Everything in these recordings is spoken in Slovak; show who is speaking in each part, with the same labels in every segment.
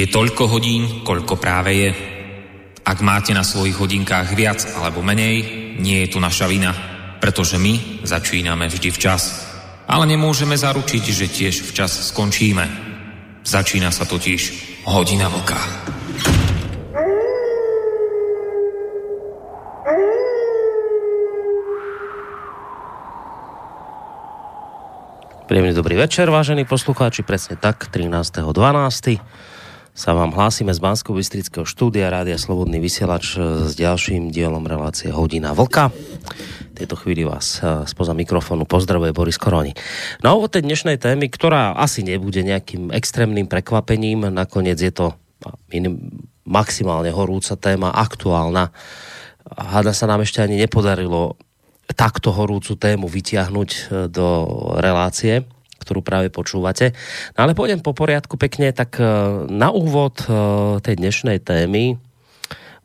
Speaker 1: Je toľko hodín, koľko práve je. Ak máte na svojich hodinkách viac alebo menej, nie je tu naša vina, pretože my začíname vždy včas. Ale nemôžeme zaručiť, že tiež včas skončíme. Začína sa totiž hodina vlka.
Speaker 2: Príjemný dobrý večer, vážení poslucháči, presne tak, 13.12 sa vám hlásime z bansko bystrického štúdia Rádia Slobodný vysielač e, s ďalším dielom relácie Hodina Vlka. V chvíli vás e, spoza mikrofónu pozdravuje Boris Koroni. Na úvod tej dnešnej témy, ktorá asi nebude nejakým extrémnym prekvapením, nakoniec je to maximálne horúca téma, aktuálna. Hada sa nám ešte ani nepodarilo takto horúcu tému vytiahnuť e, do relácie ktorú práve počúvate. No ale pôjdem po poriadku pekne, tak e, na úvod e, tej dnešnej témy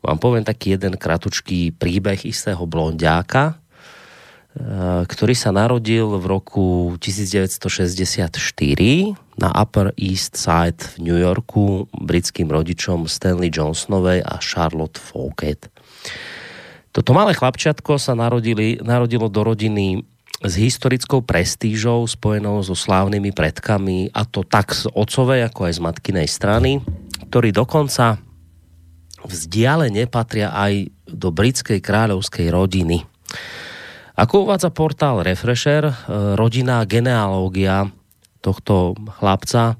Speaker 2: vám poviem taký jeden kratučký príbeh istého blondiáka, e, ktorý sa narodil v roku 1964 na Upper East Side v New Yorku britským rodičom Stanley Johnsonovej a Charlotte Fouquet. Toto malé chlapčatko sa narodili, narodilo do rodiny s historickou prestížou spojenou so slávnymi predkami, a to tak z otcovej, ako aj z matkinej strany, ktorí dokonca vzdialene patria aj do britskej kráľovskej rodiny. Ako uvádza portál Refresher, e, rodinná genealógia tohto chlapca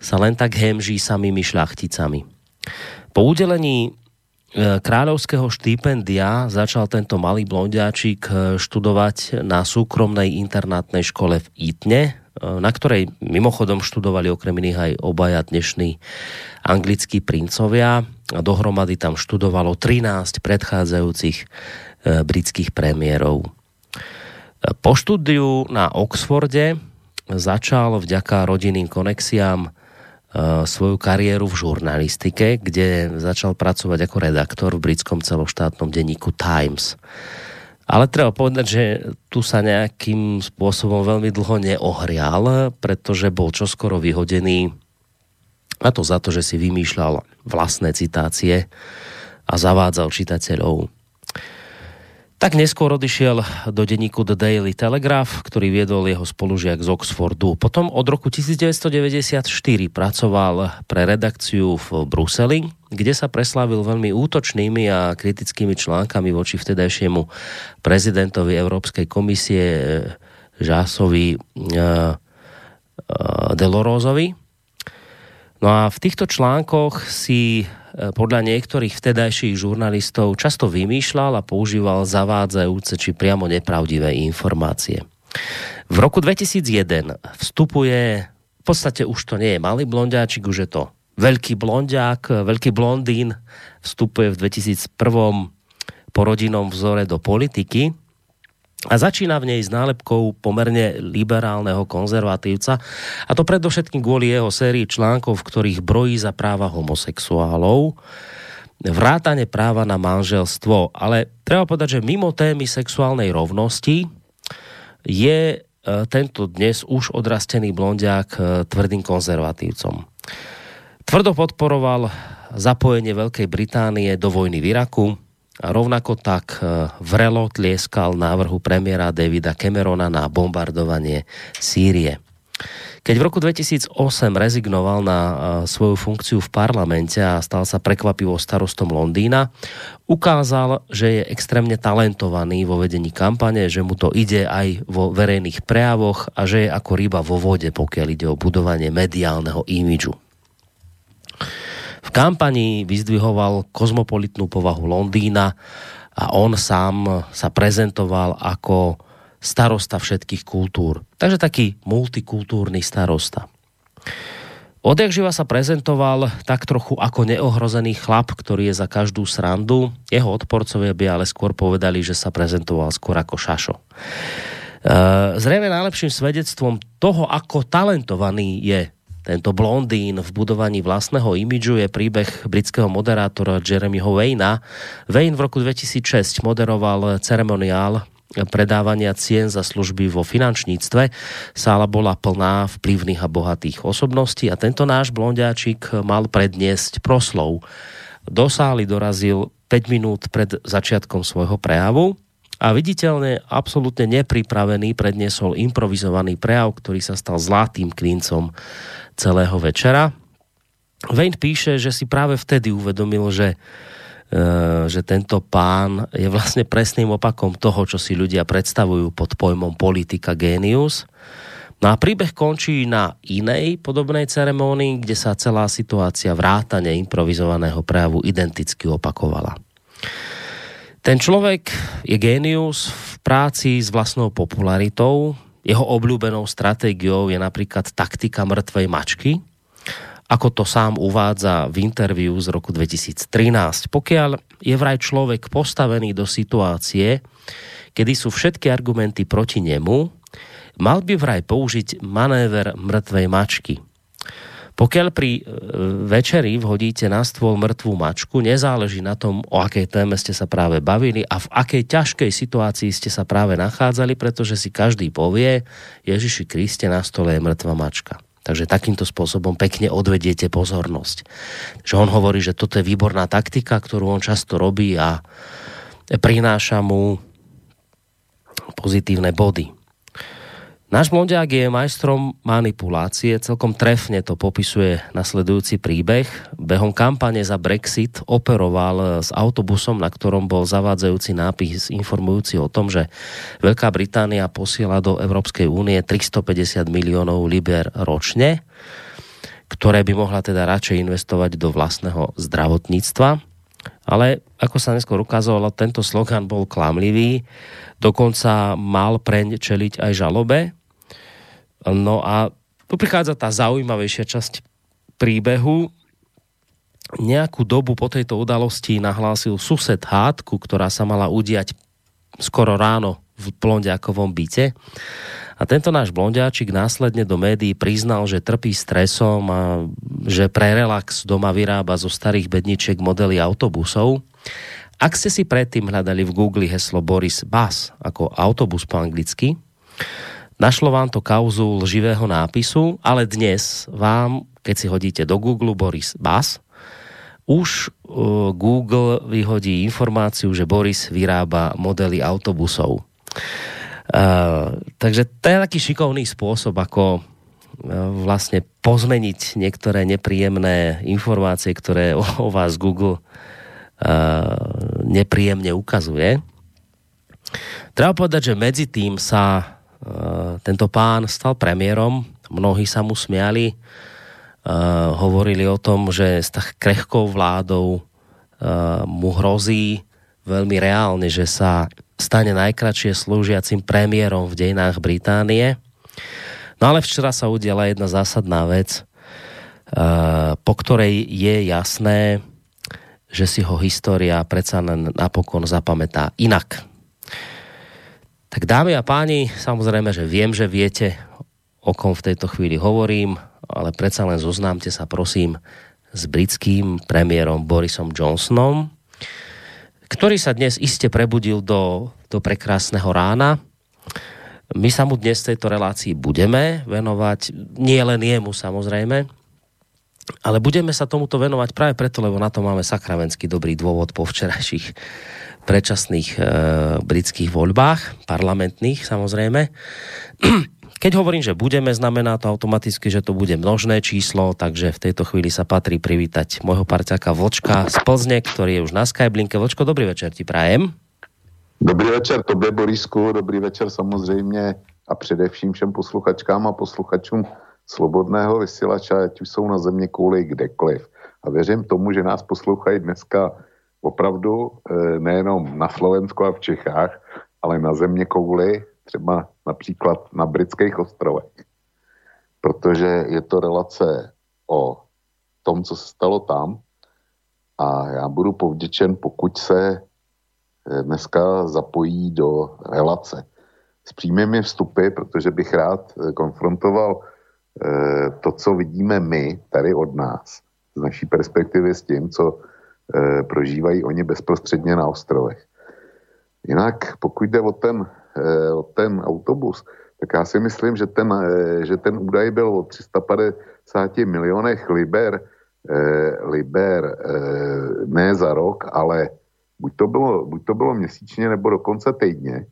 Speaker 2: sa len tak hemží samými šľachticami. Po udelení kráľovského štipendia začal tento malý blondiačik e, študovať na súkromnej internátnej škole v Itne, e, na ktorej mimochodom študovali okrem iných aj obaja dnešní anglickí princovia a dohromady tam študovalo 13 predchádzajúcich britských premiérov. Po štúdiu na Oxforde začal vďaka rodinným konexiám svoju kariéru v žurnalistike, kde začal pracovať ako redaktor v britskom celoštátnom denníku Times. Ale treba povedať, že tu sa nejakým spôsobom veľmi dlho neohrial, pretože bol čoskoro vyhodený a to za to, že si vymýšľal vlastné citácie a zavádzal čitateľov. Tak neskôr odišiel do denníku The Daily Telegraph, ktorý viedol jeho spolužiak z Oxfordu. Potom od roku 1994 pracoval pre redakciu v Bruseli, kde sa preslávil veľmi útočnými a kritickými článkami voči vtedajšiemu prezidentovi Európskej komisie Žásovi eh, eh, Delorózovi. No a v týchto článkoch si E, podľa niektorých vtedajších žurnalistov často vymýšľal a používal zavádzajúce či priamo nepravdivé informácie. V roku 2001 vstupuje, v podstate už to nie je malý blondiáčik, už je to veľký blondiák, veľký blondín, vstupuje v 2001 po rodinnom vzore do politiky a začína v nej s nálepkou pomerne liberálneho konzervatívca a to predovšetkým kvôli jeho sérii článkov, v ktorých brojí za práva homosexuálov, vrátane práva na manželstvo. Ale treba povedať, že mimo témy sexuálnej rovnosti je e, tento dnes už odrastený blondiak e, tvrdým konzervatívcom. Tvrdo podporoval zapojenie Veľkej Británie do vojny v Iraku, a rovnako tak e, vrelo tlieskal návrhu premiéra Davida Camerona na bombardovanie Sýrie. Keď v roku 2008 rezignoval na e, svoju funkciu v parlamente a stal sa prekvapivo starostom Londýna, ukázal, že je extrémne talentovaný vo vedení kampane, že mu to ide aj vo verejných prejavoch a že je ako ryba vo vode, pokiaľ ide o budovanie mediálneho imidžu. V kampanii vyzdvihoval kozmopolitnú povahu Londýna a on sám sa prezentoval ako starosta všetkých kultúr. Takže taký multikultúrny starosta. Odjak sa prezentoval tak trochu ako neohrozený chlap, ktorý je za každú srandu. Jeho odporcovia by ale skôr povedali, že sa prezentoval skôr ako šašo. E, zrejme najlepším svedectvom toho, ako talentovaný je tento blondín v budovaní vlastného imidžu je príbeh britského moderátora Jeremyho Wayna. Wayne v roku 2006 moderoval ceremoniál predávania cien za služby vo finančníctve. Sála bola plná vplyvných a bohatých osobností a tento náš blondiačik mal predniesť proslov. Do sály dorazil 5 minút pred začiatkom svojho prejavu a viditeľne absolútne nepripravený predniesol improvizovaný prejav, ktorý sa stal zlatým klincom celého večera. Wayne píše, že si práve vtedy uvedomil, že Eh, že tento pán je vlastne presným opakom toho, čo si ľudia predstavujú pod pojmom politika genius. No a príbeh končí na inej podobnej ceremónii, kde sa celá situácia vrátane improvizovaného prejavu identicky opakovala. Ten človek je génius v práci s vlastnou popularitou. Jeho obľúbenou stratégiou je napríklad taktika mŕtvej mačky, ako to sám uvádza v interviu z roku 2013. Pokiaľ je vraj človek postavený do situácie, kedy sú všetky argumenty proti nemu, mal by vraj použiť manéver mŕtvej mačky. Pokiaľ pri e, večeri vhodíte na stôl mŕtvú mačku, nezáleží na tom, o akej téme ste sa práve bavili a v akej ťažkej situácii ste sa práve nachádzali, pretože si každý povie, Ježiši Kriste, na stole je mŕtva mačka. Takže takýmto spôsobom pekne odvediete pozornosť. Že on hovorí, že toto je výborná taktika, ktorú on často robí a prináša mu pozitívne body. Náš Mondiak je majstrom manipulácie, celkom trefne to popisuje nasledujúci príbeh. Behom kampane za Brexit operoval s autobusom, na ktorom bol zavádzajúci nápis informujúci o tom, že Veľká Británia posiela do Európskej únie 350 miliónov liber ročne, ktoré by mohla teda radšej investovať do vlastného zdravotníctva. Ale ako sa neskôr ukázalo, tento slogan bol klamlivý, dokonca mal preň čeliť aj žalobe, No a tu prichádza tá zaujímavejšia časť príbehu. Nejakú dobu po tejto udalosti nahlásil sused hádku, ktorá sa mala udiať skoro ráno v blondiakovom byte. A tento náš blondiačik následne do médií priznal, že trpí stresom a že pre relax doma vyrába zo starých bedničiek modely autobusov. Ak ste si predtým hľadali v Google heslo Boris Bus ako autobus po anglicky, Našlo vám to kauzu živého nápisu, ale dnes vám, keď si hodíte do Google Boris Bas, už uh, Google vyhodí informáciu, že Boris vyrába modely autobusov. Uh, takže to je taký šikovný spôsob, ako uh, vlastne pozmeniť niektoré nepríjemné informácie, ktoré o, vás Google uh, nepríjemne ukazuje. Treba povedať, že medzi tým sa tento pán stal premiérom, mnohí sa mu smiali, uh, hovorili o tom, že s tak krehkou vládou uh, mu hrozí veľmi reálne, že sa stane najkračšie slúžiacim premiérom v dejinách Británie. No ale včera sa udiala jedna zásadná vec, po ktorej je jasné, že si ho história predsa napokon zapamätá inak. Tak dámy a páni, samozrejme, že viem, že viete, o kom v tejto chvíli hovorím, ale predsa len zoznámte sa prosím s britským premiérom Borisom Johnsonom, ktorý sa dnes iste prebudil do, do prekrásneho rána. My sa mu dnes v tejto relácii budeme venovať, nie len jemu samozrejme, ale budeme sa tomuto venovať práve preto, lebo na to máme sakravenský dobrý dôvod po včerajších predčasných e, britských voľbách, parlamentných samozrejme. Keď hovorím, že budeme, znamená to automaticky, že to bude množné číslo, takže v tejto chvíli sa patrí privítať môjho parťaka Vlčka z Plzne, ktorý je už na Skyblinke. Vlčko, dobrý večer ti prajem.
Speaker 3: Dobrý večer tobě, Borisku, dobrý večer samozřejmě a především všem posluchačkám a posluchačům Slobodného vysílača, ať už jsou na země kvůli kdekoliv. A věřím tomu, že nás poslouchají dneska opravdu eh, nejenom na Slovensku a v Čechách, ale na země kouli, třeba například na britských ostrovech. Protože je to relace o tom, co se stalo tam a já budu povděčen, pokud se eh, dneska zapojí do relace s přímými vstupy, protože bych rád eh, konfrontoval to, co vidíme my tady od nás, z naší perspektivy s tím, co e, prožívají oni bezprostředně na ostrovech. Jinak, pokud jde o ten eh, o ten autobus, tak já si myslím, že ten, eh, že ten údaj byl o 350 milionech liber, liber ne za rok, ale buď to bylo, buď to bylo měsíčně nebo dokonce týdně,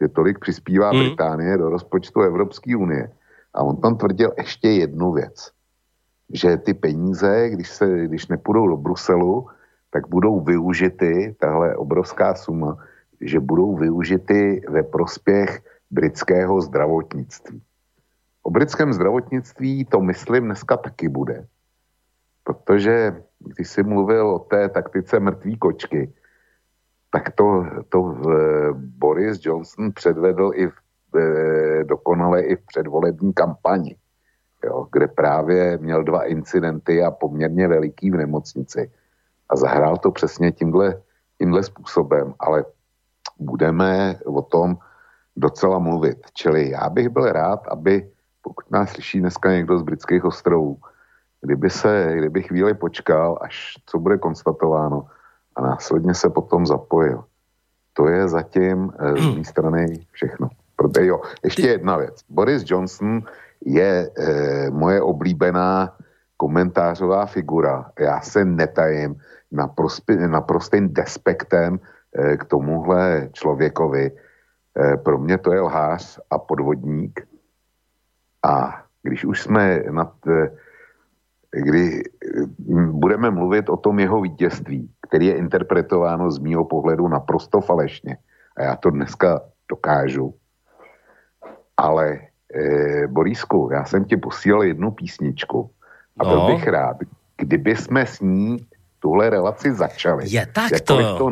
Speaker 3: že tolik přispívá hmm. Británie do rozpočtu Evropské unie. A on tam tvrdil ještě jednu věc, že ty peníze, když, se, když nepůjdou do Bruselu, tak budou využity, tahle obrovská suma, že budou využity ve prospěch britského zdravotnictví. O britském zdravotnictví to myslím dneska taky bude. Protože když jsi mluvil o té taktice mrtvý kočky, tak to, to Boris Johnson předvedl i v, e, dokonale i v předvolební kampani, jo, kde právě měl dva incidenty a poměrně veliký v nemocnici. A zahrál to přesně tímhle, tímhle způsobem, ale budeme o tom docela mluvit. Čili já bych byl rád, aby, pokud nás slyší dneska někdo z britských ostrovů, kdyby se, kdyby chvíli počkal, až co bude konstatováno, a následně se potom zapojil. To je zatím eh, z mé strany všechno. Protože jo, ještě jedna věc. Boris Johnson je e, moje oblíbená komentářová figura. Já se netajím naprostým despektem e, k tomuhle člověkovi. E, pro mě to je lhář a podvodník. A když už jsme nad, kdy budeme mluvit o tom jeho vítězství, který je interpretováno z mýho pohledu naprosto falešně. A já to dneska dokážu. Ale e, Borisku, já jsem ti posílal jednu písničku a byl no. bych rád, kdyby jsme s ní tuhle relaci začali.
Speaker 2: Je tak jakkoliv to. to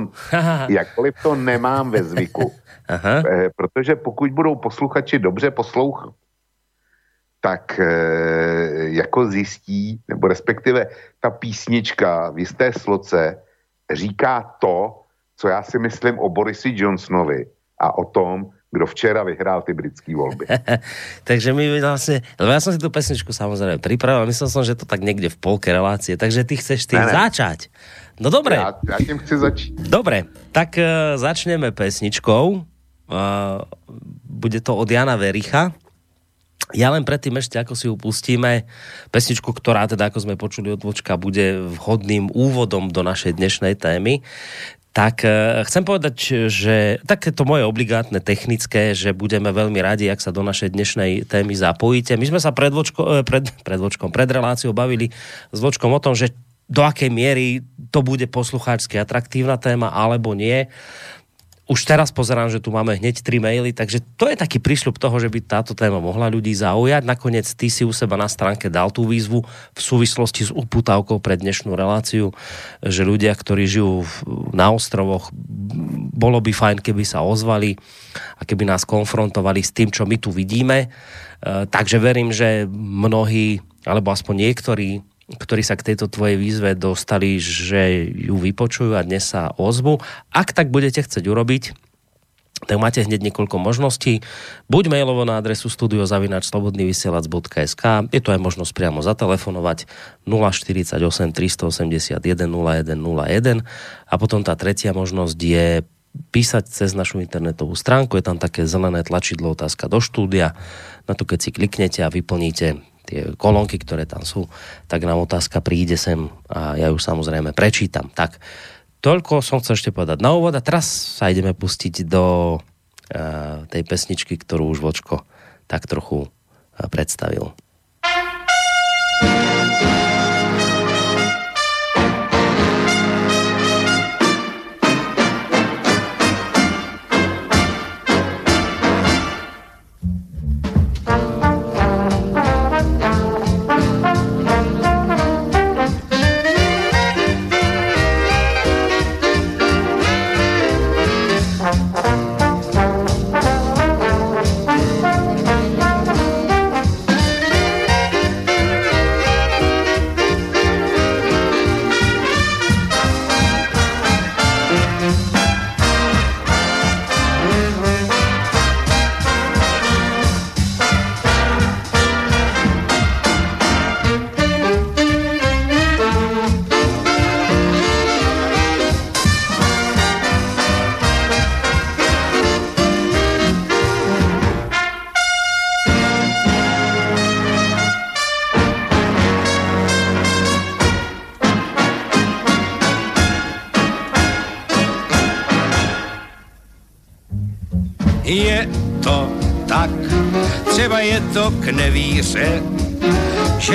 Speaker 3: jakkoliv to nemám ve zvyku. Aha. E, protože pokud budou posluchači dobře poslouchat, tak e, jako zjistí, nebo respektive ta písnička v jisté sloce říká to, co já si myslím o Borisi Johnsonovi a o tom, kdo včera vyhrál ty britské volby.
Speaker 2: takže my vlastně, lebo ja som si tu pesničku samozrejme pripravil, myslel som, že to tak niekde v polke relácie, takže ty chceš tým ne, ne. začať. No dobre.
Speaker 3: Ja, ja tým chci začít.
Speaker 2: Dobre, tak uh, začneme pesničkou. Uh, bude to od Jana Vericha. Ja len predtým ešte, ako si upustíme, pesničku, ktorá teda, ako sme počuli od Vočka, bude vhodným úvodom do našej dnešnej témy. Tak uh, chcem povedať, že takéto moje obligátne technické, že budeme veľmi radi, ak sa do našej dnešnej témy zapojíte. My sme sa pred, vočko, e, pred, pred, vočkom, pred reláciou bavili s Vočkom o tom, že do akej miery to bude poslucháčsky atraktívna téma alebo nie už teraz pozerám, že tu máme hneď tri maily, takže to je taký prísľub toho, že by táto téma mohla ľudí zaujať. Nakoniec ty si u seba na stránke dal tú výzvu v súvislosti s uputávkou pre dnešnú reláciu, že ľudia, ktorí žijú na ostrovoch, bolo by fajn, keby sa ozvali a keby nás konfrontovali s tým, čo my tu vidíme. E, takže verím, že mnohí, alebo aspoň niektorí ktorí sa k tejto tvojej výzve dostali, že ju vypočujú a dnes sa ozvu. Ak tak budete chcieť urobiť, tak máte hneď niekoľko možností. Buď mailovo na adresu studiozavinačslobodnyvysielac.sk je to aj možnosť priamo zatelefonovať 048 381 0101 a potom tá tretia možnosť je písať cez našu internetovú stránku, je tam také zelené tlačidlo otázka do štúdia, na to keď si kliknete a vyplníte tie kolónky, ktoré tam sú, tak nám otázka príde sem a ja ju samozrejme prečítam. Tak, toľko som chcel ešte povedať na úvod a teraz sa ideme pustiť do uh, tej pesničky, ktorú už Vočko tak trochu uh, predstavil.
Speaker 4: Je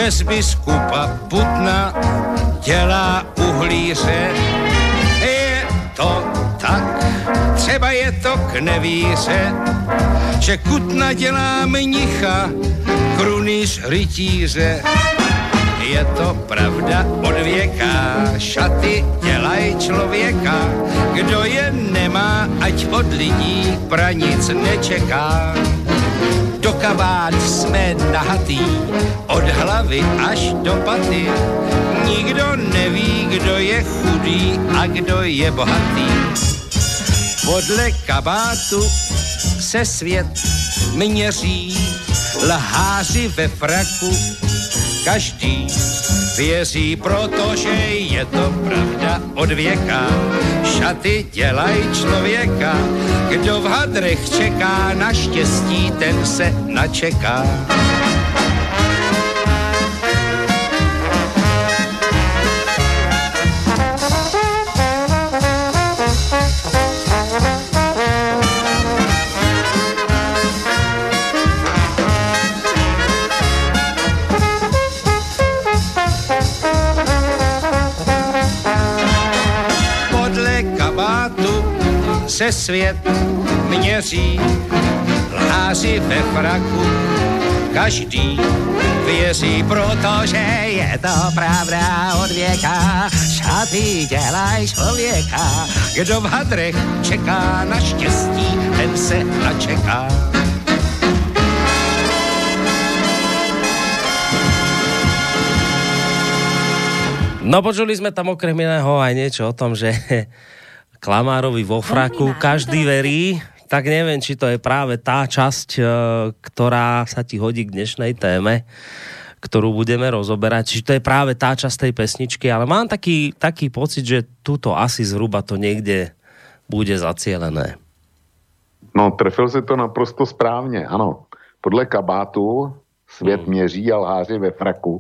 Speaker 4: že z biskupa Putna dělá uhlíře. Je to tak, třeba je to k nevíře, že Kutna dělá mnicha, krunýř rytíře je to pravda od věka, šaty dělají člověka, kdo je nemá, ať od lidí pranic nečeká. Kabát jsme nahatý, od hlavy až do paty, nikdo neví, kdo je chudý a kdo je bohatý. Podle kabátu se svět měří, lháři ve fraku každý věří, protože je to pravda od věka. Šaty dělají člověka, kdo v hadrech čeká na štěstí, ten se načeká. Se svět měří, lháři ve fraku, každý věří, protože je to pravda od věka. Šaty dělají člověka, kdo v hadrech čeká na štěstí, ten se načeká.
Speaker 2: No počuli sme tam okrem iného aj niečo o tom, že Klamárovi vo fraku každý verí, tak neviem, či to je práve tá časť, e, ktorá sa ti hodí k dnešnej téme, ktorú budeme rozoberať. Či to je práve tá časť tej pesničky, ale mám taký, taký pocit, že tuto asi zhruba to niekde bude zacielené.
Speaker 3: No, trefil si to naprosto správně, ano. Podle kabátu svět hmm. měří a lháři ve fraku.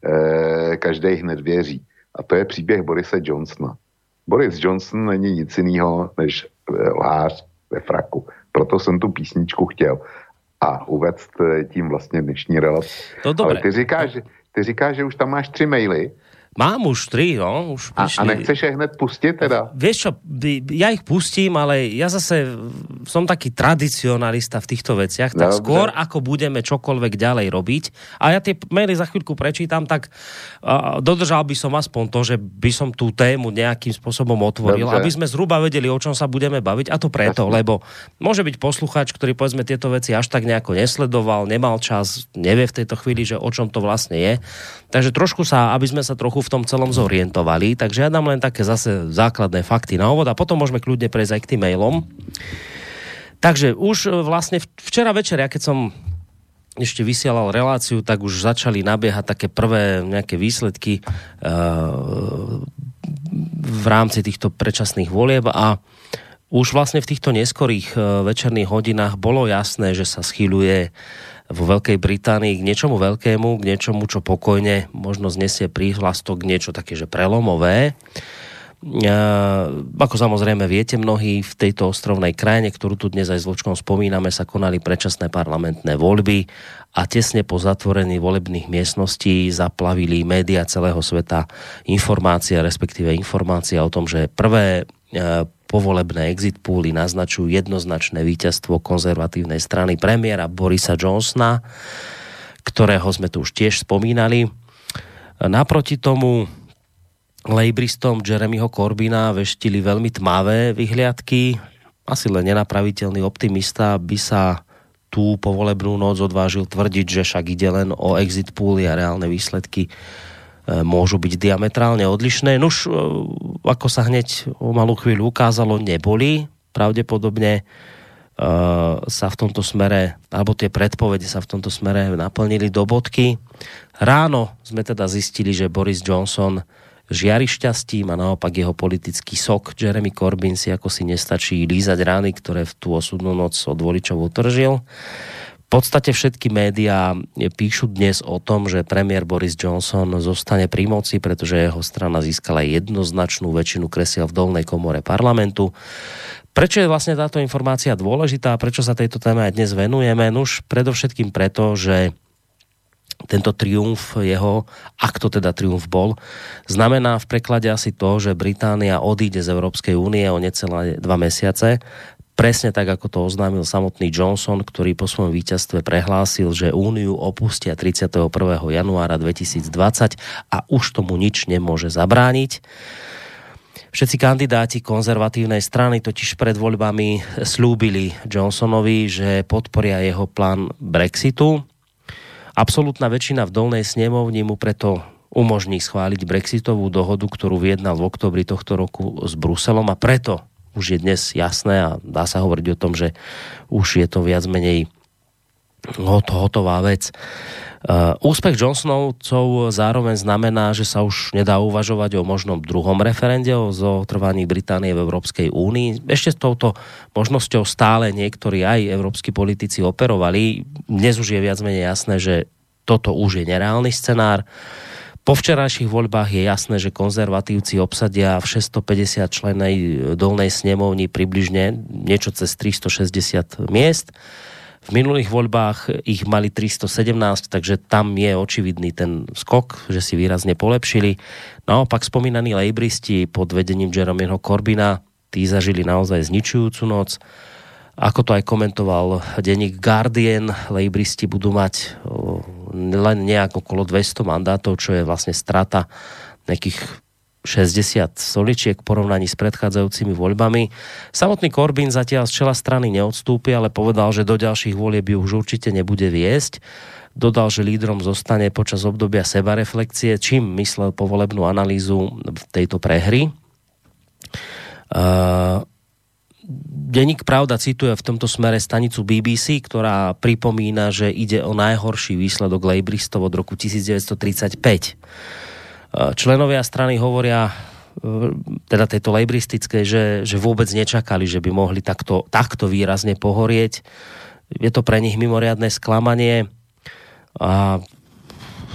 Speaker 3: E, každý hned věří. A to je příběh Borise Johnsona. Boris Johnson není nic jiného než eh, lhář ve fraku. Proto jsem tu písničku chtěl a uvést eh, tím vlastně dnešní relaci.
Speaker 2: Ale
Speaker 3: ty říkáš, ty říkáš, že už tam máš tři maily.
Speaker 2: Mám už tri, no. Už
Speaker 3: a, a nechceš je hned pustiť teda?
Speaker 2: Vieš čo, ja ich pustím, ale ja zase som taký tradicionalista v týchto veciach, tak Dobre. skôr ako budeme čokoľvek ďalej robiť, a ja tie maily za chvíľku prečítam, tak uh, dodržal by som aspoň to, že by som tú tému nejakým spôsobom otvoril, Dobre. aby sme zhruba vedeli, o čom sa budeme baviť. A to preto, Jasne. lebo môže byť posluchač, ktorý povedzme tieto veci až tak nejako nesledoval, nemal čas, nevie v tejto chvíli, že o čom to vlastne je. Takže trošku sa, aby sme sa trochu v tom celom zorientovali. Takže ja dám len také zase základné fakty na úvod a potom môžeme kľudne prejsť aj k tým mailom. Takže už e, vlastne včera večer, ja keď som ešte vysielal reláciu, tak už začali nabiehať také prvé nejaké výsledky uh, v rámci týchto predčasných volieb a už vlastne v týchto neskorých uh, večerných hodinách bolo jasné, že sa schýľuje vo Veľkej Británii k niečomu veľkému, k niečomu, čo pokojne možno znesie príhlastok niečo také, že prelomové. ako samozrejme viete, mnohí v tejto ostrovnej krajine, ktorú tu dnes aj s Vlčkom spomíname, sa konali predčasné parlamentné voľby a tesne po zatvorení volebných miestností zaplavili média celého sveta informácia, respektíve informácia o tom, že prvé povolebné exit pooly naznačujú jednoznačné víťazstvo konzervatívnej strany premiéra Borisa Johnsona, ktorého sme tu už tiež spomínali. Naproti tomu lejbristom Jeremyho Corbina veštili veľmi tmavé vyhliadky. Asi len nenapraviteľný optimista by sa tú povolebnú noc odvážil tvrdiť, že však ide len o exit pooly a reálne výsledky môžu byť diametrálne odlišné. Nuž, e, ako sa hneď o malú chvíľu ukázalo, neboli. Pravdepodobne e, sa v tomto smere, alebo tie predpovede sa v tomto smere naplnili do bodky. Ráno sme teda zistili, že Boris Johnson žiari šťastím a naopak jeho politický sok Jeremy Corbyn si ako si nestačí lízať rány, ktoré v tú osudnú noc od voličov utržil podstate všetky médiá píšu dnes o tom, že premiér Boris Johnson zostane pri moci, pretože jeho strana získala jednoznačnú väčšinu kresiel v dolnej komore parlamentu. Prečo je vlastne táto informácia dôležitá? Prečo sa tejto téme aj dnes venujeme? Nuž predovšetkým preto, že tento triumf jeho, ak to teda triumf bol, znamená v preklade asi to, že Británia odíde z Európskej únie o necelé dva mesiace. Presne tak, ako to oznámil samotný Johnson, ktorý po svojom víťazstve prehlásil, že úniu opustia 31. januára 2020 a už tomu nič nemôže zabrániť. Všetci kandidáti konzervatívnej strany totiž pred voľbami slúbili Johnsonovi, že podporia jeho plán Brexitu. Absolutná väčšina v dolnej snemovni mu preto umožní schváliť Brexitovú dohodu, ktorú vyjednal v oktobri tohto roku s Bruselom a preto už je dnes jasné a dá sa hovoriť o tom, že už je to viac menej hotová vec. Uh, úspech Johnsonovcov zároveň znamená, že sa už nedá uvažovať o možnom druhom referende o zotrvaní Británie v Európskej únii. Ešte s touto možnosťou stále niektorí aj európsky politici operovali. Dnes už je viac menej jasné, že toto už je nereálny scenár. Po včerajších voľbách je jasné, že konzervatívci obsadia v 650 členej dolnej snemovni približne niečo cez 360 miest v minulých voľbách ich mali 317, takže tam je očividný ten skok, že si výrazne polepšili. Naopak spomínaní lejbristi pod vedením Jeremyho Corbina, tí zažili naozaj zničujúcu noc. Ako to aj komentoval denník Guardian, lejbristi budú mať len nejak okolo 200 mandátov, čo je vlastne strata nejakých 60 soličiek v porovnaní s predchádzajúcimi voľbami. Samotný Korbín zatiaľ z čela strany neodstúpi, ale povedal, že do ďalších volieb už určite nebude viesť. Dodal, že lídrom zostane počas obdobia sebareflexie, čím myslel povolebnú analýzu v tejto prehry. Uh, Deník Pravda cituje v tomto smere stanicu BBC, ktorá pripomína, že ide o najhorší výsledok lejbristov od roku 1935 členovia strany hovoria e, teda tejto lejbristickej, že, že vôbec nečakali, že by mohli takto, takto výrazne pohorieť. Je to pre nich mimoriadné sklamanie a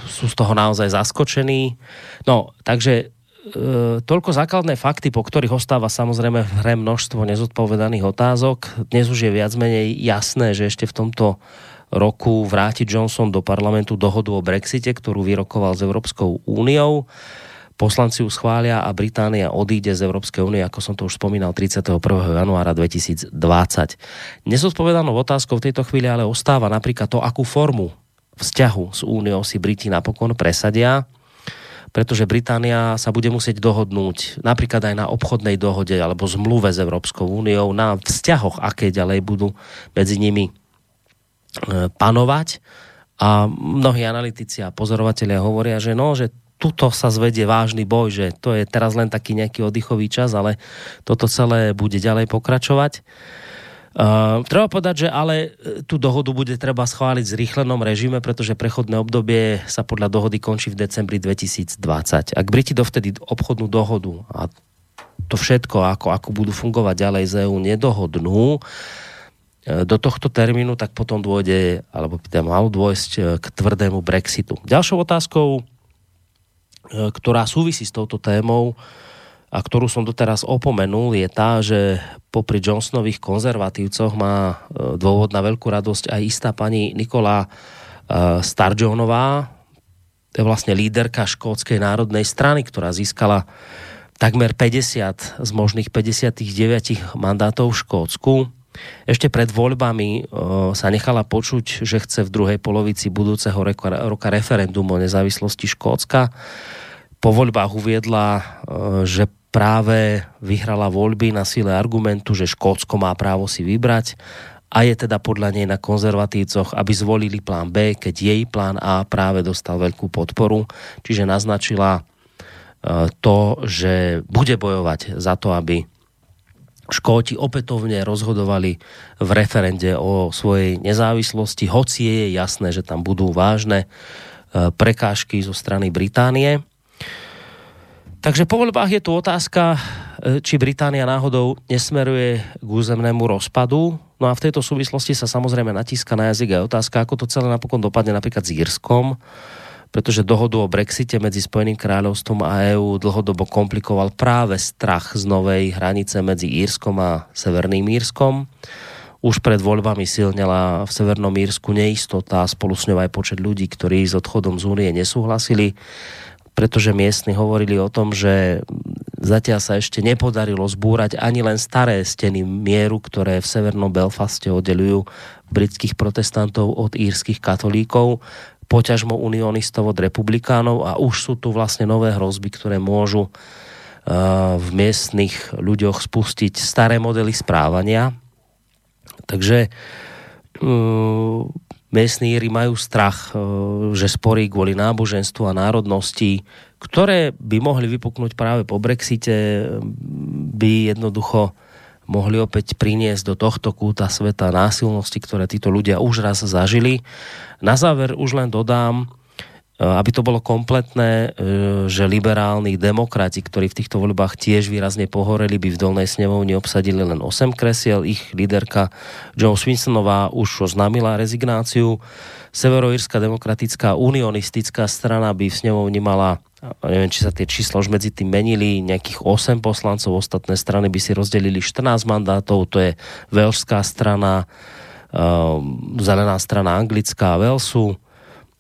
Speaker 2: sú z toho naozaj zaskočení. No, takže e, toľko základné fakty, po ktorých ostáva samozrejme v hre množstvo nezodpovedaných otázok. Dnes už je viac menej jasné, že ešte v tomto roku vráti Johnson do parlamentu dohodu o Brexite, ktorú vyrokoval s Európskou úniou. Poslanci ju schvália a Británia odíde z Európskej únie, ako som to už spomínal, 31. januára 2020. Nezodpovedanou otázkou v tejto chvíli ale ostáva napríklad to, akú formu vzťahu s úniou si Briti napokon presadia pretože Británia sa bude musieť dohodnúť napríklad aj na obchodnej dohode alebo zmluve s Európskou úniou, na vzťahoch, aké ďalej budú medzi nimi E, panovať a mnohí analytici a pozorovatelia hovoria, že no, že tuto sa zvedie vážny boj, že to je teraz len taký nejaký oddychový čas, ale toto celé bude ďalej pokračovať. Uh, treba povedať, že ale e, tú dohodu bude treba schváliť v zrýchlenom režime, pretože prechodné obdobie sa podľa dohody končí v decembri 2020. Ak Briti dovtedy obchodnú dohodu a to všetko, ako, ako budú fungovať ďalej z EU, nedohodnú, E, do tohto termínu, tak potom dôjde, alebo by tam malo dôjsť e, k tvrdému Brexitu. Ďalšou otázkou, ktorá súvisí s touto témou a ktorú som doteraz opomenul, je tá, že popri Johnsonových konzervatívcoch má dôvod na veľkú radosť aj istá pani Nikola Starjonová, to je vlastne líderka škótskej národnej strany, ktorá získala takmer 50 z možných 59 mandátov v Škótsku ešte pred voľbami o, sa nechala počuť, že chce v druhej polovici budúceho roka, referendum o nezávislosti Škótska. Po voľbách uviedla, že práve vyhrala voľby na síle argumentu, že Škótsko má právo si vybrať a je teda podľa nej na konzervatívcoch, aby zvolili plán B, keď jej plán A práve dostal veľkú podporu. Čiže naznačila to, že bude bojovať za to, aby Škóti opätovne rozhodovali v referende o svojej nezávislosti, hoci je jasné, že tam budú vážne e, prekážky zo strany Británie. Takže po voľbách je tu otázka, e, či Británia náhodou nesmeruje k územnému rozpadu. No a v tejto súvislosti sa samozrejme natíska na jazyk aj otázka, ako to celé napokon dopadne napríklad s Írskom, pretože dohodu o Brexite medzi Spojeným kráľovstvom a EÚ dlhodobo komplikoval práve strach z novej hranice medzi Írskom a Severným Írskom. Už pred voľbami silnela v Severnom Írsku neistota a spolu s ňou aj počet ľudí, ktorí s odchodom z únie nesúhlasili, pretože miestni hovorili o tom, že zatiaľ sa ešte nepodarilo zbúrať ani len staré steny mieru, ktoré v Severnom Belfaste oddelujú britských protestantov od írskych katolíkov poťažmo unionistov od republikánov a už sú tu vlastne nové hrozby, ktoré môžu uh, v miestnych ľuďoch spustiť staré modely správania. Takže uh, miestní Íri majú strach, uh, že sporí kvôli náboženstvu a národnosti, ktoré by mohli vypuknúť práve po Brexite, by jednoducho mohli opäť priniesť do tohto kúta sveta násilnosti, ktoré títo ľudia už raz zažili. Na záver už len dodám, e, aby to bolo kompletné, e, že liberálni demokrati, ktorí v týchto voľbách tiež výrazne pohoreli, by v dolnej snemovni obsadili len 8 kresiel. Ich líderka Joe Swinsonová už oznámila rezignáciu. Severoírska demokratická unionistická strana by v snemovni mala neviem, či sa tie čísla už medzi tým menili, nejakých 8 poslancov, ostatné strany by si rozdelili 14 mandátov, to je Velšská strana, uh, zelená strana anglická Velsu,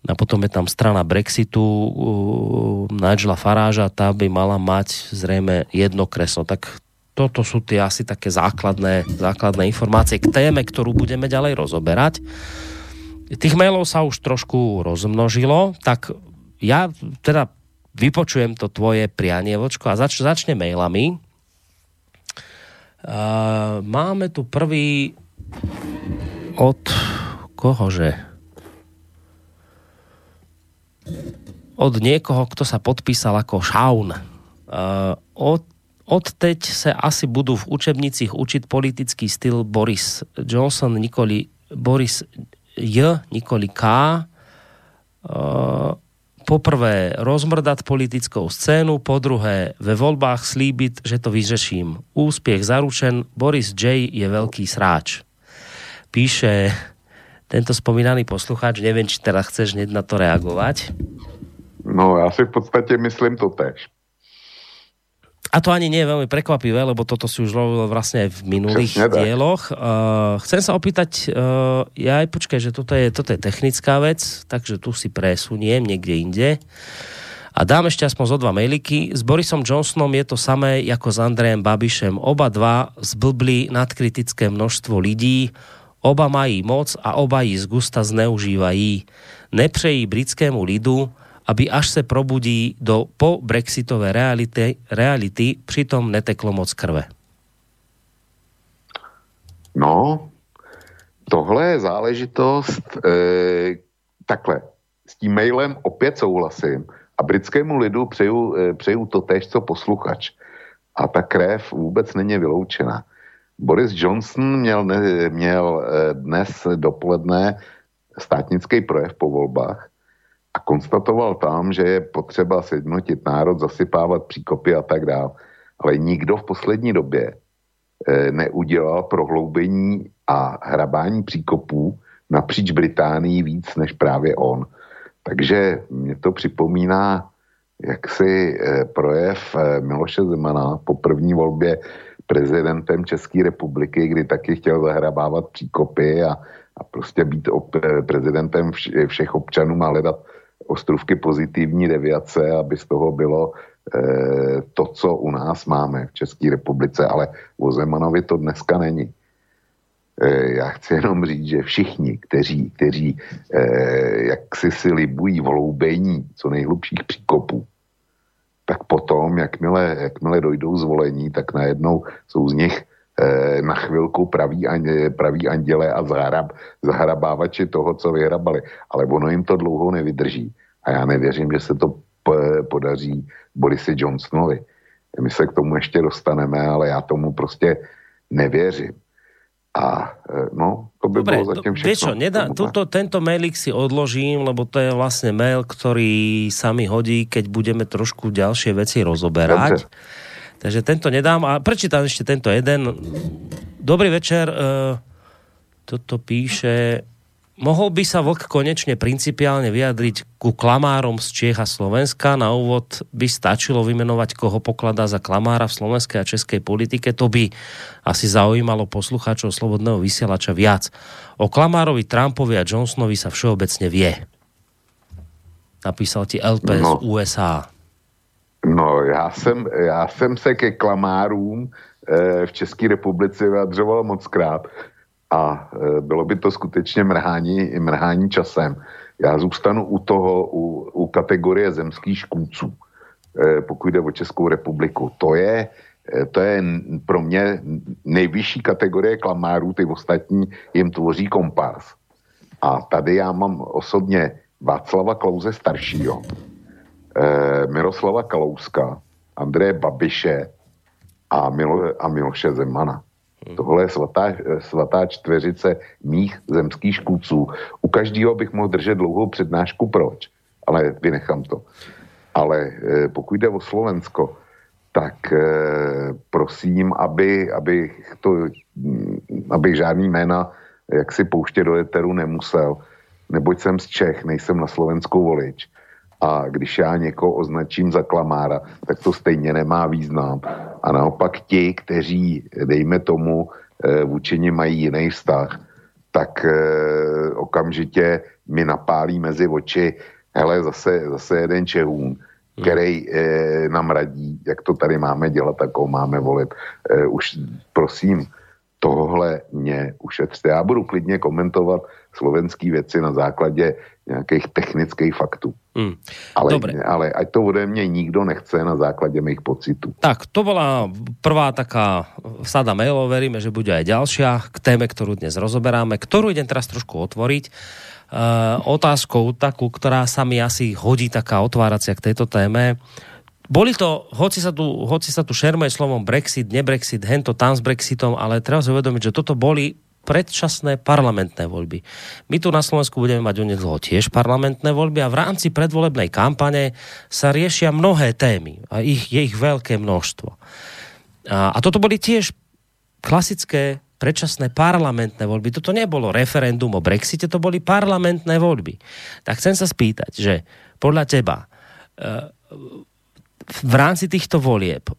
Speaker 2: a potom je tam strana Brexitu uh, Nigela Faráža, tá by mala mať zrejme jedno kreslo. Tak toto sú tie asi také základné, základné informácie k téme, ktorú budeme ďalej rozoberať. Tých mailov sa už trošku rozmnožilo, tak ja teda vypočujem to tvoje prianie, vočko, a zač- začne mailami. Uh, máme tu prvý od kohože? Od niekoho, kto sa podpísal ako Šaun. Uh, od Odteď sa asi budú v učebnicích učiť politický styl Boris Johnson, Nikoli, Boris J, Nikoli K. Uh, poprvé rozmrdať politickou scénu, po druhé ve voľbách slíbiť, že to vyřeším. Úspiech zaručen, Boris J. je veľký sráč. Píše tento spomínaný poslucháč, neviem, či teraz chceš hneď na to reagovať.
Speaker 3: No, ja si v podstate myslím to tež
Speaker 2: a to ani nie je veľmi prekvapivé, lebo toto si už robil vlastne aj v minulých Přesne, dieloch. Uh, chcem sa opýtať, uh, ja aj počkaj, že toto je, toto je technická vec, takže tu si presuniem niekde inde. A dám ešte aspoň zo dva mailiky. S Borisom Johnsonom je to samé ako s Andrejem Babišem. Oba dva zblbli nadkritické množstvo lidí, oba mají moc a oba ji z gusta zneužívají. Nepřejí britskému lidu, aby až se probudí do po brexitové reality, reality přitom neteklo moc krve?
Speaker 3: No, tohle je záležitost, e, takhle, s tím mailem opět souhlasím a britskému lidu přeju, e, přeju to tež, co posluchač. A ta krev vůbec není vyloučena. Boris Johnson měl, měl e, dnes dopoledne státnický projev po volbách a konstatoval tam, že je potřeba sjednotit národ, zasypávat příkopy a tak dále. Ale nikdo v poslední době e, neudělal prohloubení a hrabání příkopů napříč Británií víc než právě on. Takže mě to připomíná jaksi e, projev Miloše Zemana po první volbě prezidentem České republiky, kdy taky chtěl zahrabávat příkopy a, a prostě být op, prezidentem vš, všech občanů a hledat ostrůvky pozitivní deviace, aby z toho bylo e, to, co u nás máme v České republice, ale o Zemanovi to dneska není. E, já chci jenom říct, že všichni, kteří, kteří e, jak si libují vloubení co nejhlubších příkopů, tak potom, jakmile, jakmile dojdou zvolení, tak najednou jsou z nich Eh, na chvilku praví, praví anděle a zahrab, zahrabávači toho, co vyhrabali. Ale ono jim to dlouho nevydrží. A já nevěřím, že se to podaří Borisi Johnsonovi. My se k tomu ještě dostaneme, ale já tomu prostě nevěřím. A eh, no, to by Dobre, bolo všechno. Vieš čo,
Speaker 2: nedá, tuto, tento mailik si odložím, lebo to je vlastne mail, ktorý sa mi hodí, keď budeme trošku ďalšie veci rozoberať. Dobre. Takže tento nedám a prečítam ešte tento jeden. Dobrý večer. E, toto píše mohol by sa Vlk konečne principiálne vyjadriť ku klamárom z Čiech a Slovenska. Na úvod by stačilo vymenovať, koho pokladá za klamára v slovenskej a českej politike. To by asi zaujímalo poslucháčov Slobodného vysielača viac. O klamárovi Trumpovi a Johnsonovi sa všeobecne vie. Napísal ti LP no. z USA.
Speaker 3: No, já jsem, já jsem se ke klamárům e, v České republice vyjadřoval moc krát a e, bylo by to skutečně mrhání, mrhání časem. Já zůstanu u toho, u, u kategorie zemských škůdců, e, pokud jde o Českou republiku. To je, e, to je pro mě nejvyšší kategorie klamárů, ty ostatní jim tvoří kompars. A tady já mám osobně Václava Klauze staršího, Miroslava Kalouska, Andreje Babiše a, Milo, a Miloše Zemana. Hmm. Tohle je svatá, svatá čtveřice mých zemských škůdců. U každého bych mohl držet dlouhou přednášku, proč, ale vynechám to. Ale eh, pokud jde o Slovensko, tak eh, prosím, aby, aby, to, hm, aby žádný jména jak si pouště do eteru nemusel, neboť jsem z Čech, nejsem na Slovenskou volič. A když já někoho označím za klamára, tak to stejně nemá význam. A naopak ti, kteří, dejme tomu, eh, vůči mají jiný vztah, tak eh, okamžitě mi napálí mezi oči, hele, zase, zase jeden Čehůn, hmm. který eh, nám radí, jak to tady máme dělat, tak ho máme volit. Eh, už prosím, tohle mě ušetřte. Já budu klidně komentovat slovenský věci na základě nějakých technických faktů. Mm. Ale, Dobre. ale ať to ode mne nikto nechce na základe mých pocitů.
Speaker 2: Tak, to bola prvá taká sada mailov, veríme, že bude aj ďalšia k téme, ktorú dnes rozoberáme, ktorú idem teraz trošku otvoriť. Uh, otázkou takú, ktorá sa mi asi hodí taká otváracia k tejto téme. Boli to, hoci sa tu, hoci sa tu šermuje slovom Brexit, nebrexit, hento tam s Brexitom, ale treba si uvedomiť, že toto boli predčasné parlamentné voľby. My tu na Slovensku budeme mať onedlho tiež parlamentné voľby a v rámci predvolebnej kampane sa riešia mnohé témy a ich, je ich veľké množstvo. A, a toto boli tiež klasické predčasné parlamentné voľby. Toto nebolo referendum o Brexite, to boli parlamentné voľby. Tak chcem sa spýtať, že podľa teba e, v rámci týchto volieb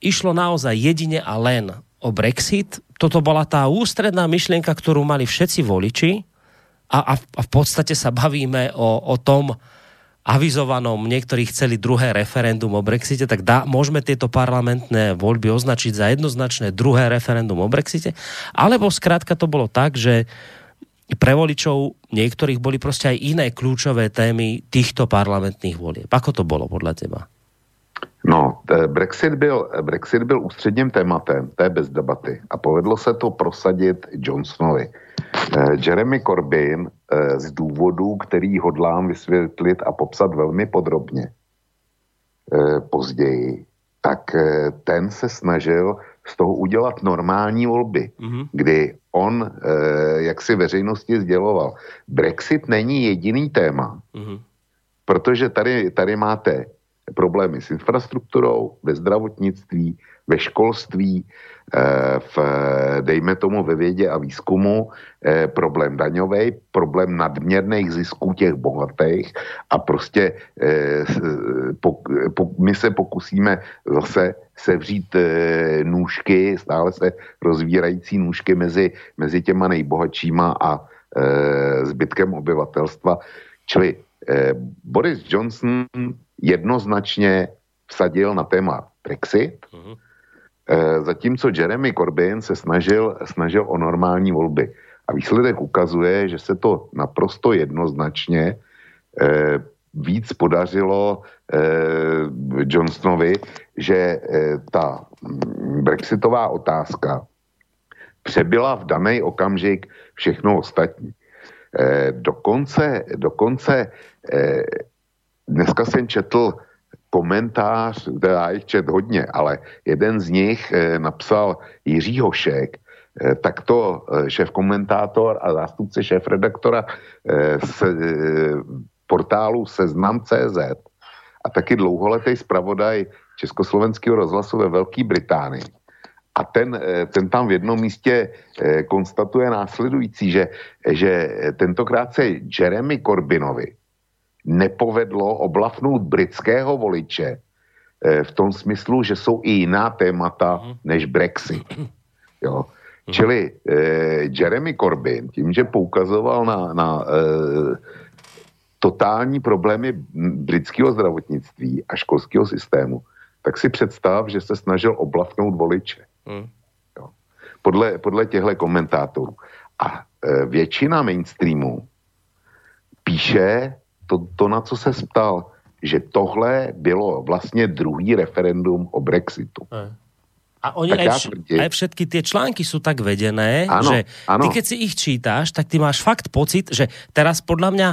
Speaker 2: išlo naozaj jedine a len o Brexit, toto bola tá ústredná myšlienka, ktorú mali všetci voliči a, a, a v podstate sa bavíme o, o tom avizovanom, niektorí chceli druhé referendum o Brexite, tak dá, môžeme tieto parlamentné voľby označiť za jednoznačné druhé referendum o Brexite, alebo skrátka to bolo tak, že pre voličov niektorých boli proste aj iné kľúčové témy týchto parlamentných volieb. Ako to bolo podľa teba?
Speaker 3: No, Brexit byl, Brexit byl ústředním tématem, to je bez debaty. A povedlo se to prosadit Johnsonovi. Eh, Jeremy Corbyn eh, z důvodů, který hodlám vysvětlit a popsat velmi podrobně později, tak ten se snažil z toho udělat normální volby, mm-hmm. kdy on, jak si veřejnosti sděloval, Brexit není jediný téma, mm-hmm. protože tady, tady máte problémy s infrastrukturou, ve zdravotnictví, ve školství, eh, v, dejme tomu ve vědě a výzkumu, eh, problém daňový, problém nadměrných zisků těch bohatých a prostě eh, my se pokusíme zase sevřít nůžky, stále se rozvírající nůžky mezi, mezi těma nejbohatšíma a zbytkem obyvatelstva. Čili Boris Johnson jednoznačně vsadil na téma Brexit, uh-huh. zatímco Jeremy Corbyn se snažil, snažil o normální volby. A výsledek ukazuje, že se to naprosto jednoznačně eh, víc podařilo eh, Johnsonovi, že eh, ta brexitová otázka přebyla v daný okamžik všechno ostatní. Eh, dokonce, dokonce eh, dneska jsem četl komentář, teda jich čet hodně, ale jeden z nich eh, napsal Jiří Hošek, eh, tak to eh, šéf komentátor a zástupce šéf redaktora z portálu Seznam.cz a taky dlouholetý zpravodaj Československého rozhlasu ve Velké Británii. a ten, ten tam v jednom místě konstatuje následující, že, že tentokrát se Jeremy Corbynovi nepovedlo oblafnout britského voliče v tom smyslu, že jsou i jiná témata mhm. než Brexit. Jo. Mhm. Čili eh, Jeremy Corbyn tím, že poukazoval na, na eh, totální problémy britského zdravotnictví a školského systému, tak si představ, že se snažil oblafnout voliče. Mm. Jo. Podle, podle těchto komentátorů. A e, většina mainstreamu píše to, to, na co se ptal, že tohle bylo vlastně druhý referendum o Brexitu. Mm.
Speaker 2: A oni aj, vš- aj všetky tie články sú tak vedené, ano, že ano. ty keď si ich čítáš, tak ty máš fakt pocit, že teraz podľa mňa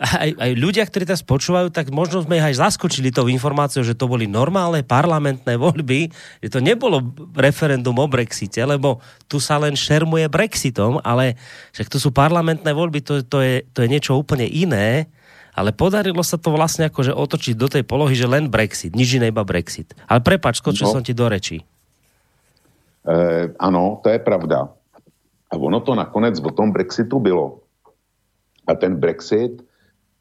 Speaker 2: aj, aj ľudia, ktorí teraz počúvajú, tak možno sme ich aj zaskočili tou informáciou, že to boli normálne parlamentné voľby, že to nebolo referendum o Brexite, lebo tu sa len šermuje Brexitom, ale však to sú parlamentné voľby, to, to, je, to je niečo úplne iné, ale podarilo sa to vlastne akože otočiť do tej polohy, že len Brexit, nič iné iba Brexit. Ale prepač, skočil no. som ti do rečí.
Speaker 3: E, ano, to je pravda. A ono to nakonec o tom Brexitu bylo. A ten Brexit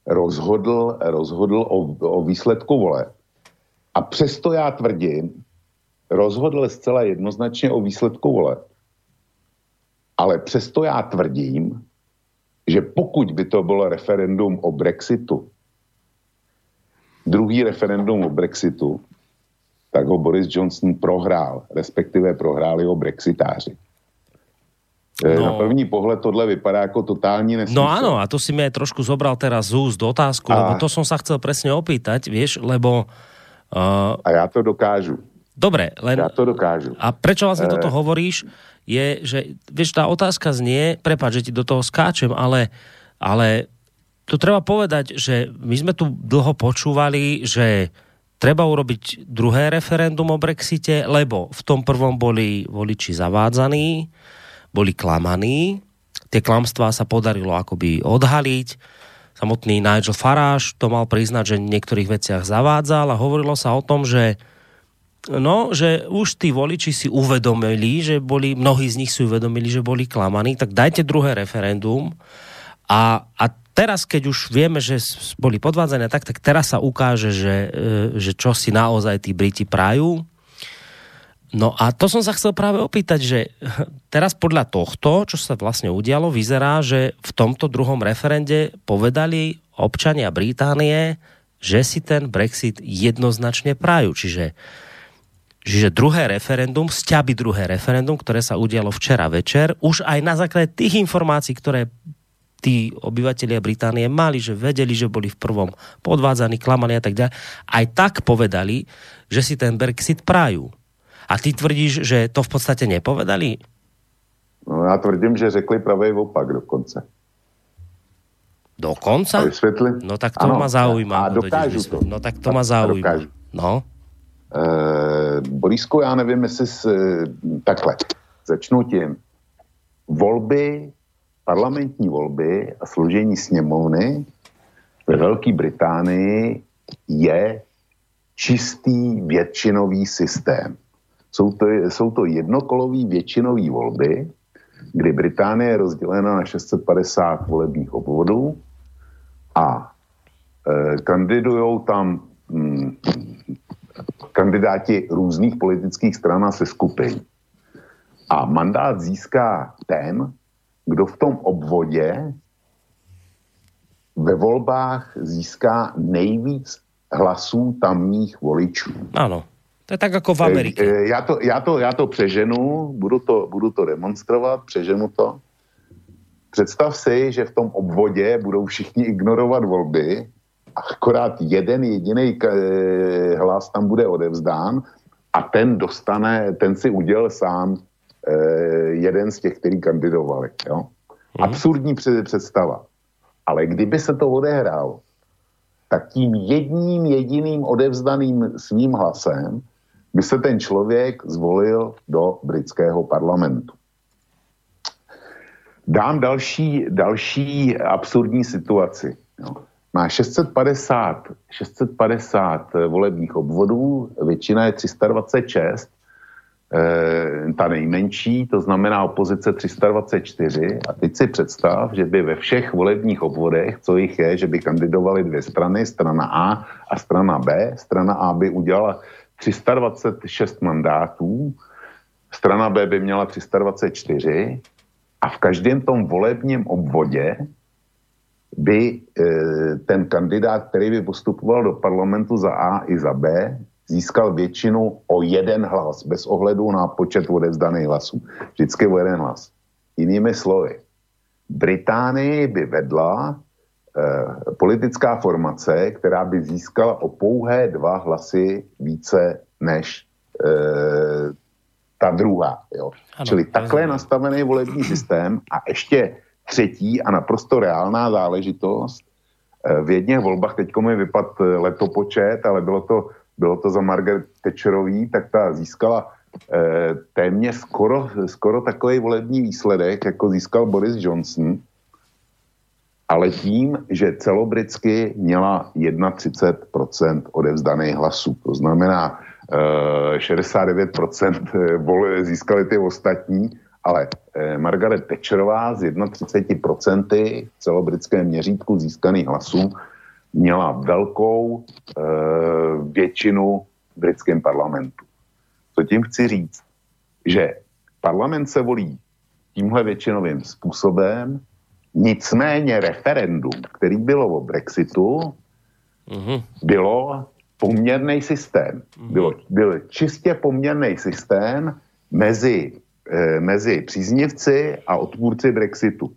Speaker 3: rozhodl, rozhodl o, o výsledku vole. A přesto já tvrdím, rozhodl zcela jednoznačně o výsledku vole. Ale přesto já tvrdím, že pokud by to bylo referendum o Brexitu, druhý referendum o Brexitu, tak ho Boris Johnson prohrál, respektive prohráli ho brexitáři. E, no. Na první pohled tohle vypadá jako totální nesmysl.
Speaker 2: No áno, a to si mi aj trošku zobral teraz z úst otázku, a... lebo to som sa chcel presne opýtať, vieš, lebo...
Speaker 3: Uh... A ja to dokážu.
Speaker 2: Dobre, len...
Speaker 3: Ja to dokážu.
Speaker 2: A prečo vlastne e... toto hovoríš, je, že, vieš, tá otázka znie, prepáč, že ti do toho skáčem, ale, ale tu treba povedať, že my sme tu dlho počúvali, že treba urobiť druhé referendum o Brexite, lebo v tom prvom boli voliči zavádzaní, boli klamaní. Tie klamstvá sa podarilo akoby odhaliť. Samotný Nigel Farage to mal priznať, že v niektorých veciach zavádzal a hovorilo sa o tom, že No, že už tí voliči si uvedomili, že boli, mnohí z nich si uvedomili, že boli klamaní, tak dajte druhé referendum a, a teraz, keď už vieme, že boli podvádzané tak, tak teraz sa ukáže, že, e, že čo si naozaj tí Briti prajú No a to som sa chcel práve opýtať, že teraz podľa tohto, čo sa vlastne udialo, vyzerá, že v tomto druhom referende povedali občania Británie, že si ten Brexit jednoznačne prajú. Čiže, čiže druhé referendum, sťaby druhé referendum, ktoré sa udialo včera večer, už aj na základe tých informácií, ktoré tí obyvatelia Británie mali, že vedeli, že boli v prvom podvádzaní, klamaní a tak ďalej, aj tak povedali, že si ten Brexit prajú. A ty tvrdíš, že to v podstate nepovedali?
Speaker 3: No já tvrdím, že řekli pravý opak dokonce.
Speaker 2: Dokonca? No tak to ano, ma zaujíma.
Speaker 3: A dokážu to.
Speaker 2: No tak to ma zaujíma. No.
Speaker 3: E, Borisku, já nevím, jestli s, takhle. Začnu tím. Volby, parlamentní volby a složení sněmovny ve Velké Británii je čistý většinový systém. Jsou to, jsou to jednokolový většinový volby, kdy Británie je rozdělena na 650 volebních obvodů a e, kandidují tam mm, kandidáti různých politických stran a se skupin. A mandát získá ten, kdo v tom obvodě ve volbách získá nejvíc hlasů tamních voličů.
Speaker 2: Ano. To je tak jako v Americe.
Speaker 3: Eh, já to, já to, já to přeženu, budu to, budu to demonstrovat, přeženu to. Představ si, že v tom obvodě budou všichni ignorovat volby, akorát jeden jediný eh, hlas tam bude odevzdán a ten dostane, ten si udělal sám eh, jeden z těch, který kandidovali. Jo? Hmm. Absurdní představa. Ale kdyby se to odehrálo, tak tím jedním jediným odevzdaným svým hlasem by se ten člověk zvolil do britského parlamentu. Dám další, další absurdní situaci. Jo. Má 650, 650 volebních obvodů, většina je 326, e, ta nejmenší, to znamená opozice 324. A teď si představ, že by ve všech volebních obvodech, co jich je, že by kandidovali dvě strany, strana A a strana B. Strana A by udělala 326 mandátů, strana B by měla 324 a v každém tom volebním obvodě by e, ten kandidát, který by postupoval do parlamentu za A i za B, získal většinu o jeden hlas, bez ohledu na počet odevzdaných hlasů. Vždycky o jeden hlas. Jinými slovy, Británii by vedla eh, politická formace, která by získala o pouhé dva hlasy více než eh, ta druhá. Jo. Ano, Čili takhle je nastavený volební systém a ještě třetí a naprosto reálná záležitost. Eh, v jedných volbách teď mi vypad eh, letopočet, ale bylo to bylo to za Margaret Thatcherový, tak ta získala eh, téměř skoro, skoro takový volební výsledek, jako získal Boris Johnson, ale tím, že celobritsky měla 31% odevzdaných hlasů. To znamená, eh, 69% eh, vole, získali ty ostatní, ale eh, Margaret Thatcherová z 31% v celobritském měřítku získaných hlasů měla velkou e, většinu v britském parlamentu. Co tím chci říct? Že parlament se volí tímhle většinovým způsobem, nicméně referendum, který bylo o Brexitu, mm-hmm. bylo poměrný systém. Mm-hmm. Bylo, byl čistě poměrný systém mezi, e, mezi příznivci a odpůrci Brexitu.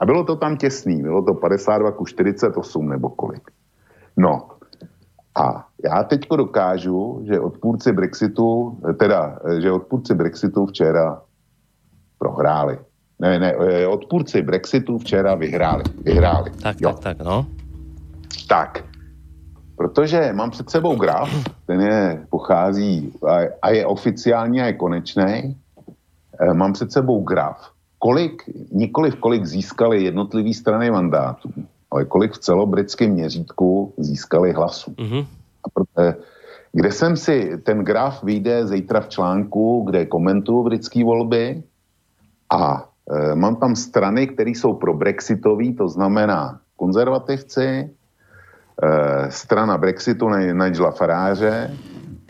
Speaker 3: A bylo to tam těsný, bylo to 52 ku 48 nebo kolik. No a já teďko dokážu, že odpůrci Brexitu, teda, že odpůrci Brexitu včera prohráli. Ne, ne, eh, odpůrci Brexitu včera vyhráli. Vyhráli.
Speaker 2: Tak, jo. tak, tak, no.
Speaker 3: Tak, protože mám před sebou graf, ten je, pochází a, a je oficiální a je konečný. Eh, mám před sebou graf, kolik, nikoliv kolik získali jednotlivý strany mandátů, ale kolik v celobritském měřítku získali hlasů. Mm-hmm. Kde jsem si, ten graf vyjde zítra v článku, kde komentuju britské volby a e, mám tam strany, které jsou pro brexitový, to znamená konzervativci, e, strana Brexitu Nigela Faráře,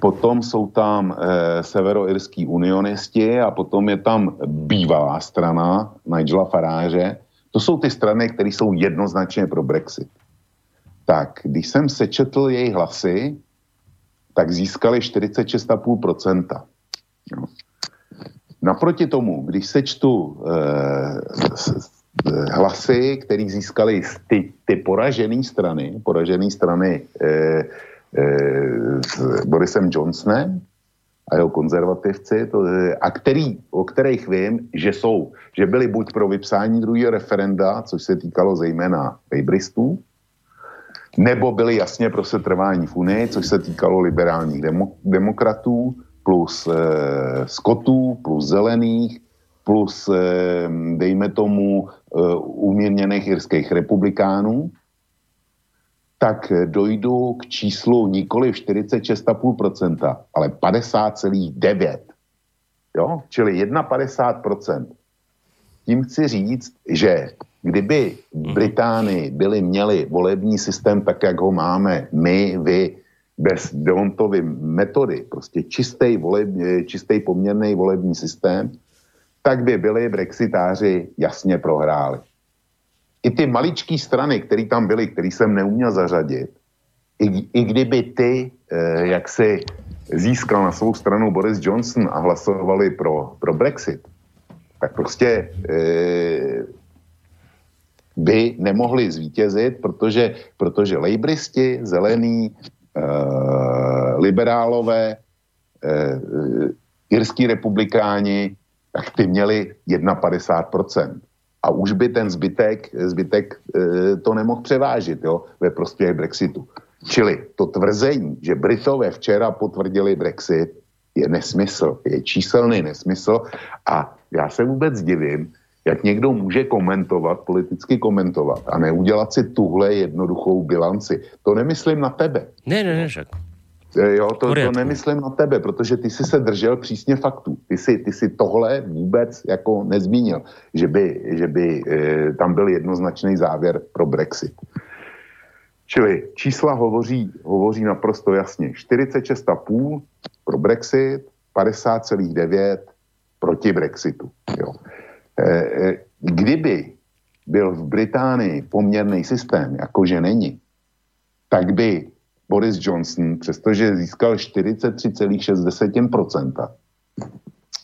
Speaker 3: potom jsou tam e, severoirský unionisti a potom je tam bývalá strana Nigela Faráře, to jsou ty strany, které jsou jednoznačně pro Brexit. Tak, když jsem sečetl jejich hlasy, tak získali 46,5%. No. Naproti tomu, když sečtu eh, hlasy, které získali ty, ty poražené strany, poražené strany eh, s Borisem Johnsonem, a jeho konzervativci, to, a který, o kterých vím, že jsou, že byli buď pro vypsání druhého referenda, což se týkalo zejména Labouristů, nebo byli jasně pro setrvání v Unii, což se týkalo liberálních demo, demokratů, plus e, skotů, plus zelených, plus, e, dejme tomu, e, umírněných irských republikánů, tak dojdu k číslu nikoli 46,5%, ale 50,9%. Jo? Čili 51%. Tím chci říct, že kdyby v mhm. Británii byli měli volební systém tak, jak ho máme my, vy, bez Deontovy metody, prostě čistý, voleb, čistý poměrný volební systém, tak by byli brexitáři jasně prohráli i ty maličké strany, které tam byly, které jsem neuměl zařadit, i, i kdyby ty, eh, jak si získal na svou stranu Boris Johnson a hlasovali pro, pro Brexit, tak prostě eh, by nemohli zvítězit, protože, protože lejbristi, zelení, eh, liberálové, eh, irský republikáni, tak ty měli 51% a už by ten zbytek, zbytek e, to nemohl převážit jo, ve prospěch Brexitu. Čili to tvrzení, že Britové včera potvrdili Brexit, je nesmysl, je číselný nesmysl a já se vůbec divím, jak někdo může komentovat, politicky komentovat a neudělat si tuhle jednoduchou bilanci. To nemyslím na tebe.
Speaker 2: Ne, ne, ne, však.
Speaker 3: E, jo, to, to nemyslím na tebe, protože ty jsi se držel přísně faktů. Ty jsi, ty jsi tohle vůbec jako nezmínil, že by, že by e, tam byl jednoznačný závěr pro Brexit. Čili čísla hovoří, hovoří naprosto jasně. 46,5 pro Brexit, 50,9 proti Brexitu. Jo. E, e, kdyby byl v Británii poměrný systém, jakože není, tak by Boris Johnson, přestože získal 43,6%,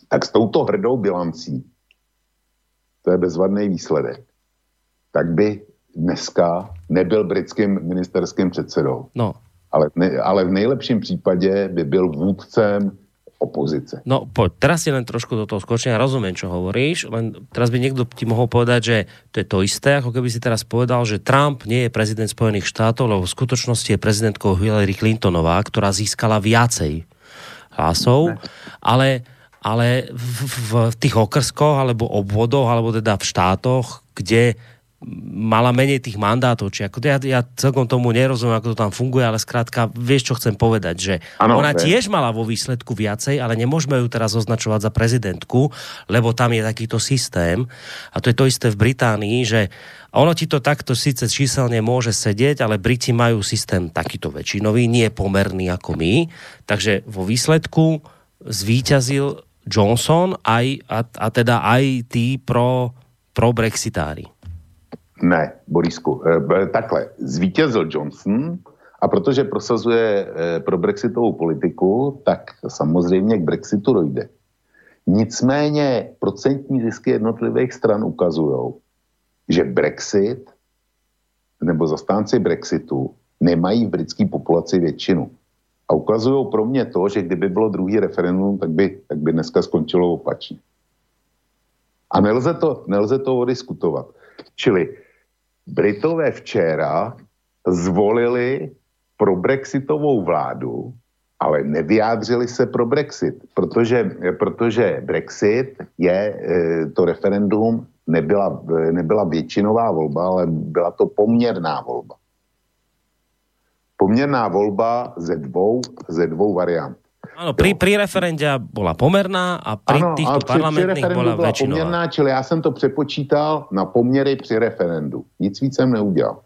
Speaker 3: tak s touto hrdou bilancí, to je bezvadný výsledek, tak by dneska nebyl britským ministerským předsedou. No. Ale, ne, ale v nejlepším případě by byl vůdcem opozície.
Speaker 2: No, po, teraz si len trošku do toho skočím, ja rozumiem, čo hovoríš, len teraz by niekto ti mohol povedať, že to je to isté, ako keby si teraz povedal, že Trump nie je prezident Spojených štátov, lebo v skutočnosti je prezidentkou Hillary Clintonová, ktorá získala viacej hlasov, ale, ale v, v, v tých okrskoch alebo obvodoch, alebo teda v štátoch, kde mala menej tých mandátov, či ako, ja, ja celkom tomu nerozumiem, ako to tam funguje, ale skrátka, vieš, čo chcem povedať, že ano, ona ne. tiež mala vo výsledku viacej, ale nemôžeme ju teraz označovať za prezidentku, lebo tam je takýto systém a to je to isté v Británii, že ono ti to takto síce číselne môže sedieť, ale Briti majú systém takýto väčšinový, nie pomerný ako my, takže vo výsledku zvíťazil Johnson aj, a, a teda aj tí pro, pro Brexitári.
Speaker 3: Ne, Borisku, e, takhle, zvítězil Johnson a protože prosazuje e, pro brexitovou politiku, tak samozřejmě k Brexitu dojde. Nicméně procentní zisky jednotlivých stran ukazují, že Brexit nebo zastánci Brexitu nemají v britské populaci většinu. A ukazují pro mě to, že kdyby bylo druhý referendum, tak by, tak by dneska skončilo opačně. A nelze to, nelze to odiskutovat. Čili Britové včera zvolili pro brexitovou vládu, ale nevyjádřili se pro Brexit, protože, protože Brexit je, e, to referendum nebyla, nebyla většinová volba, ale byla to poměrná volba. Poměrná volba ze dvou, ze dvou variant.
Speaker 2: Áno, pri, pri referende bola pomerná a pri ano, týchto při, parlamentných při bola väčšinová. poměrná,
Speaker 3: čili já jsem to přepočítal na poměry při referendu. Nic víc jsem neudělal.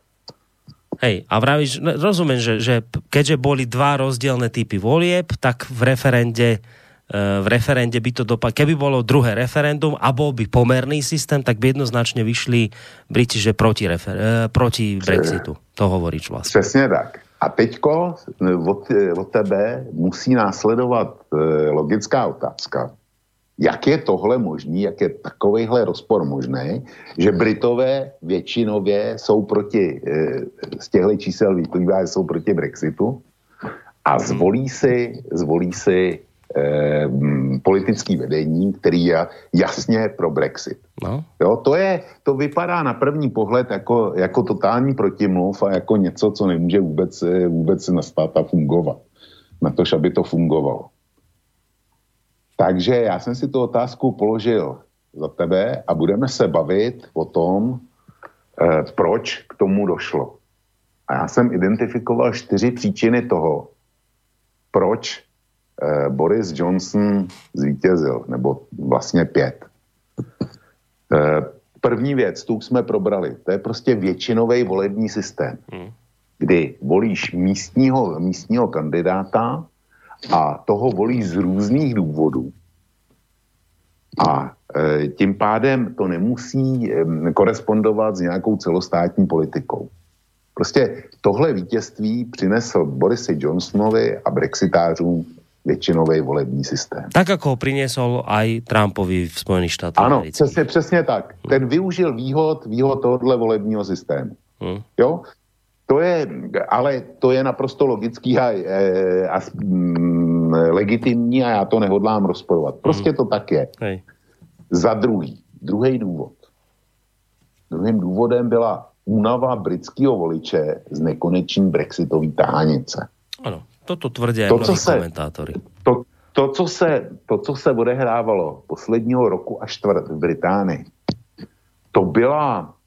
Speaker 2: Hej, a vravíš, no, rozumiem, že, že keďže boli dva rozdielne typy volieb, tak v referende e, v referende by to dopadlo, keby bolo druhé referendum a bol by pomerný systém, tak by jednoznačne vyšli Briti, že proti, refer, e, proti Brexitu. To hovoríš vlastne.
Speaker 3: Přesně tak. A teďko eh, od, eh, od tebe musí následovat e, logická otázka. Jak je tohle možný, jak je takovýhle rozpor možný, že Britové většinově jsou proti, z těchto čísel vyplývá, že jsou proti Brexitu a zvolí si, zvolí si eh, politický vedení, který je jasně pro Brexit. No. Jo, to, je, to vypadá na první pohled jako, jako totální protimluv a jako něco, co nemůže vůbec, vůbec nastat a fungovat. Na to, aby to fungovalo. Takže já jsem si tu otázku položil za tebe a budeme se bavit o tom, eh, proč k tomu došlo. A já jsem identifikoval čtyři příčiny toho, proč Eh, Boris Johnson zvítězil, nebo vlastně pět. Eh, první věc, tu jsme probrali, to je prostě většinový volební systém, hmm. kdy volíš místního, místního kandidáta a toho volíš z různých důvodů. A e, tím pádem to nemusí e, korespondovat s nějakou celostátní politikou. Prostě tohle vítězství přinesl Borisi Johnsonovi a brexitářům většinový volební systém.
Speaker 2: Tak, jako ho priniesol aj Trumpovi v Spojených štátoch.
Speaker 3: Ano, přesně, přesně tak. Ten využil výhod, výhod tohohle volebního systému. Hmm. Jo? To je, ale to je naprosto logický a, a, a mm, legitimní a já to nehodlám rozporovat. Prostě hmm. to tak je. Hej. Za druhý, druhý důvod. Druhým důvodem byla únava britského voliče z nekoneční brexitový tahanice.
Speaker 2: Ano. Toto tvrdí to, co se, komentátory.
Speaker 3: To, to, co se, to, co se odehrávalo posledního roku a čtvrt v Británii, to byla,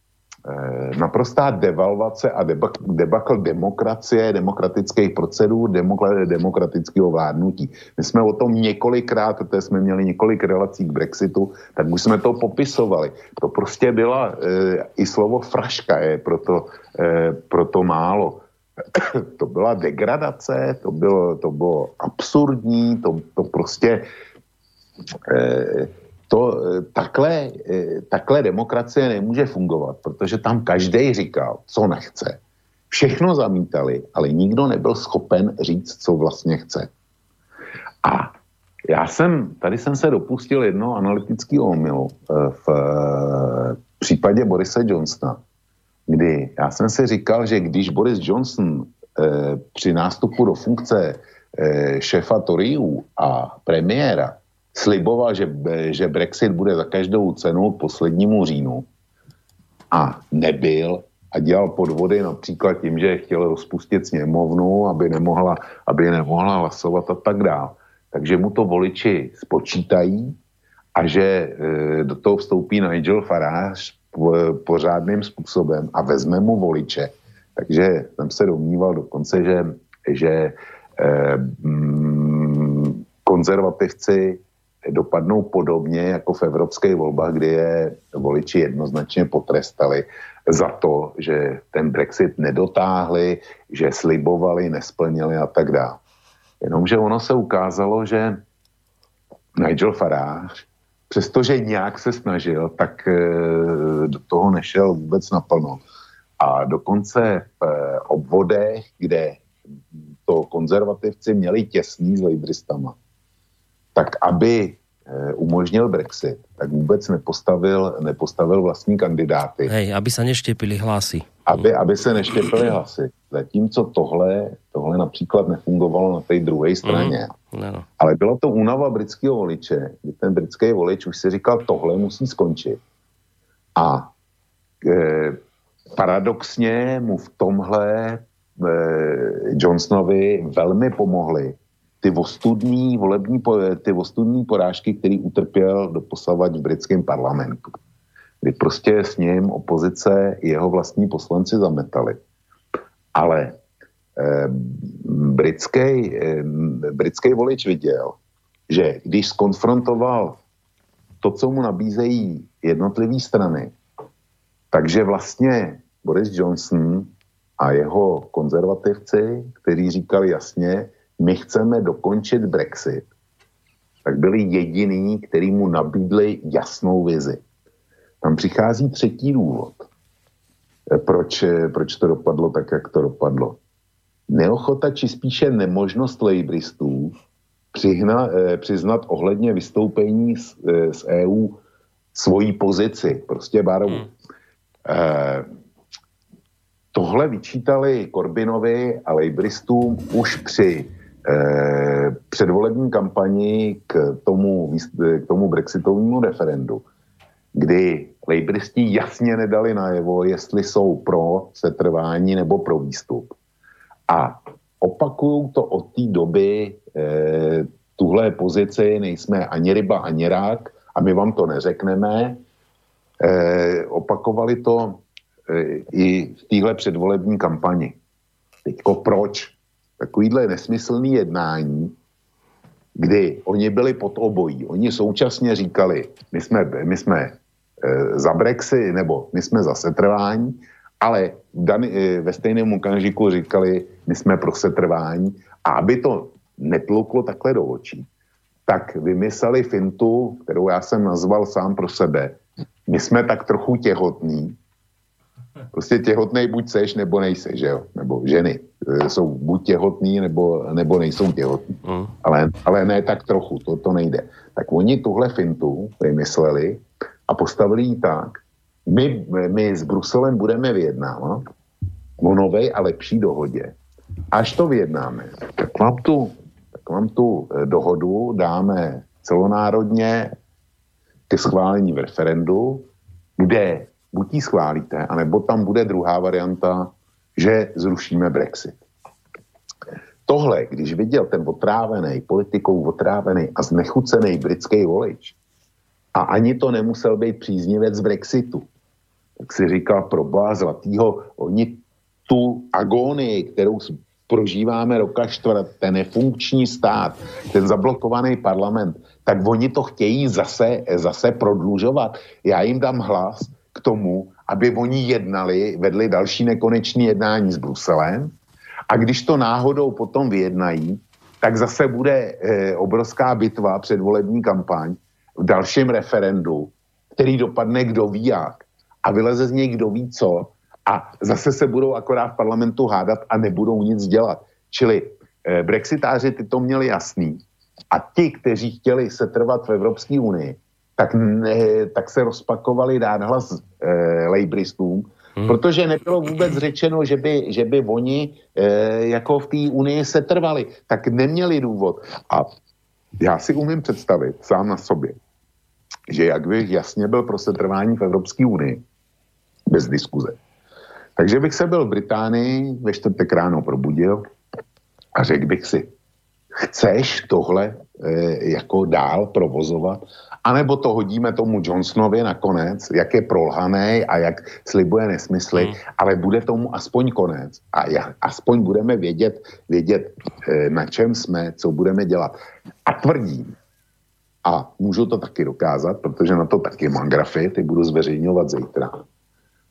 Speaker 3: Eh, naprostá devalvace a debakl demokracie, demokratických procedur, demokratického vládnutí. My jsme o tom několikrát, protože jsme měli několik relací k Brexitu, tak už jsme to popisovali. To prostě byla, e, i slovo fraška je proto, e, proto málo. to byla degradace, to bylo, to bylo absurdní, to, to prostě e, to eh, takhle, eh, takhle demokracie nemůže fungovat, protože tam každý říkal, co nechce. Všechno zamítali, ale nikdo nebyl schopen říct, co vlastně chce. A já jsem, tady jsem se dopustil jedno analytického omylu eh, v případě Borise Johnsona, kdy já jsem si říkal, že když Boris Johnson při nástupu do funkce šéfa Toriu a premiéra sliboval, že, že Brexit bude za každou cenu poslednímu říjnu a nebyl a dělal podvody například tím, že chtěl rozpustit sněmovnu, aby nemohla, aby nemohla hlasovat a tak dále. Takže mu to voliči spočítají a že e, do toho vstoupí Nigel Farage pořádným způsobem a vezme mu voliče. Takže jsem se domníval dokonce, že, že e, mm, konzervativci dopadnou podobně jako v evropských volbách, kdy je voliči jednoznačně potrestali za to, že ten Brexit nedotáhli, že slibovali, nesplnili a tak dále. Jenomže ono se ukázalo, že Nigel Farage, přestože nějak se snažil, tak eh, do toho nešel vůbec naplno. A dokonce v eh, obvodech, kde to konzervativci měli těsný s lejbristama, tak aby eh, umožnil Brexit, tak vůbec nepostavil, nepostavil vlastní kandidáty.
Speaker 2: Hej, aby se neštěpili hlasy.
Speaker 3: Aby, aby se neštěpili hlasy. Zatímco tohle, tohle například nefungovalo na té druhé straně. Mm, no. Ale bylo to únava britského voliče, kdy ten britský volič už si říkal, tohle musí skončit. A e, paradoxně mu v tomhle e, Johnsonovi velmi pomohli ty ostudní volební, ty ostudní porážky, který utrpěl doposavať v britském parlamentu. Kdy prostě s ním opozice jeho vlastní poslanci zametali. Ale britský, eh, britský volič viděl, že když skonfrontoval to, co mu nabízejí jednotlivé strany, takže vlastně Boris Johnson a jeho konzervativci, kteří říkali jasně, my chceme dokončit Brexit, tak byli jediný, který mu nabídli jasnou vizi. Tam přichází třetí důvod, proč, proč to dopadlo tak, jak to dopadlo. Neochota, či spíše nemožnost lejbristů přihna, eh, přiznat ohledně vystoupení z, z EU svoji pozici, prostě barovu. Hmm. Eh, tohle vyčítali Korbinovi a lejbristům už při eh, předvolební kampani k tomu, k tomu brexitovému referendu, kdy lejbristi jasně nedali najevo, jestli jsou pro setrvání nebo pro výstup. A opakují to od té doby eh, tuhle pozici, nejsme ani ryba, ani rák a my vám to neřekneme. Eh, opakovali to eh, i v téhle předvolební kampani. Teďko proč? takovýhle nesmyslný jednání, kdy oni byli pod obojí. Oni současně říkali, my jsme, my jsme e, za Brexit, nebo my jsme za setrvání, ale daný, e, ve stejném okamžiku říkali, my jsme pro setrvání. A aby to netluklo takhle do očí, tak vymysleli fintu, kterou já jsem nazval sám pro sebe. My jsme tak trochu těhotní, Prostě těhotnej buď seš, nebo nejseš, že jo? Nebo ženy e, jsou buď těhotný, nebo, nebo nejsou těhotní. Mm. Ale, ale ne tak trochu, to, to nejde. Tak oni tuhle fintu vymysleli a postavili ji tak, my, my s Bruselem budeme vyjednávat o nové a lepší dohodě. Až to vyjednáme, tak vám tu, tak vám tu e, dohodu dáme celonárodně ke schválení v referendu, kde buď ji schválíte, anebo tam bude druhá varianta, že zrušíme Brexit. Tohle, když viděl ten otrávený, politikou otrávený a znechucený britský volič, a ani to nemusel být příznivec Brexitu, tak si říkal pro boha zlatýho, oni tu agónii, kterou prožíváme roka čtvrt, ten nefunkční stát, ten zablokovaný parlament, tak oni to chtějí zase, zase prodlužovat. Já jim dám hlas k tomu, aby oni jednali, vedli další nekonečný jednání s Bruselem a když to náhodou potom vyjednají, tak zase bude e, obrovská bitva, předvolební kampaň v dalším referendu, který dopadne kdo ví jak a vyleze z něj kdo ví co a zase se budou akorát v parlamentu hádat a nebudou nic dělat. Čili e, brexitáři ty to měli jasný a ti, kteří chtěli setrvat v Evropské unii, tak, ne, tak se rozpakovali dát hlas e, lejbristům, Hmm. Protože nebylo vůbec řečeno, že by, že by oni e, jako v té unii se trvali. Tak neměli důvod. A já si umím představit sám na sobě, že jak bych jasně byl pro setrvání v Evropské unii, bez diskuze. Takže bych se byl v Británii ve čtvrtek ráno probudil a řekl bych si, chceš tohle e, jako dál provozovat? anebo to hodíme tomu Johnsonovi nakonec, jak je prolhaný a jak slibuje nesmysly, hmm. ale bude tomu aspoň konec a já, aspoň budeme vědět, vědět, eh, na čem jsme, co budeme dělat. A tvrdím, a můžu to taky dokázat, protože na to taky mám grafy, ty budu zveřejňovat zítra.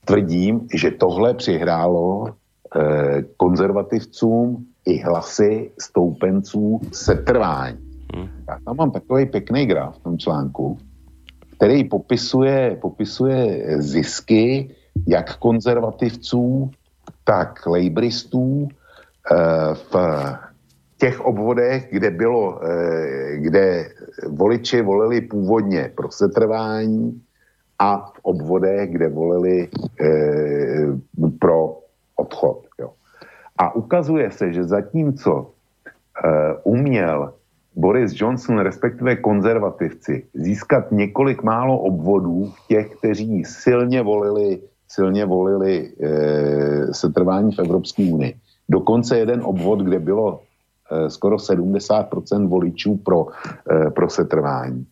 Speaker 3: Tvrdím, že tohle přihrálo eh, konzervativcům i hlasy stoupenců setrvání. Hmm. Já tam mám takový pěkný graf v tom článku, který popisuje, popisuje zisky jak konzervativců, tak lejbristů eh, v těch obvodech, kde bylo, eh, kde voliči volili původně pro setrvání a v obvodech, kde volili eh, pro odchod. Jo. A ukazuje se, že zatímco uměl Boris Johnson, respektive konzervativci, získat několik málo obvodů těch, kteří silně volili, silně volili e, setrvání v Evropské unii. Dokonce jeden obvod, kde bylo e, skoro 70% voličů pro, e, pro setrvání.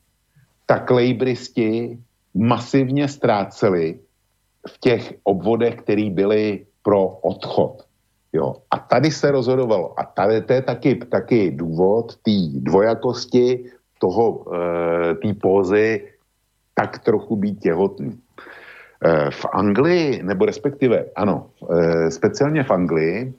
Speaker 3: Tak lejbristi masivně ztráceli v těch obvodech, které byly pro odchod. Jo. A tady se rozhodovalo. A tady to je taky, taky důvod té dvojakosti toho, e, té pózy tak trochu být těhotný. E, v Anglii, nebo respektive, ano, e, speciálně v Anglii,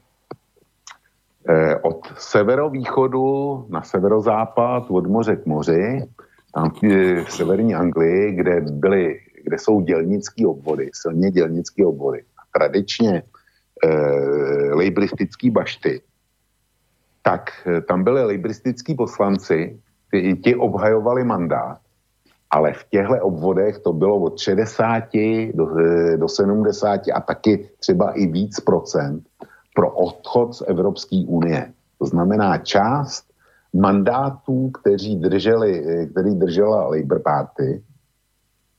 Speaker 3: od severovýchodu na severozápad, od moře k moři, tam v severní Anglii, kde byly, kde jsou dělnické obvody, silně dělnické obvody. A tradičně eh, lejbristický bašty, tak eh, tam byli lejbristický poslanci, ty, ti obhajovali mandát, ale v těchto obvodech to bylo od 60 do, eh, do 70 a taky třeba i víc procent pro odchod z Evropské unie. To znamená část mandátů, kteří drželi, eh, který držela Labour Party,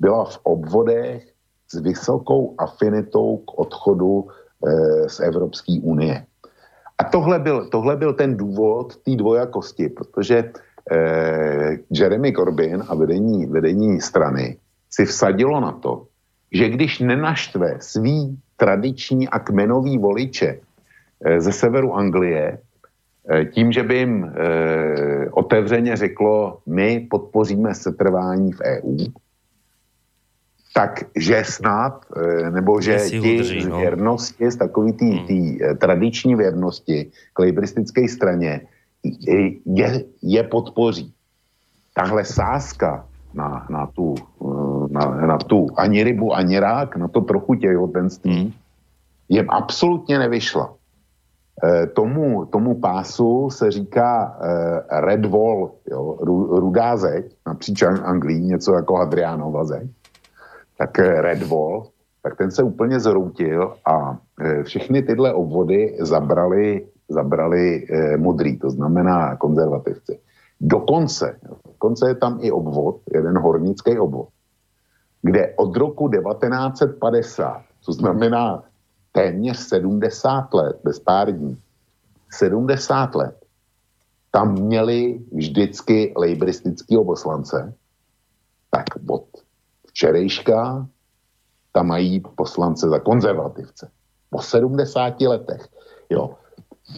Speaker 3: byla v obvodech s vysokou afinitou k odchodu Eh, z Evropské unie. A tohle byl, tohle byl ten důvod té dvojakosti, protože eh, Jeremy Corbyn a vedení, vedení strany si vsadilo na to, že když nenaštve svý tradiční a kmenový voliče eh, ze severu Anglie, tím, že by jim eh, otevřeně řeklo, my podpoříme setrvání v EU, tak že snad, eh, nebo že ti z no. věrnosti, z takový tý, hmm. tý eh, tradiční věrnosti k lejbristické straně je, je podpoří. Tahle sázka na, na, tu, eh, na, na tu ani rybu, ani rák, na to trochu těhotenství, hmm. jim absolutně nevyšla. E, tomu, tomu pásu se říká e, red wall, jo, rudá zeď, napříč Anglii, něco jako Hadriánova zeď tak eh, Red Wall, tak ten se úplně zroutil a eh, všechny tyhle obvody zabrali, zabrali eh, modrý, to znamená konzervativci. Dokonce, dokonce je tam i obvod, jeden hornický obvod, kde od roku 1950, to znamená téměř 70 let, bez pár dní, 70 let, tam měli vždycky lejbristický poslance, tak od včerejška tam mají poslance za konzervativce. Po 70 letech. Jo.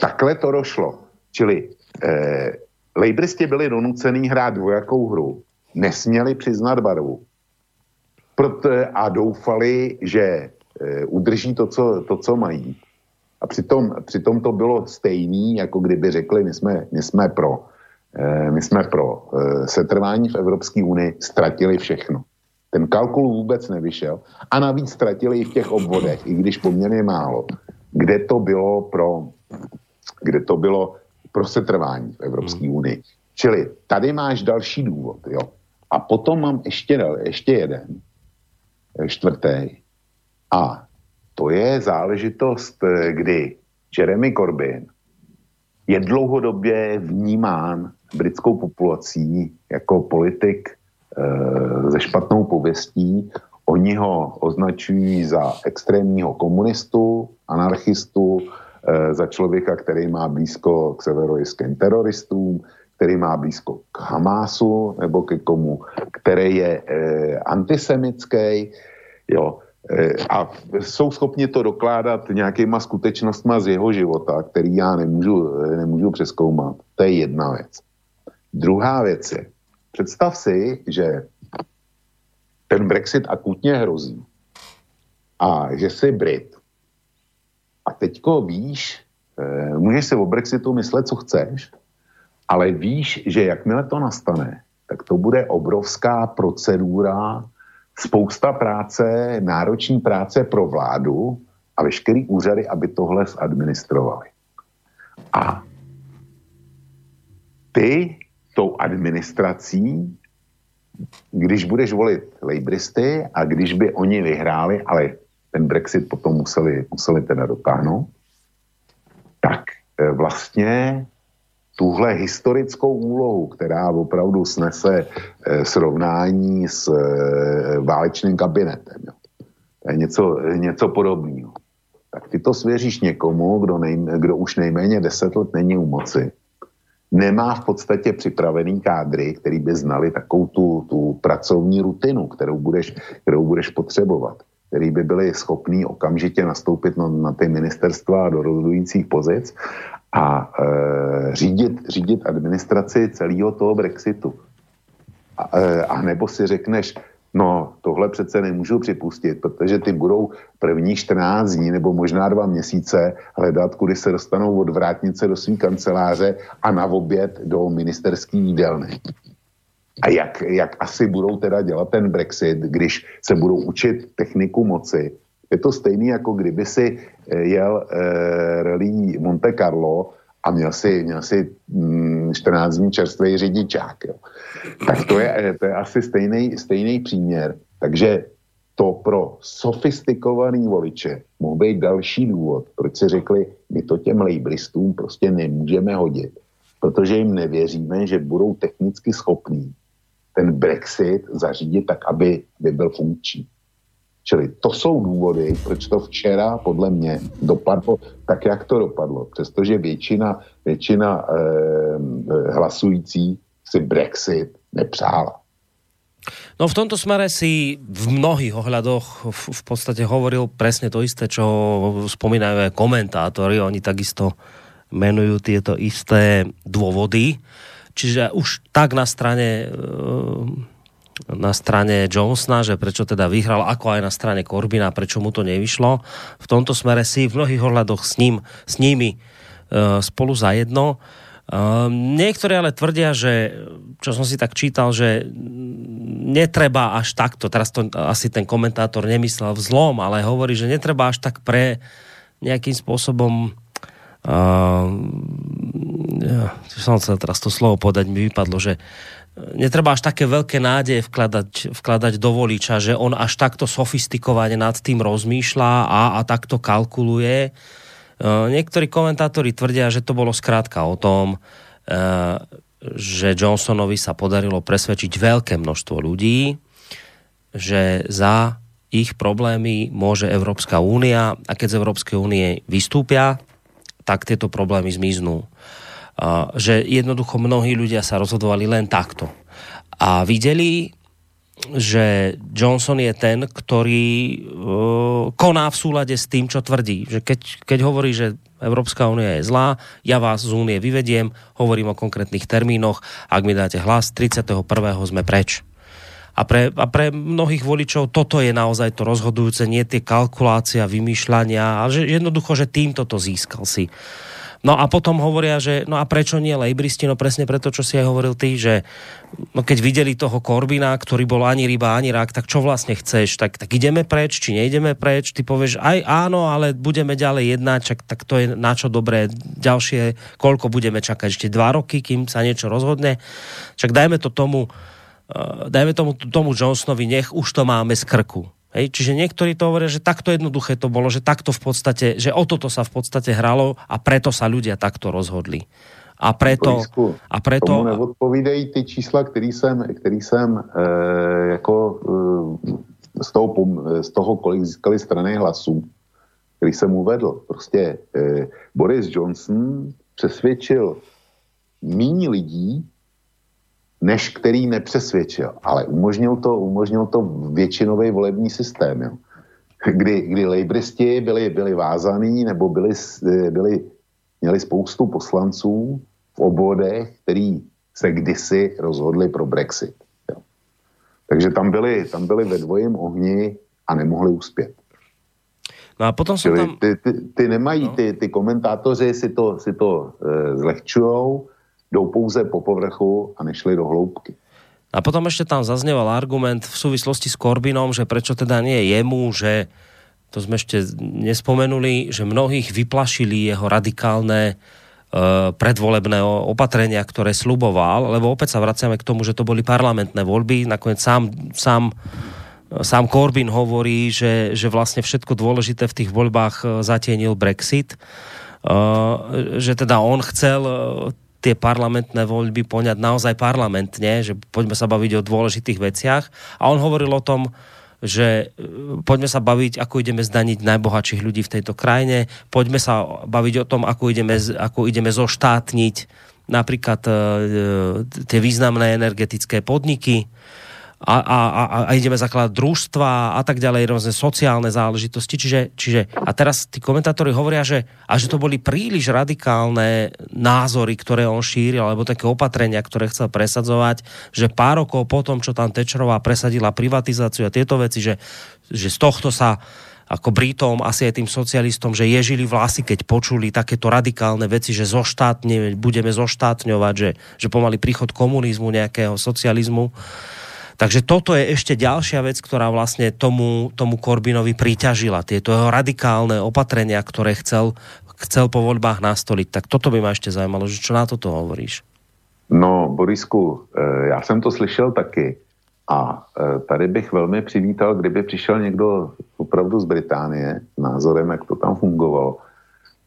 Speaker 3: Takhle to došlo. Čili eh, lejbristi byli donucený hrát dvojakou hru. Nesměli přiznat barvu. Proto, a doufali, že udrží to co, to, co mají. A přitom, přitom to bylo stejný, jako kdyby řekli, my jsme, my jsme pro, eh, my jsme pro eh, setrvání v Evropské unii, ztratili všechno. Ten kalkul vůbec nevyšel a navíc ztratili i v těch obvodech, i když poměrně málo, kde to bylo pro, kde to bylo pro setrvání v Evropské hmm. unii. Čili tady máš další důvod, jo. A potom mám ještě, ještě jeden, eh, čtvrtý. A to je záležitost, eh, kdy Jeremy Corbyn je dlouhodobě vnímán britskou populací jako politik e, ze špatnou pověstí. Oni ho označují za extrémního komunistu, anarchistu, e, za člověka, který má blízko k severojským teroristům, který má blízko k Hamásu nebo ke komu, který je e, antisemický. Jo. Eh, a jsou schopni to dokládat nějakýma skutečnostma z jeho života, který já nemůžu, eh, nemůžu přeskoumat. To je jedna věc. Druhá věc je, představ si, že ten Brexit akutně hrozí a že jsi Brit. A teďko víš, eh, můžeš si o Brexitu myslet, co chceš, ale víš, že jakmile to nastane, tak to bude obrovská procedura spousta práce, nároční práce pro vládu a veškerý úřady, aby tohle zadministrovali. A ty tou administrací, když budeš volit lejbristy a když by oni vyhráli, ale ten Brexit potom museli, museli teda dotáhnout, tak eh, vlastně tuhle historickou úlohu, která opravdu snese eh, srovnání s eh, válečným kabinetem. Jo. To je něco, něco podobného. Tak ty to svěříš někomu, kdo, nej, kdo už nejméně deset let není u moci. Nemá v podstatě připravený kádry, který by znali takovou tu, tu pracovní rutinu, kterou budeš, kterou budeš potřebovat který by byli schopní okamžitě nastoupit na, na ty ministerstva do rozhodujících pozic a e, řídit, řídit administraci celého toho Brexitu. A, e, a nebo si řekneš, no tohle přece nemůžu připustit, protože ty budou první 14 dní nebo možná dva měsíce hledat, kudy se dostanou od vrátnice do své kanceláře a na oběd do ministerský jídelny. A jak, jak asi budou teda dělat ten Brexit, když se budou učit techniku moci, je to stejný, jako kdyby si eh, jel eh, rally Monte Carlo a měl si, měl si mm, 14 dní čerstvý řidičák. Jo. Tak to je, eh, to je asi stejný, stejný příměr. Takže to pro sofistikovaný voliče mohl být další důvod, proč si řekli, my to těm lejbristům prostě nemůžeme hodit, protože jim nevěříme, že budou technicky schopní ten Brexit zařídit tak, aby, aby byl funkční. Čili to jsou důvody, proč to včera podle mě dopadlo tak, jak to dopadlo. Přestože většina, většina eh, hlasující si Brexit nepřála.
Speaker 2: No v tomto smere si v mnohých ohľadoch v, v podstate hovoril presne to isté, čo spomínajú aj komentátori. Oni takisto menujú tieto isté dôvody. Čiže už tak na strane eh, na strane Johnsona, že prečo teda vyhral, ako aj na strane Corbina, prečo mu to nevyšlo. V tomto smere si v mnohých ohľadoch s, ním, s nimi uh, spolu zajedno. Uh, niektorí ale tvrdia, že, čo som si tak čítal, že netreba až takto, teraz to asi ten komentátor nemyslel v zlom, ale hovorí, že netreba až tak pre nejakým spôsobom uh, ja, som chcel teraz to slovo podať, mi vypadlo, že netreba až také veľké nádeje vkladať, vkladať do voliča, že on až takto sofistikovane nad tým rozmýšľa a, a takto kalkuluje. E, niektorí komentátori tvrdia, že to bolo skrátka o tom, e, že Johnsonovi sa podarilo presvedčiť veľké množstvo ľudí, že za ich problémy môže Európska únia a keď z Európskej únie vystúpia, tak tieto problémy zmiznú že jednoducho mnohí ľudia sa rozhodovali len takto. A videli že Johnson je ten, ktorý uh, koná v súlade s tým, čo tvrdí. Že keď, keď hovorí, že Európska únia je zlá, ja vás z únie vyvediem, hovorím o konkrétnych termínoch, ak mi dáte hlas, 31. sme preč. A pre, a pre mnohých voličov toto je naozaj to rozhodujúce, nie tie kalkulácia, vymýšľania, ale že jednoducho, že týmto to získal si. No a potom hovoria, že no a prečo nie lejbristi? No presne preto, čo si aj hovoril ty, že no keď videli toho Korbina, ktorý bol ani ryba, ani rak, tak čo vlastne chceš? Tak, tak ideme preč, či nejdeme preč? Ty povieš, aj áno, ale budeme ďalej jednať, čak, tak to je na čo dobré. Ďalšie, koľko budeme čakať? Ešte dva roky, kým sa niečo rozhodne? Čak dajme to tomu, uh, dajme tomu, tomu Johnsonovi, nech už to máme z krku Hej, čiže niektorí to hovoria, že takto jednoduché to bolo, že takto v podstate, že o toto sa v podstate hralo a preto sa ľudia takto rozhodli. A preto...
Speaker 3: a preto tomu neodpovídají ty čísla, který jsem, který jsem e, jako e, z, toho, z toho, kolik získali strany hlasů, který jsem uvedl. Prostě e, Boris Johnson přesvědčil míň lidí, než který nepřesvědčil. Ale umožnil to, umožnil to většinový volební systém, jo. Kdy, kdy lejbristi byli, byli vázaný nebo byli, byli, měli spoustu poslanců v obvodech, který se kdysi rozhodli pro Brexit. Jo. Takže tam byli, tam byli ve dvojím ohni a nemohli uspět.
Speaker 2: No a potom jsou tam...
Speaker 3: Ty, ty, ty nemají, no. ty, ty komentátoři si to, si to e, zlehčujou, jdou pouze po povrchu a nešli do hloubky.
Speaker 2: A potom ešte tam zazneval argument v súvislosti s Korbinom, že prečo teda nie jemu, že to sme ešte nespomenuli, že mnohých vyplašili jeho radikálne uh, predvolebné opatrenia, ktoré sluboval, lebo opäť sa vraciame k tomu, že to boli parlamentné voľby, nakoniec sám, sám sám Corbyn hovorí, že, že vlastne všetko dôležité v tých voľbách e, zatienil Brexit. Že teda on chcel tie parlamentné voľby poňať naozaj parlamentne, že poďme sa baviť o dôležitých veciach. A on hovoril o tom, že e, poďme sa baviť, ako ideme zdaniť najbohatších ľudí v tejto krajine, poďme sa baviť o tom, ako ideme, ako ideme zoštátniť napríklad e, e tie významné energetické podniky, a, a, a, a ideme zakladať družstva a tak ďalej, rôzne sociálne záležitosti. Čiže, čiže a teraz tí komentátori hovoria, že, a že to boli príliš radikálne názory, ktoré on šíril, alebo také opatrenia, ktoré chcel presadzovať, že pár rokov potom, čo tam Tečerová presadila privatizáciu a tieto veci, že, že z tohto sa ako Britom, asi aj tým socialistom, že ježili vlasy, keď počuli takéto radikálne veci, že zoštátne, budeme zoštátňovať, že, že pomaly príchod komunizmu, nejakého socializmu. Takže toto je ešte ďalšia vec, ktorá vlastne tomu, tomu Korbinovi priťažila. Tieto jeho radikálne opatrenia, ktoré chcel, chcel po voľbách nastoliť. Tak toto by ma ešte zajímalo, že čo na toto hovoríš?
Speaker 3: No, Borisku, eh, já jsem to slyšel taky. A eh, tady bych velmi přivítal, kdyby přišel někdo opravdu z Británie s názorem, jak to tam fungovalo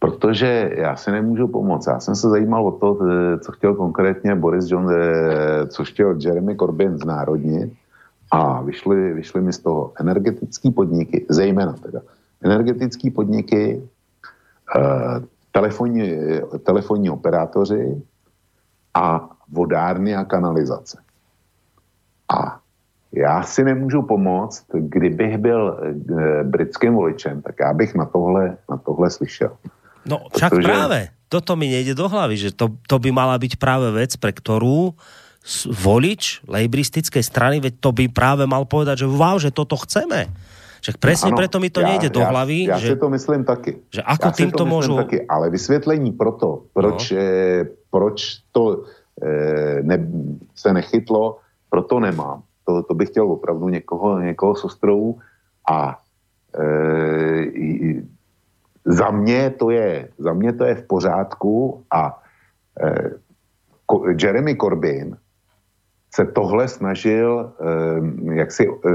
Speaker 3: Protože já si nemůžu pomoct. Já jsem se zajímal o to, eh, co chtěl konkrétně Boris John, eh, co chtěl Jeremy Corbyn znárodnit a vyšly, vyšly mi z toho energetické podniky, zejména teda energetické podniky, eh, telefonní, telefonní operátoři a vodárny a kanalizace. A já si nemůžu pomoct, kdybych byl britským voličem, tak já bych na tohle, na tohle slyšel.
Speaker 2: No však Protože... práve, toto mi nejde do hlavy, že to, to by mala byť práve vec, pre ktorú volič lejbristickej strany, veď to by práve mal povedať, že wow, že toto chceme. Však presne ano, preto mi to ja, nejde do hlavy.
Speaker 3: Ja, ja že, si to myslím taky.
Speaker 2: Že ako ja týmto môžu...
Speaker 3: Taky, ale vysvětlení pro to, proč, no. eh, proč to eh, ne, se nechytlo, proto nemám. To, to bych chtěl opravdu někoho, někoho s ostrou a eh, za mě to je, za mě to je v pořádku a eh, Jeremy Corbyn se tohle snažil eh, jak si eh,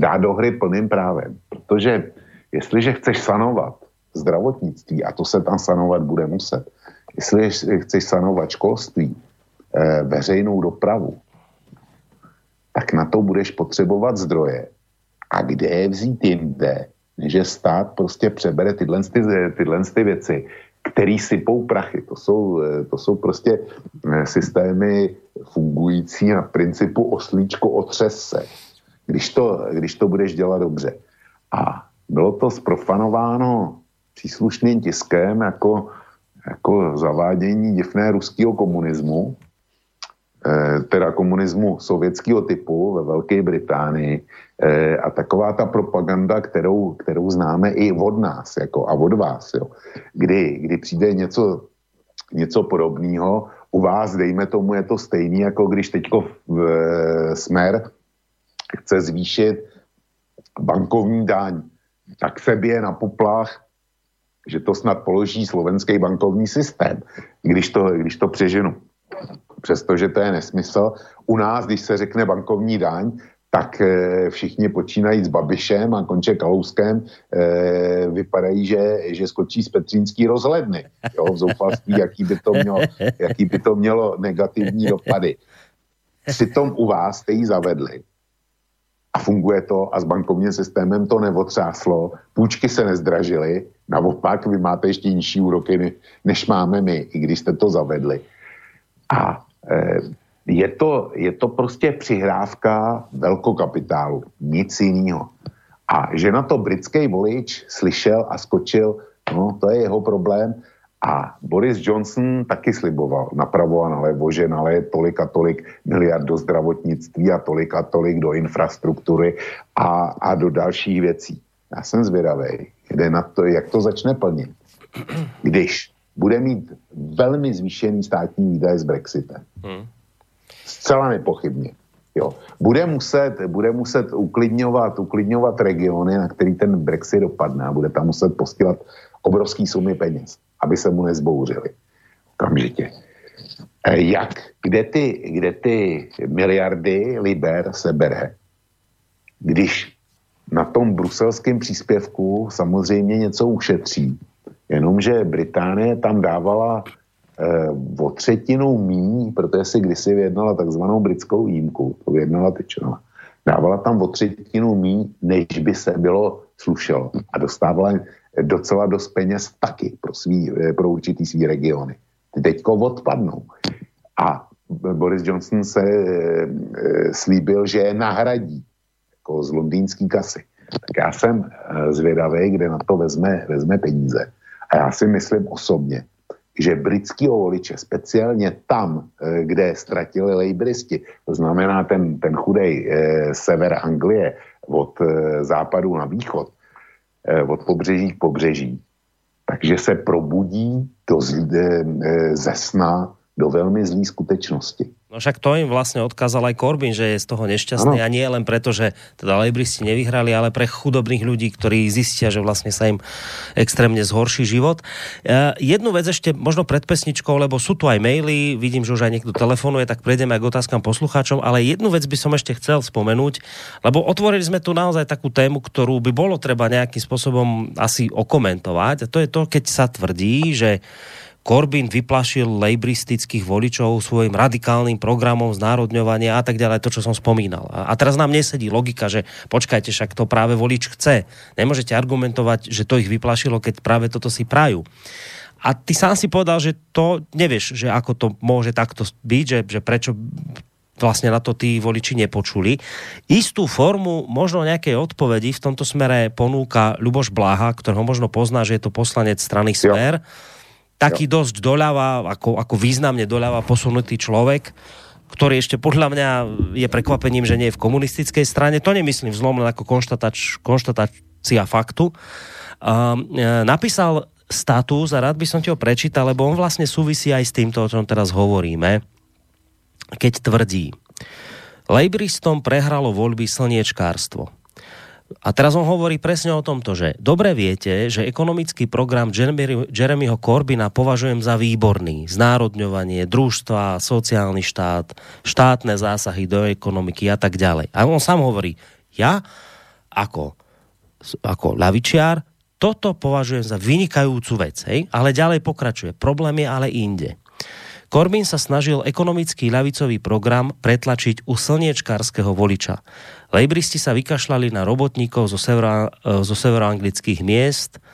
Speaker 3: dát do hry plným právem. Protože jestliže chceš sanovat zdravotnictví, a to se tam sanovat bude muset, jestli chceš sanovat školství, eh, veřejnou dopravu, tak na to budeš potřebovat zdroje. A kde je vzít jinde, že stát prostě přebere tyhle, ty, tyhle ty věci, který sypou prachy. To jsou, to jsou prostě eh, systémy fungující na principu oslíčko otřes se. když to, když to budeš dělat dobře. A bylo to sprofanováno příslušným tiskem jako, jako zavádění divné ruského komunismu, eh, teda komunismu sovětského typu ve Velké Británii. Eh, a taková ta propaganda, kterou, kterou známe i od nás jako, a od vás, jo, kdy, kdy přijde něco, něco podobného, u vás, dejme tomu, je to stejný, jako když teďko v, e, Smer chce zvýšit bankovní daň, tak se bije na poplach, že to snad položí slovenský bankovní systém, když to, když to přeženu. Přestože to je nesmysl. U nás, když se řekne bankovní daň, tak e, všichni počínají s Babišem a konče Kalouskem e, vypadají, že, že skočí z Petřínský rozhledny. Jo, v zoufalství, jaký by, to mělo, jaký by to mělo negativní dopady. Přitom u vás jste ji zavedli a funguje to a s bankovním systémem to neotřáslo, půjčky se nezdražily, naopak vy máte ještě nižší úroky, než máme my, i když jste to zavedli. A je to, je to prostě přihrávka velkokapitálu, nic jiného. A že na to britský volič slyšel a skočil, no to je jeho problém. A Boris Johnson taky sliboval napravo a nalevo, že naleje tolik a tolik miliard do zdravotnictví a tolik a tolik do infrastruktury a, a do dalších věcí. Já jsem zvědavý, kde na to, jak to začne plnit. Když bude mít velmi zvýšený státní výdaje s Brexitem. Hmm Zcela nepochybně. Jo. Bude, muset, bude muset uklidňovat, uklidňovat regiony, na který ten Brexit dopadne a bude tam muset posílat obrovský sumy peněz, aby se mu nezbouřili. Kamžitě. E, jak, kde ty, kde ty miliardy liber se bere, když na tom bruselském příspěvku samozřejmě něco ušetří, jenomže Británie tam dávala eh, o třetinu míň, protože si kdysi vyjednala takzvanou britskou výjimku, to vyjednala Tyčenová, dávala tam o třetinu míň, než by se bylo slušelo a dostávala docela dost peněz taky pro, svý, eh, pro určitý svý regiony. Ty teďko odpadnou. A Boris Johnson se e, slíbil, že je nahradí jako z londýnský kasy. Tak já jsem zvědavý, kde na to vezme, vezme peníze. A já si myslím osobně, že britského voliče, speciálně tam, eh, kde ztratili lejbristi, to znamená ten, ten chudej eh, sever Anglie od eh, západu na východ, eh, od pobřeží k pobřeží, takže se probudí do, eh, ze sna do veľmi zlý skutečnosti.
Speaker 2: No však to im vlastne odkázal aj Corbyn, že je z toho nešťastný ano. a nie len preto, že teda lejbristi nevyhrali, ale pre chudobných ľudí, ktorí zistia, že vlastne sa im extrémne zhorší život. Uh, jednu vec ešte možno pred pesničkou, lebo sú tu aj maily, vidím, že už aj niekto telefonuje, tak prejdeme aj k otázkam poslucháčom, ale jednu vec by som ešte chcel spomenúť, lebo otvorili sme tu naozaj takú tému, ktorú by bolo treba nejakým spôsobom asi okomentovať a to je to, keď sa tvrdí, že Corbyn vyplašil lejbristických voličov svojim radikálnym programom znárodňovania a tak ďalej, to, čo som spomínal. A, a teraz nám nesedí logika, že počkajte, však to práve volič chce. Nemôžete argumentovať, že to ich vyplašilo, keď práve toto si prajú. A ty sám si povedal, že to nevieš, že ako to môže takto byť, že, že prečo vlastne na to tí voliči nepočuli. Istú formu možno nejakej odpovedi v tomto smere ponúka Luboš Bláha, ktorého možno pozná, že je to poslanec strany Smer. Jo taký jo. dosť doľava, ako, ako významne doľava posunutý človek, ktorý ešte podľa mňa je prekvapením, že nie je v komunistickej strane. To nemyslím vzlom len ako konštatač, konštatácia faktu. Um, napísal status a rád by som ti ho prečítal, lebo on vlastne súvisí aj s týmto, o čom teraz hovoríme, keď tvrdí, Lejbristom prehralo voľby slniečkárstvo. A teraz on hovorí presne o tomto, že dobre viete, že ekonomický program Jeremyho Corbina považujem za výborný. Znárodňovanie, družstva, sociálny štát, štátne zásahy do ekonomiky a tak ďalej. A on sám hovorí, ja ako, ako lavičiar toto považujem za vynikajúcu vec, hej? ale ďalej pokračuje. Problém je ale inde. Corbyn sa snažil ekonomický ľavicový program pretlačiť u slniečkárskeho voliča. Lejbristi sa vykašľali na robotníkov zo, severo, zo severoanglických miest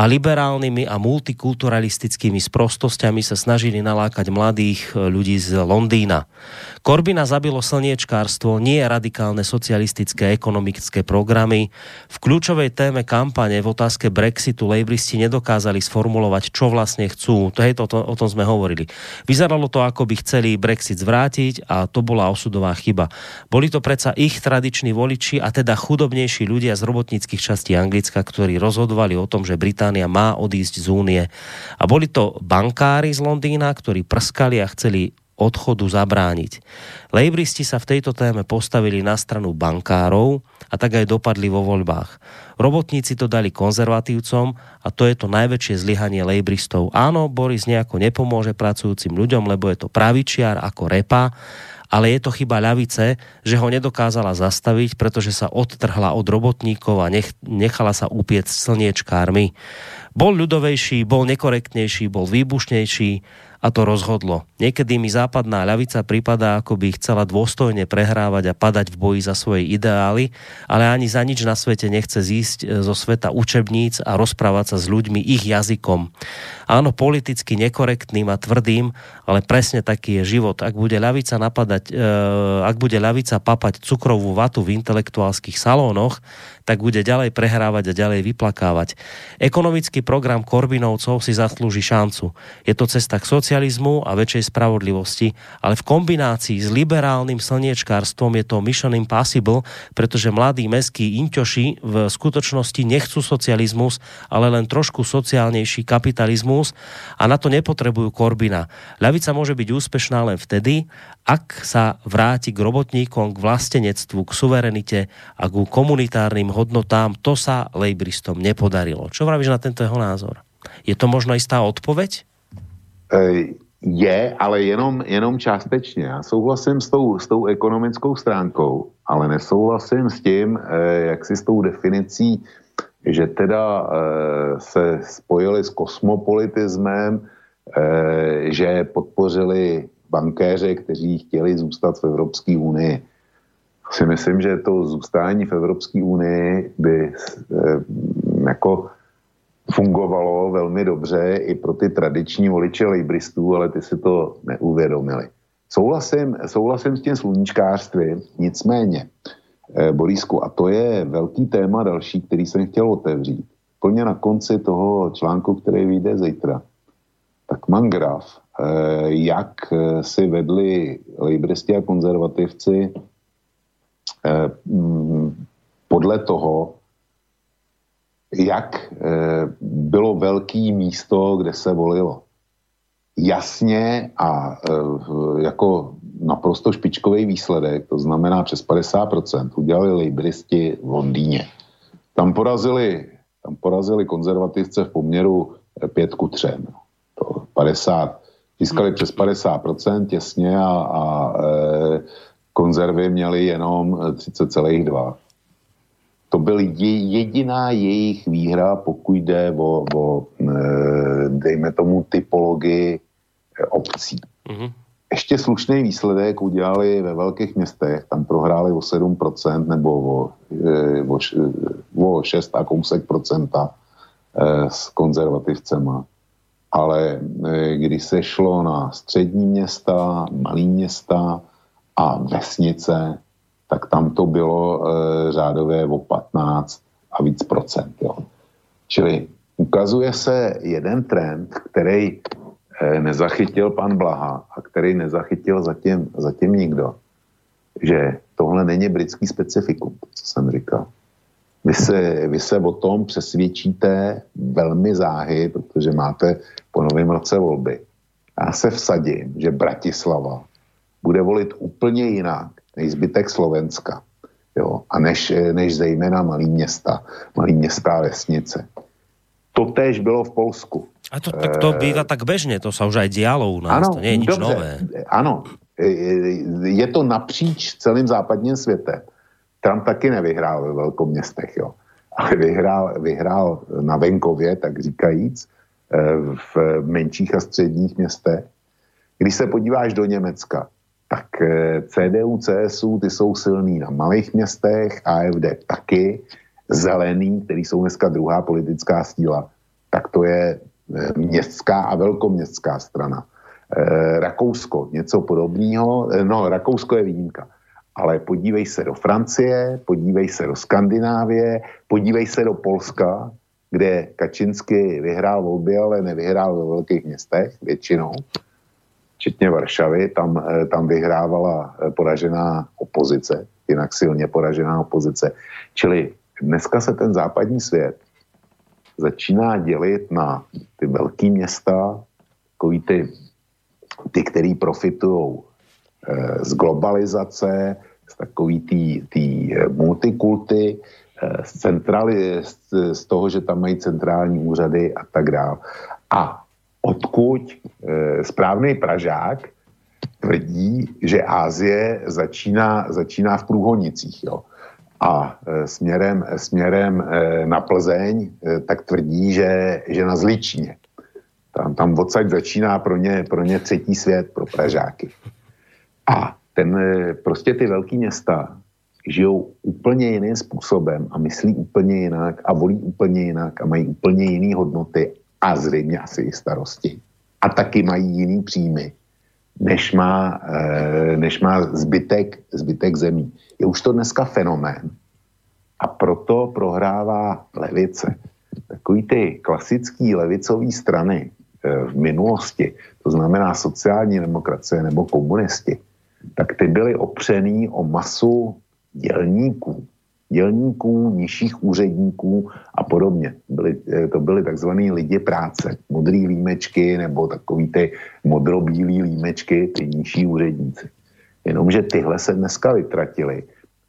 Speaker 2: a liberálnymi a multikulturalistickými sprostosťami sa snažili nalákať mladých e, ľudí z Londýna. Korbina zabilo slniečkárstvo, nie radikálne socialistické ekonomické programy. V kľúčovej téme kampane v otázke Brexitu lejbristi nedokázali sformulovať, čo vlastne chcú. To je to, to, o tom sme hovorili. Vyzeralo to, ako by chceli Brexit zvrátiť a to bola osudová chyba. Boli to predsa ich tradiční voliči a teda chudobnejší ľudia z robotníckých častí Anglicka, ktorí rozhodovali o tom, že Británia má odísť z únie. A boli to bankári z Londýna, ktorí prskali a chceli odchodu zabrániť. Lejbristi sa v tejto téme postavili na stranu bankárov a tak aj dopadli vo voľbách. Robotníci to dali konzervatívcom a to je to najväčšie zlyhanie lejbristov. Áno, Boris nejako nepomôže pracujúcim ľuďom, lebo je to pravičiar ako repa, ale je to chyba ľavice, že ho nedokázala zastaviť, pretože sa odtrhla od robotníkov a nech, nechala sa upiec slniečkármi. Bol ľudovejší, bol nekorektnejší, bol výbušnejší, a to rozhodlo. Niekedy mi západná ľavica prípada, ako by chcela dôstojne prehrávať a padať v boji za svoje ideály, ale ani za nič na svete nechce zísť e, zo sveta učebníc a rozprávať sa s ľuďmi ich jazykom. Áno, politicky nekorektným a tvrdým, ale presne taký je život. Ak bude ľavica napadať, e, ak bude ľavica papať cukrovú vatu v intelektuálskych salónoch, tak bude ďalej prehrávať a ďalej vyplakávať. Ekonomický program Korbinovcov si zaslúži šancu. Je to cesta k socializmu a väčšej spravodlivosti, ale v kombinácii s liberálnym slniečkárstvom je to mission impossible, pretože mladí meskí inťoši v skutočnosti nechcú socializmus, ale len trošku sociálnejší kapitalizmus a na to nepotrebujú Korbina. Ľavica môže byť úspešná len vtedy, ak sa vráti k robotníkom, k vlastenectvu, k suverenite a k komunitárnym hodnotám, to sa lejbristom nepodarilo. Čo vravíš na tento jeho názor? Je to možno istá odpoveď?
Speaker 3: Je, ale jenom, jenom částečně. Já souhlasím s tou, s tou ekonomickou stránkou, ale nesouhlasím s tím, eh, jak si s tou definicí, že teda eh, se spojili s kosmopolitismem, eh, že podpořili bankéře, kteří chtěli zůstat v Evropské unii si myslím, že to zůstání v Evropské unii by jako fungovalo velmi dobře i pro ty tradiční voliče lejbristů, ale ty si to neuvědomili. Souhlasím, souhlasím s tím sluníčkářstvím, nicméně, eh, Borisku, a to je velký téma další, který jsem chtěl otevřít. Plně na konci toho článku, který vyjde zítra, tak mám graf, eh, jak si vedli lejbristi a konzervativci Eh, mm, podle toho, jak eh, bylo velký místo, kde se volilo. Jasně a eh, jako naprosto špičkový výsledek, to znamená přes 50%, udělali lejbristi v Londýně. Tam porazili, tam porazili konzervativce v poměru 5 ku 3. To 50, získali přes 50% těsně a, a e, konzervy měly jenom 30,2. Byl jediná jejich výhra, pokud jde o, o e, dejme tomu, typologii e, obcí. Mm-hmm. Ještě slušný výsledek udělali ve velkých městech, tam prohráli o 7% nebo o, e, o, o 6 a kousek procenta s konzervativcema. Ale když se šlo na střední města, malý města, a vesnice, tak tam to bylo e, řádově o 15 a víc procent. Jo. Čili ukazuje se jeden trend, který e, nezachytil pan Blaha a který nezachytil zatím, zatím nikdo, že tohle není britský specifikum, co jsem říkal. Vy se, vy se o tom přesvědčíte velmi záhy, protože máte po novém roce volby. Já se vsadím, že Bratislava bude volit úplně jinak než zbytek Slovenska. Jo, a než, než zejména malý města, malý města a vesnice. To též bylo v Polsku.
Speaker 2: A to, tak to býva tak bežně, to se už aj dialo u nás, ano, to nie je nič dobře, nové.
Speaker 3: Ano, je to napříč celým západním světem. Trump taky nevyhrál ve velkoměstech, jo. Ale vyhrál, vyhrál na venkově, tak říkajíc, v menších a středních městech. Když se podíváš do Německa, tak eh, CDU, CSU, ty jsou silný na malých městech, AFD taky, zelený, který jsou dneska druhá politická síla, tak to je městská a velkoměstská strana. Rakousko, něco podobného, no Rakousko je výjimka. Ale podívej se do Francie, podívej se do Skandinávie, podívej se do Polska, kde Kačinsky vyhrál volby, ale nevyhrál ve velkých městech většinou, včetně Varšavy, tam, eh, tam vyhrávala eh, poražená opozice, jinak silně poražená opozice. Čili dneska se ten západní svět začíná dělit na ty velké města, takový ty, ty který profitují eh, z globalizace, z takový tý, tý multikulty, z, centrali, z, z toho, že tam mají centrální úřady a tak dále. A odkud e, správný Pražák tvrdí, že Ázie začíná, začíná v Průhonicích. Jo. A e, směrem, směrem e, na Plzeň e, tak tvrdí, že, že na Zličíně. Tam, tam odsaď začíná pro ně, pro ně třetí svět, pro Pražáky. A ten, prostě ty velké města žijou úplně jiným způsobem a myslí úplně jinak a volí úplně jinak a mají úplně jiné hodnoty a zřejmě asi i starosti. A taky mají jiný příjmy, než má, eh, než má zbytek, zbytek zemí. Je už to dneska fenomén a proto prohrává levice. Takový ty klasický levicové strany eh, v minulosti, to znamená sociální demokracie nebo komunisti, tak ty byly opřený o masu dělníků, dělníků, nižších úředníků a podobně. Byly, eh, to byly takzvané lidi práce, modrý límečky nebo takový ty modrobílý límečky, ty nižší úředníci. Jenomže tyhle se dneska vytratili,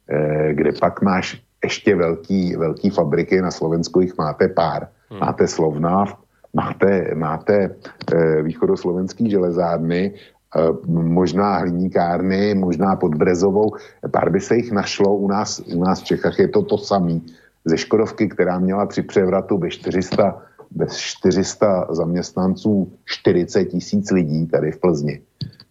Speaker 3: eh, kde pak máš ještě velký, velký fabriky, na Slovensku jich máte pár. Hmm. Máte Slovnav, máte, máte eh, východoslovenský železárny možná hliníkárny, možná pod Brezovou. Pár by se jich našlo u nás, u nás v Čechách. Je to to samý. Ze Škodovky, která měla při převratu bez 400, bez 400 zaměstnanců 40 tisíc lidí tady v Plzni,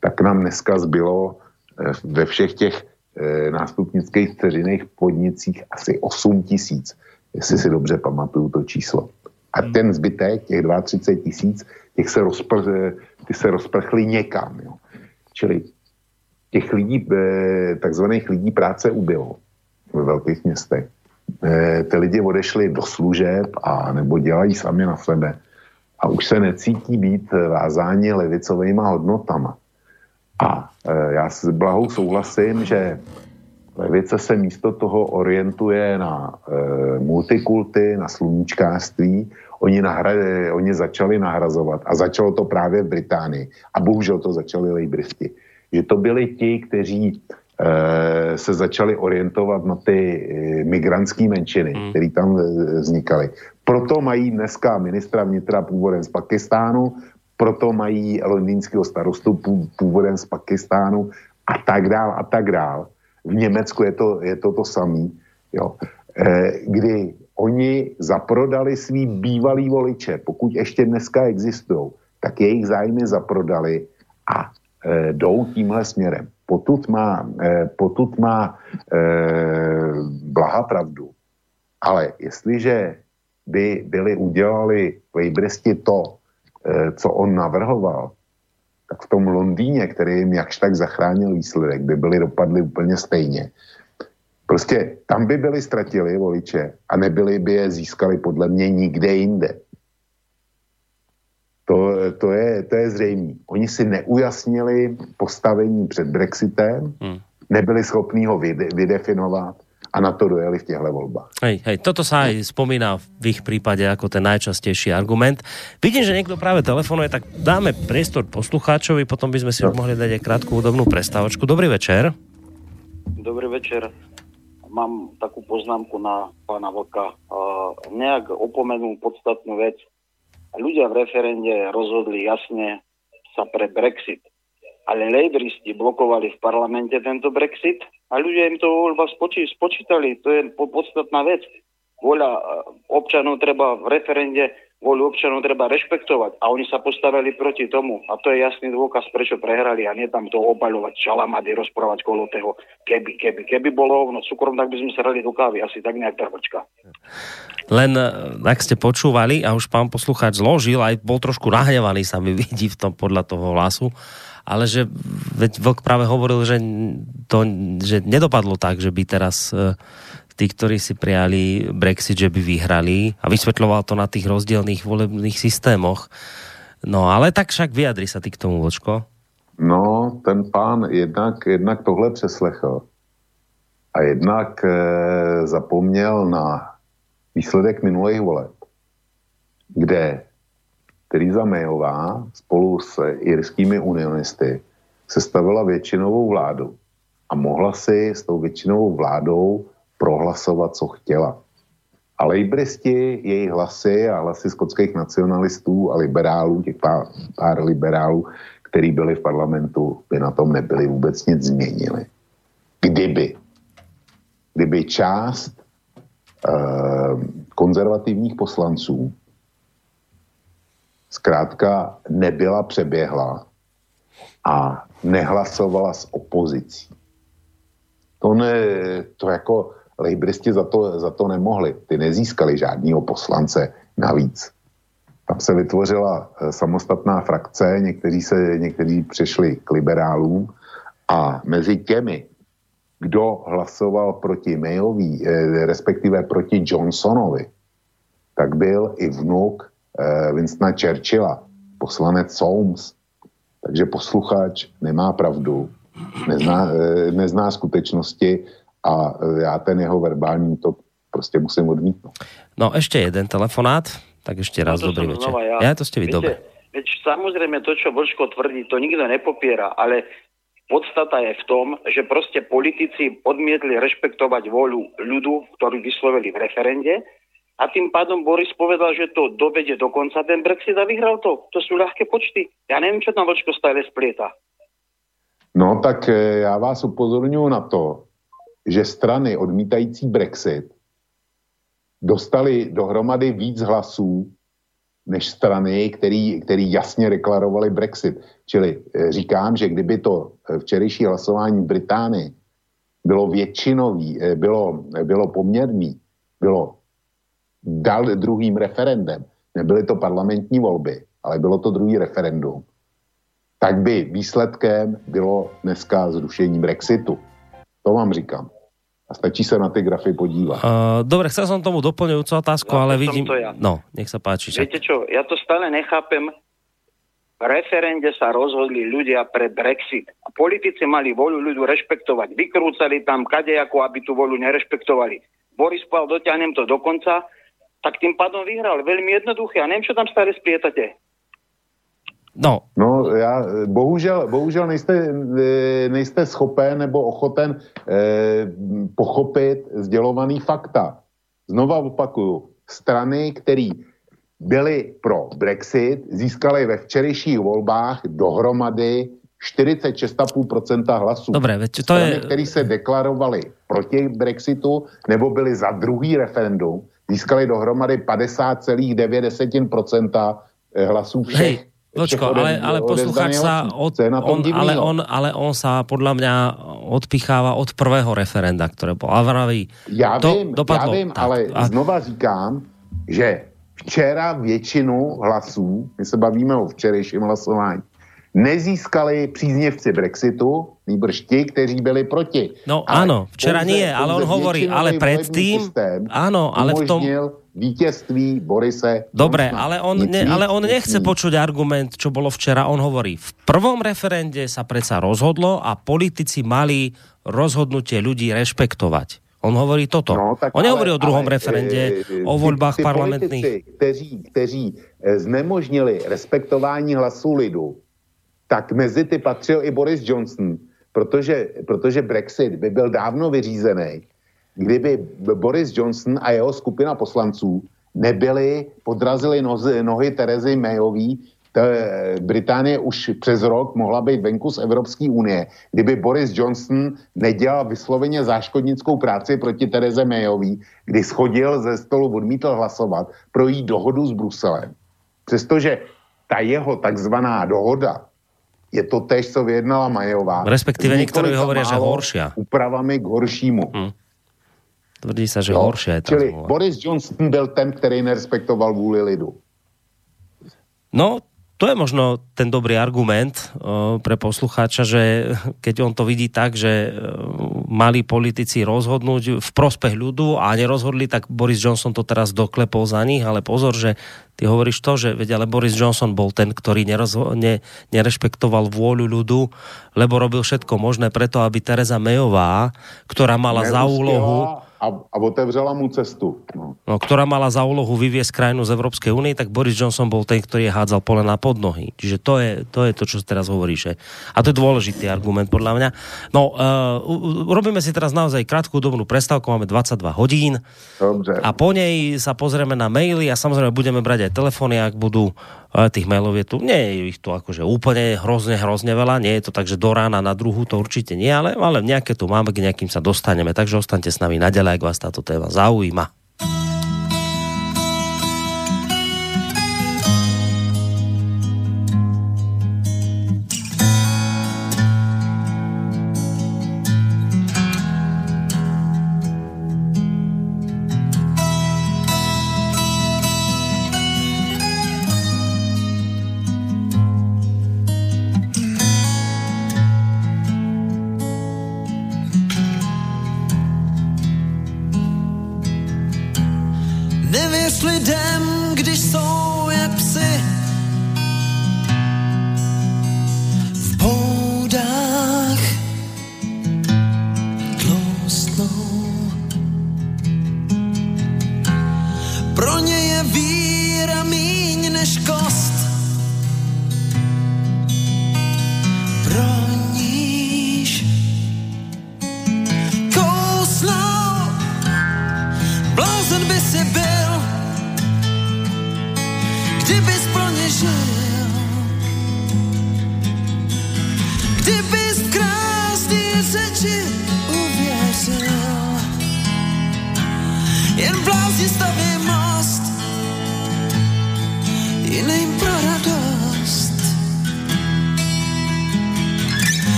Speaker 3: tak nám dneska zbylo eh, ve všech těch eh, nástupnických dceřiných podnicích asi 8 tisíc, jestli si dobře pamatuju to číslo. A ten zbytek, těch 32 tisíc, těch se rozpr, ty se rozprchly někam. Jo. Čili těch lidí, eh, takzvaných lidí práce ubylo ve velkých městech. Eh, ty lidi odešli do služeb a nebo dělají sami na sebe. A už se necítí být vázáni levicovými hodnotama. A eh, já s blahou souhlasím, že levice se místo toho orientuje na multikulty, na sluníčkářství oni, nahra, oni začali nahrazovat a začalo to právě v Británii a bohužel to začali lejbristi. Že to byli ti, kteří e, se začali orientovat na ty e, migrantské menšiny, hmm. které tam e, vznikaly. Proto mají dneska ministra vnitra původem z Pakistánu, proto mají londýnského starostu původem z Pakistánu a tak dál a tak dál. V Německu je to, je to to samé, kdy oni zaprodali svý bývalý voliče, pokud ještě dneska existují, tak jejich zájmy zaprodali a e, jdou tímhle směrem. Potud má, e, potud má e, blaha pravdu. Ale jestliže by byli udělali Lejbristi to, e, co on navrhoval, tak v tom Londýně, který jim jakž tak zachránil výsledek, by byli dopadli úplně stejně. Prostě tam by byli ztratili voliče a nebyli by je získali podle mě nikde jinde. To, to, je, to je zřejmé. Oni si neujasnili postavení před Brexitem, hmm. nebyli schopni ho vyde, vydefinovat a na to dojeli v těchto volbách.
Speaker 2: Hej, hej, toto sa aj spomína v ich prípade ako ten najčastejší argument. Vidím, že niekto práve telefonuje, tak dáme priestor poslucháčovi, potom by sme si no. mohli dať aj krátku údobnú prestávočku. Dobrý večer.
Speaker 5: Dobrý večer mám takú poznámku na pána Vlka. Nejak opomenul podstatnú vec. Ľudia v referende rozhodli jasne sa pre Brexit. Ale lejbristi blokovali v parlamente tento Brexit a ľudia im to voľba spoči, spočítali. To je podstatná vec. Voľa občanov treba v referende voľu občanov treba rešpektovať a oni sa postavili proti tomu a to je jasný dôkaz, prečo prehrali a nie tam to obaľovať čalamady, rozprávať kolo toho keby, keby, keby bolo hovno cukrom, tak by sme sa rali do kávy, asi tak nejak trbočka.
Speaker 2: Len e, ak ste počúvali a už pán poslucháč zložil, aj bol trošku nahnevaný sa mi vidí v tom podľa toho hlasu, ale že veď Vlk práve hovoril, že, to, že nedopadlo tak, že by teraz e, tí, ktorí si prijali Brexit, že by vyhrali a vysvetľoval to na tých rozdielných volebných systémoch. No ale tak však vyjadri sa ty k tomu, Vočko.
Speaker 3: No, ten pán jednak, jednak tohle přeslechl a jednak e, zapomněl na výsledek minulých voleb, kde Theresa Mayová spolu s irskými unionisty sestavila většinovou vládu a mohla si s tou většinovou vládou prohlasovat, co chtěla. A lejbristi, jejich hlasy a hlasy skotských nacionalistů a liberálů, těch pár, pár liberálů, který byli v parlamentu, by na tom nebyli vůbec nic změnili. Kdyby, kdyby část uh, konzervativních poslanců zkrátka nebyla přeběhla a nehlasovala s opozicí. To, ne, to jako lejbristi za to, za to nemohli. Ty nezískali žádného poslance navíc. Tam se vytvořila eh, samostatná frakce, někteří, se, někteří přešli k liberálům a mezi těmi, kdo hlasoval proti Mayový, eh, respektive proti Johnsonovi, tak byl i vnuk eh, Winstona Churchilla, poslanec Solms. Takže posluchač nemá pravdu, nezná, nezná skutečnosti a e, já ten jeho verbální to prostě musím odmítnout.
Speaker 2: No ešte jeden telefonát, tak ešte raz no, dobrý večer. Ja. ja to ste vy, dobre.
Speaker 5: Veď samozrejme to, čo Božko tvrdí, to nikto nepopiera, ale podstata je v tom, že proste politici odmietli rešpektovať voľu ľudu, ktorú vyslovili v referende a tým pádom Boris povedal, že to dovede do konca ten Brexit a vyhral to. To sú ľahké počty. Ja neviem, čo tam Božko stále splieta.
Speaker 3: No tak e, já vás upozorňuji na to, že strany odmítající Brexit dostali dohromady víc hlasů než strany, který, který jasně deklarovali Brexit. Čili eh, říkám, že kdyby to eh, včerejší hlasování v Británii bylo většinový, eh, bylo, bylo poměrný, bylo dal druhým referendem, nebyly to parlamentní volby, ale bylo to druhý referendum, tak by výsledkem bylo dneska zrušení Brexitu. To vám říkám. A stačí sa na tie grafy podívať.
Speaker 2: Uh, dobre, chcel som tomu doplňujúcu otázku, no, ale vidím... To ja. No, nech sa páči.
Speaker 5: Viete čo, ja to stále nechápem. V referende sa rozhodli ľudia pre Brexit. A politici mali voľu ľudu rešpektovať. Vykrúcali tam kadejako, aby tú voľu nerešpektovali. Boris povedal, dotiahnem to do konca, tak tým pádom vyhral. Veľmi jednoduché. A neviem, čo tam stále splietate.
Speaker 2: No.
Speaker 3: No, já, bohužel, bohužel nejste, e, nejste schopen nebo ochoten eh, pochopit sdělovaný fakta. Znova opakuju, strany, které byly pro Brexit, získaly ve včerejších volbách dohromady 46,5% hlasů.
Speaker 2: Dobré, veď to
Speaker 3: strany,
Speaker 2: je...
Speaker 3: které se deklarovali proti Brexitu nebo byly za druhý referendum, získali dohromady 50,9% hlasů všech. Hej
Speaker 2: Počko, ale, ale poslucháč sa od, on, ale, on, ale on sa podľa mňa odpicháva od prvého referenda, ktoré bolo. A vraví,
Speaker 3: já to vím, dopadlo. Já vím, tak, ale a... znova říkám, že včera většinu hlasů, my se bavíme o včerejším hlasování, nezískali příznivci Brexitu, nýbrž ti, kteří byli proti.
Speaker 2: No ale áno, včera nie, ale on hovorí, ale predtým, áno, ale v tom
Speaker 3: vítězství Borise
Speaker 2: Dobre, ale on, ne, ale on nechce počuť argument, čo bolo včera. On hovorí, v prvom referende sa predsa rozhodlo a politici mali rozhodnutie ľudí rešpektovať. On hovorí toto. No, tak on nehovorí o druhom ale, referende, e, o voľbách parlamentných. Politici,
Speaker 3: kteří, kteří e, znemožnili respektování hlasu lidu, tak mezi ty patřil i Boris Johnson, protože, protože Brexit by byl dávno vyřízený kdyby Boris Johnson a jeho skupina poslanců nebyli, podrazili nozy, nohy Terezy Mayový, Británie už přes rok mohla být venku z Evropské unie, kdyby Boris Johnson nedělal vysloveně záškodnickou práci proti Tereze Mayový, kdy schodil ze stolu, odmítl hlasovat pro jí dohodu s Bruselem. Přestože ta jeho takzvaná dohoda je to tež, co vyjednala Majová.
Speaker 2: Respektíve niektorí hovoria, že horšia.
Speaker 3: Úpravami k horšímu. Hmm.
Speaker 2: Tvrdí sa, že no, horšia je tá
Speaker 3: Čili zmluva. Boris Johnson byl ten, který nerespektoval vůli lidu.
Speaker 2: No, to je možno ten dobrý argument uh, pre poslucháča, že keď on to vidí tak, že uh, mali politici rozhodnúť v prospech ľudu a nerozhodli, tak Boris Johnson to teraz doklepol za nich, ale pozor, že ty hovoríš to, že veď, ale Boris Johnson bol ten, ktorý nerozho- ne, nerešpektoval vôľu ľudu, lebo robil všetko možné preto, aby Teresa Mayová, ktorá mala za úlohu
Speaker 3: a, a otevřela mu cestu. No.
Speaker 2: No, ktorá mala za úlohu vyviesť krajinu z Európskej únie, tak Boris Johnson bol ten, ktorý je hádzal pole na podnohy. Čiže to je, to je to, čo teraz hovoríš. A to je dôležitý argument podľa mňa. No, uh, robíme si teraz naozaj krátku dobnú prestávku, máme 22 hodín.
Speaker 3: Dobře.
Speaker 2: A po nej sa pozrieme na maily a samozrejme budeme brať aj telefóny, ak budú tých mailov je tu, nie je ich tu akože úplne hrozne, hrozne veľa, nie je to tak, že do rána na druhú to určite nie, ale, ale nejaké tu máme, k nejakým sa dostaneme, takže ostaňte s nami naďalej, ak vás táto téma zaujíma.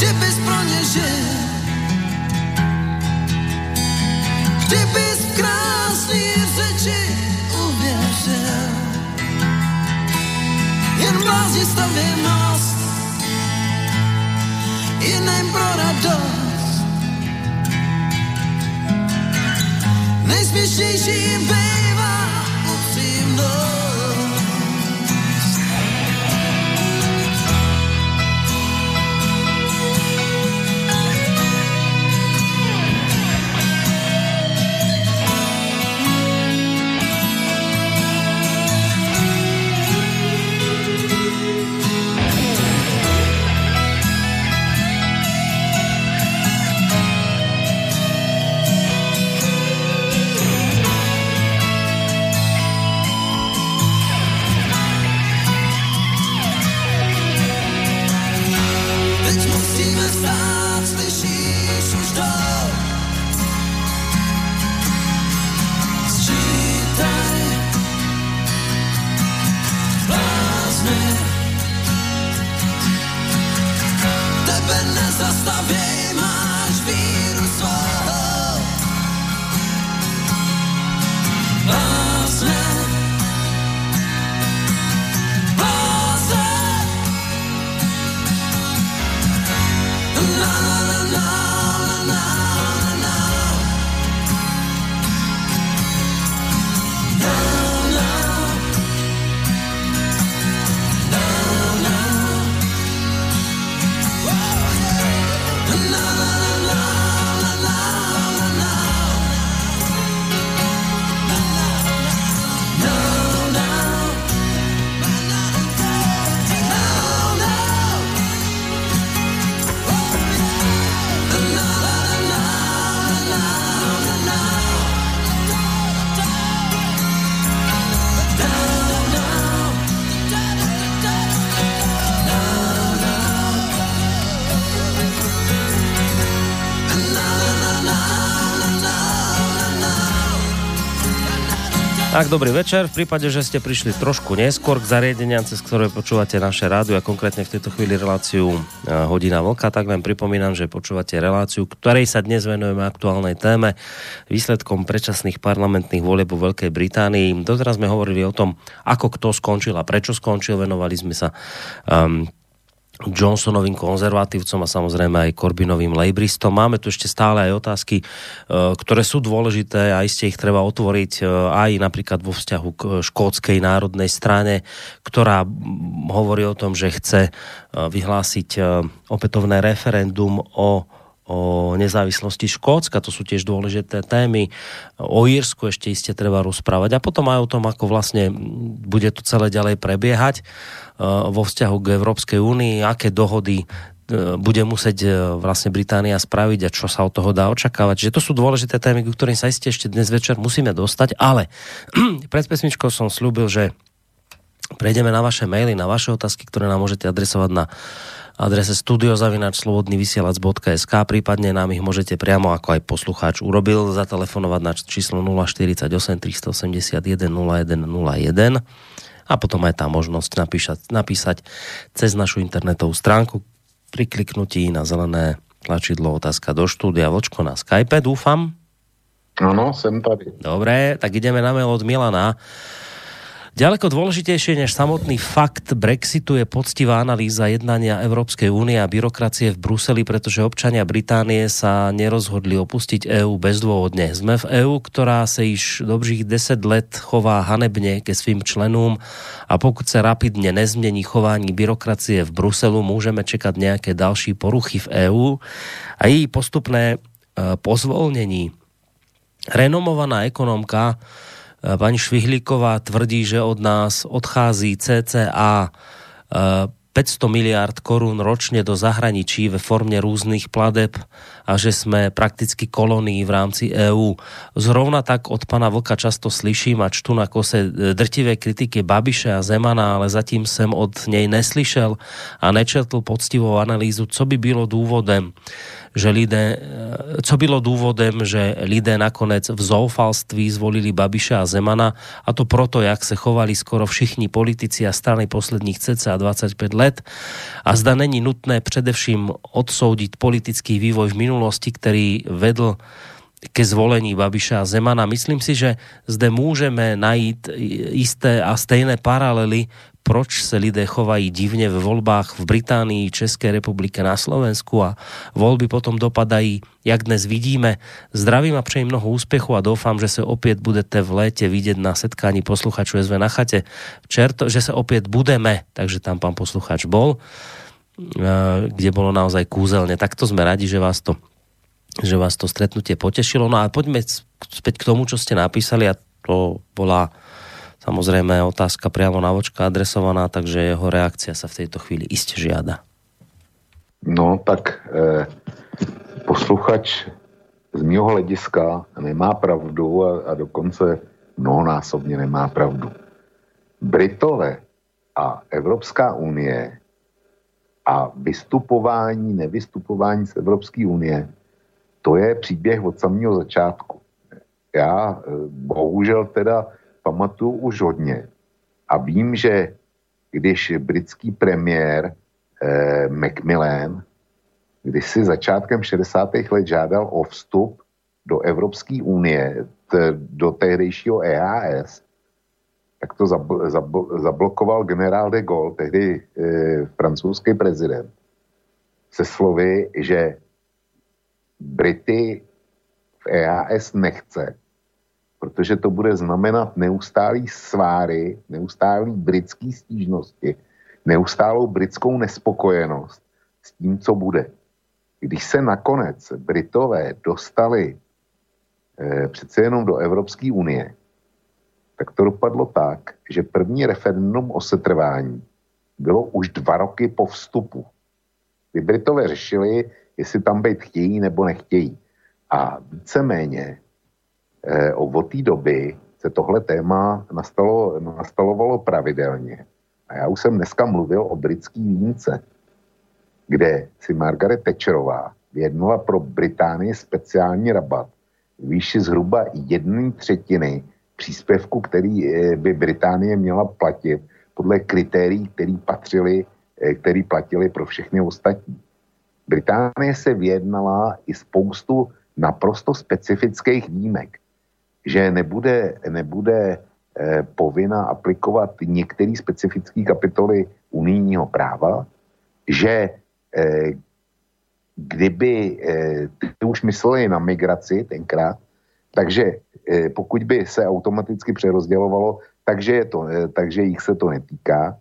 Speaker 6: gdzie bezbronnie żył. Gdybyś w krasnych rzeczy uwierzył. Jeden raz jest tobie most, innym proradost. Najśmieszniejszy bywa uprzejmość.
Speaker 2: Tak, dobrý večer. V prípade, že ste prišli trošku neskôr k zariadeniam, cez ktoré počúvate naše rádio a konkrétne v tejto chvíli reláciu e, Hodina Vlka, tak len pripomínam, že počúvate reláciu, ktorej sa dnes venujeme aktuálnej téme výsledkom predčasných parlamentných volieb vo Veľkej Británii. Doteraz sme hovorili o tom, ako kto skončil a prečo skončil. Venovali sme sa um, Johnsonovým konzervatívcom a samozrejme aj Corbynovým lejbristom. Máme tu ešte stále aj otázky, e, ktoré sú dôležité a iste ich treba otvoriť e, aj napríklad vo vzťahu k škótskej národnej strane, ktorá hovorí o tom, že chce e, vyhlásiť opätovné referendum o o nezávislosti Škótska, to sú tiež dôležité témy. O Írsku ešte iste treba rozprávať a potom aj o tom, ako vlastne bude to celé ďalej prebiehať vo vzťahu k Európskej únii, aké dohody e, bude musieť e, vlastne Británia spraviť a čo sa od toho dá očakávať. Že to sú dôležité témy, ku ktorým sa iste ešte dnes večer musíme dostať, ale pred pesmičkou som slúbil, že prejdeme na vaše maily, na vaše otázky, ktoré nám môžete adresovať na adrese studiozavinačslobodnyvysielac.sk prípadne nám ich môžete priamo ako aj poslucháč urobil zatelefonovať na číslo 048 381 0101 a potom aj tá možnosť napíšať, napísať cez našu internetovú stránku pri kliknutí na zelené tlačidlo otázka do štúdia Vočko na Skype, dúfam.
Speaker 3: Áno, sem tady.
Speaker 2: Dobre, tak ideme na mail od Milana. Ďaleko dôležitejšie než samotný fakt Brexitu je poctivá analýza jednania Európskej únie a byrokracie v Bruseli, pretože občania Británie sa nerozhodli opustiť EÚ bezdôvodne. Sme v EÚ, ktorá sa iš dobrých 10 let chová hanebne ke svým členom a pokud sa rapidne nezmení chování byrokracie v Bruselu, môžeme čekať nejaké další poruchy v EÚ a jej postupné e, pozvolnení. Renomovaná ekonomka pani Švihlíková tvrdí, že od nás odchází CCA 500 eh, miliard korún ročne do zahraničí ve formě různých pladeb a že jsme prakticky kolonii v rámci EÚ. Zrovna tak od pana Vlka často slyším a čtu na kose eh, drtivé kritiky Babiše a Zemana, ale zatím jsem od něj neslyšel a nečetl poctivou analýzu, co by bylo důvodem že lidé, e, co bylo důvodem, že lidé nakonec v zoufalství zvolili Babiša a Zemana a to proto, jak se chovali skoro všichni politici a strany posledních cca 25 let a zda není nutné především odsoudit politický vývoj v minulosti, který vedl ke zvolení Babiša a Zemana. Myslím si, že zde môžeme najít isté a stejné paralely proč se lidé chovají divně ve volbách v Británii, České republike, na Slovensku a volby potom dopadají, jak dnes vidíme. Zdravím a přeji mnoho úspěchu a doufám, že se opět budete v létě vidět na setkání posluchačů SV na chate. Čerto, že se opět budeme, takže tam pán posluchač bol, kde bolo naozaj kúzelne. Takto sme radi, že vás to že vás to stretnutie potešilo. No a poďme späť k tomu, čo ste napísali a to bola Samozrejme otázka priamo na vočka adresovaná, takže jeho reakcia sa v tejto chvíli iste žiada.
Speaker 3: No tak eh, posluchač z mého hlediska nemá pravdu a, a dokonce mnohonásobně nemá pravdu. Britové a Evropská unie a vystupování, nevystupování z Evropské unie, to je příběh od samého začátku. Já eh, bohužel teda pamatuju už hodně. A vím, že když britský premiér eh, Macmillan si začátkem 60. let žádal o vstup do Evropské unie, t, do tehdejšího EAS, tak to zabl, zabl, zablokoval generál de Gaulle, tehdy eh, francouzský prezident, se slovy, že Brity v EAS nechce, protože to bude znamenat neustálý sváry, neustálý britský stížnosti, neustálou britskou nespokojenost s tím, co bude. Když se nakonec Britové dostali eh, přece jenom do Evropské unie, tak to dopadlo tak, že první referendum o setrvání bylo už dva roky po vstupu. Kdy Britové řešili, jestli tam být chtějí nebo nechtějí. A víceméně eh, od té doby se tohle téma nastalo, nastalovalo pravidelně. A já už jsem dneska mluvil o britský výjimce, kde si Margaret Thatcherová vyjednala pro Británii speciální rabat výši zhruba jedné třetiny příspěvku, který by Británie měla platit podle kritérií, který patřili, který platili pro všechny ostatní. Británie se vyjednala i spoustu naprosto specifických výjimek, že nebude, nebude eh, povinna aplikovat některé specifické kapitoly unijního práva, že eh, kdyby eh, ty už mysleli na migraci tenkrát, takže eh, pokud by se automaticky přerozdělovalo, takže, je to, eh, takže jich se to netýká,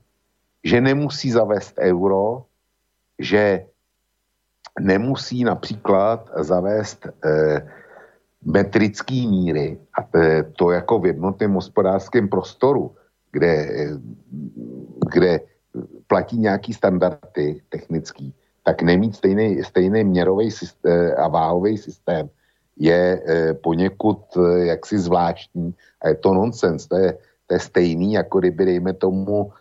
Speaker 3: že nemusí zavést euro, že nemusí například zavést eh, metrický míry, a to jako v jednotném hospodářském prostoru, kde, eh, kde platí nějaký standardy technický, tak nemít stejný, stejný měrový systém a váhový systém je eh, poněkud jaksi zvláštní a je to nonsens. To je, to je stejný, jako kdyby, dejme tomu,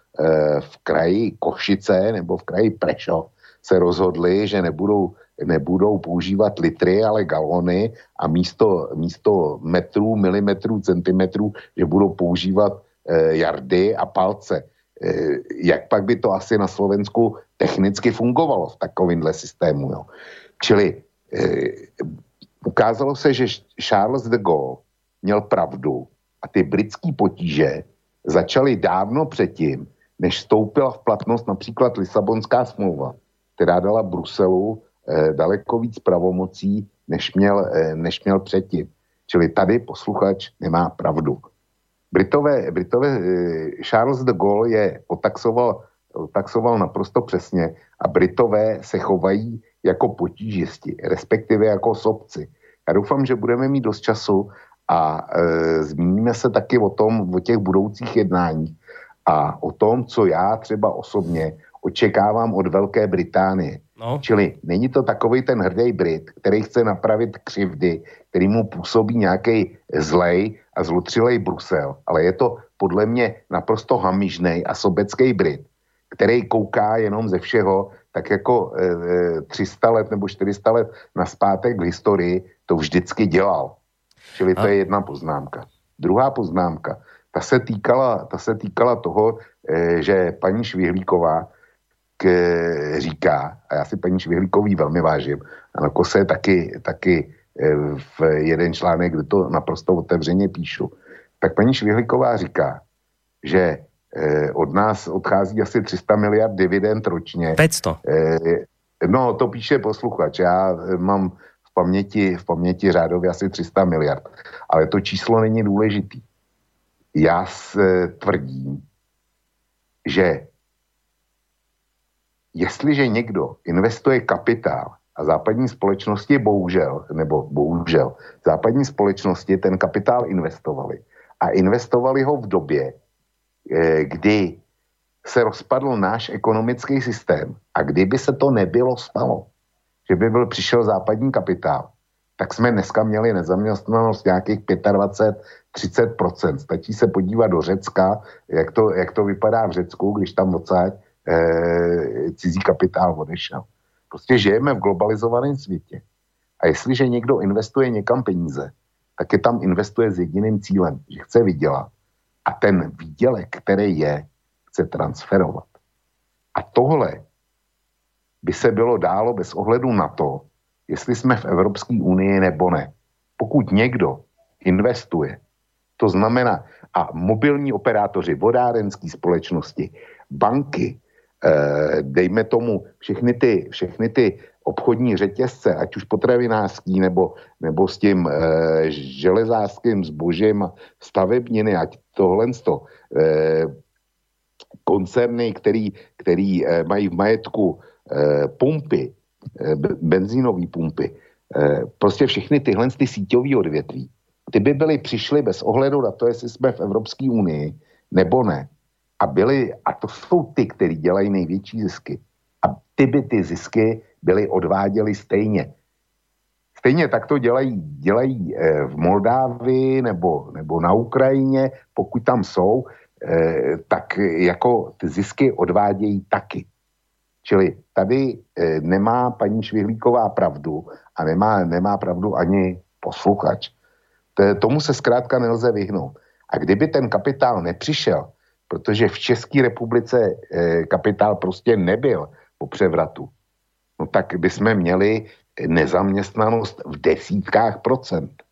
Speaker 3: v kraji Košice nebo v kraji Prešov se rozhodli, že nebudou, nebudou používat litry, ale galony a místo, místo metrů, milimetrů, centimetrů, že budou používat e, jardy a palce. E, jak pak by to asi na Slovensku technicky fungovalo v takovémhle systému. Jo? Čili e, ukázalo se, že Charles de Gaulle měl pravdu a ty britské potíže začaly dávno předtím, než vstoupila v platnost například Lisabonská smlouva která dala Bruselu eh, daleko víc pravomocí, než měl, eh, než měl předtím. Čili tady posluchač nemá pravdu. Britové, Britové eh, Charles de Gaulle je otaxoval, otaxoval naprosto přesně a Britové se chovají jako potížisti, respektive jako sobci. Já doufám, že budeme mít dost času a e, zmíníme se taky o tom, o těch budoucích jednáních a o tom, co já třeba osobně očekávám od Velké Británie. No. Čili není to takový ten hrdý Brit, který chce napravit křivdy, který mu působí nějaký zlej a zlutřilej Brusel, ale je to podle mě naprosto hamižnej a sobecký Brit, který kouká jenom ze všeho, tak jako e, 300 let nebo 400 let na zpátek v historii to vždycky dělal. Čili to je jedna poznámka. Druhá poznámka, ta se týkala, ta se týkala toho, e, že paní Švihlíková k, říká, a já si paní Švihlíkový velmi vážím, a na kose taky, taky eh, v jeden článek, kde to naprosto otevřeně píšu, tak paní Švihlíková říká, že eh, od nás odchází asi 300 miliard dividend ročně.
Speaker 2: 500.
Speaker 3: Eh, no, to píše posluchač. Já mám paměti, v paměti řádově asi 300 miliard. Ale to číslo není důležitý. Já tvrdím, že jestliže někdo investuje kapitál a západní společnosti bohužel, nebo bohužel, západní společnosti ten kapitál investovali a investovali ho v době, eh, kdy se rozpadl náš ekonomický systém a kdyby se to nebylo stalo, že by byl přišel západní kapitál, tak jsme dneska měli nezaměstnanost nějakých 25-30%. Stačí se podívat do Řecka, jak to, jak to vypadá v Řecku, když tam odsaď eh, cizí kapitál odešel. Prostě žijeme v globalizovaném světě. A jestliže někdo investuje někam peníze, tak je tam investuje s jediným cílem, že chce vydělat. A ten výdělek, který je, chce transferovat. A tohle by se bylo dálo bez ohledu na to, jestli jsme v Evropské unii nebo ne. Pokud někdo investuje, to znamená, a mobilní operátoři, vodárenské společnosti, banky, Eh, dejme tomu všechny ty, všechny ty obchodní řetězce, ať už potravinářský nebo, nebo s tím e, železářským zbožím stavebniny, ať tohle to, e, koncerny, který, který e, mají v majetku pumpy, e, benzínové pumpy, e, prostě všechny tyhle ty síťové odvětví, ty by byly přišly bez ohledu na to, jestli jsme v Evropské unii nebo ne, a byli, a to jsou ty, kteří dělají největší zisky. A ty by ty zisky byly odváděly stejně. Stejně tak to dělají, dělají eh, v Moldávii nebo, nebo na Ukrajině, pokud tam jsou, eh, tak jako ty zisky odvádějí taky. Čili tady eh, nemá paní Švihlíková pravdu a nemá, nemá pravdu ani posluchač. Tomu se zkrátka nelze vyhnout. A kdyby ten kapitál nepřišel, protože v České republice eh, kapitál prostě nebyl po převratu, no tak bychom měli nezaměstnanost v desítkách procent.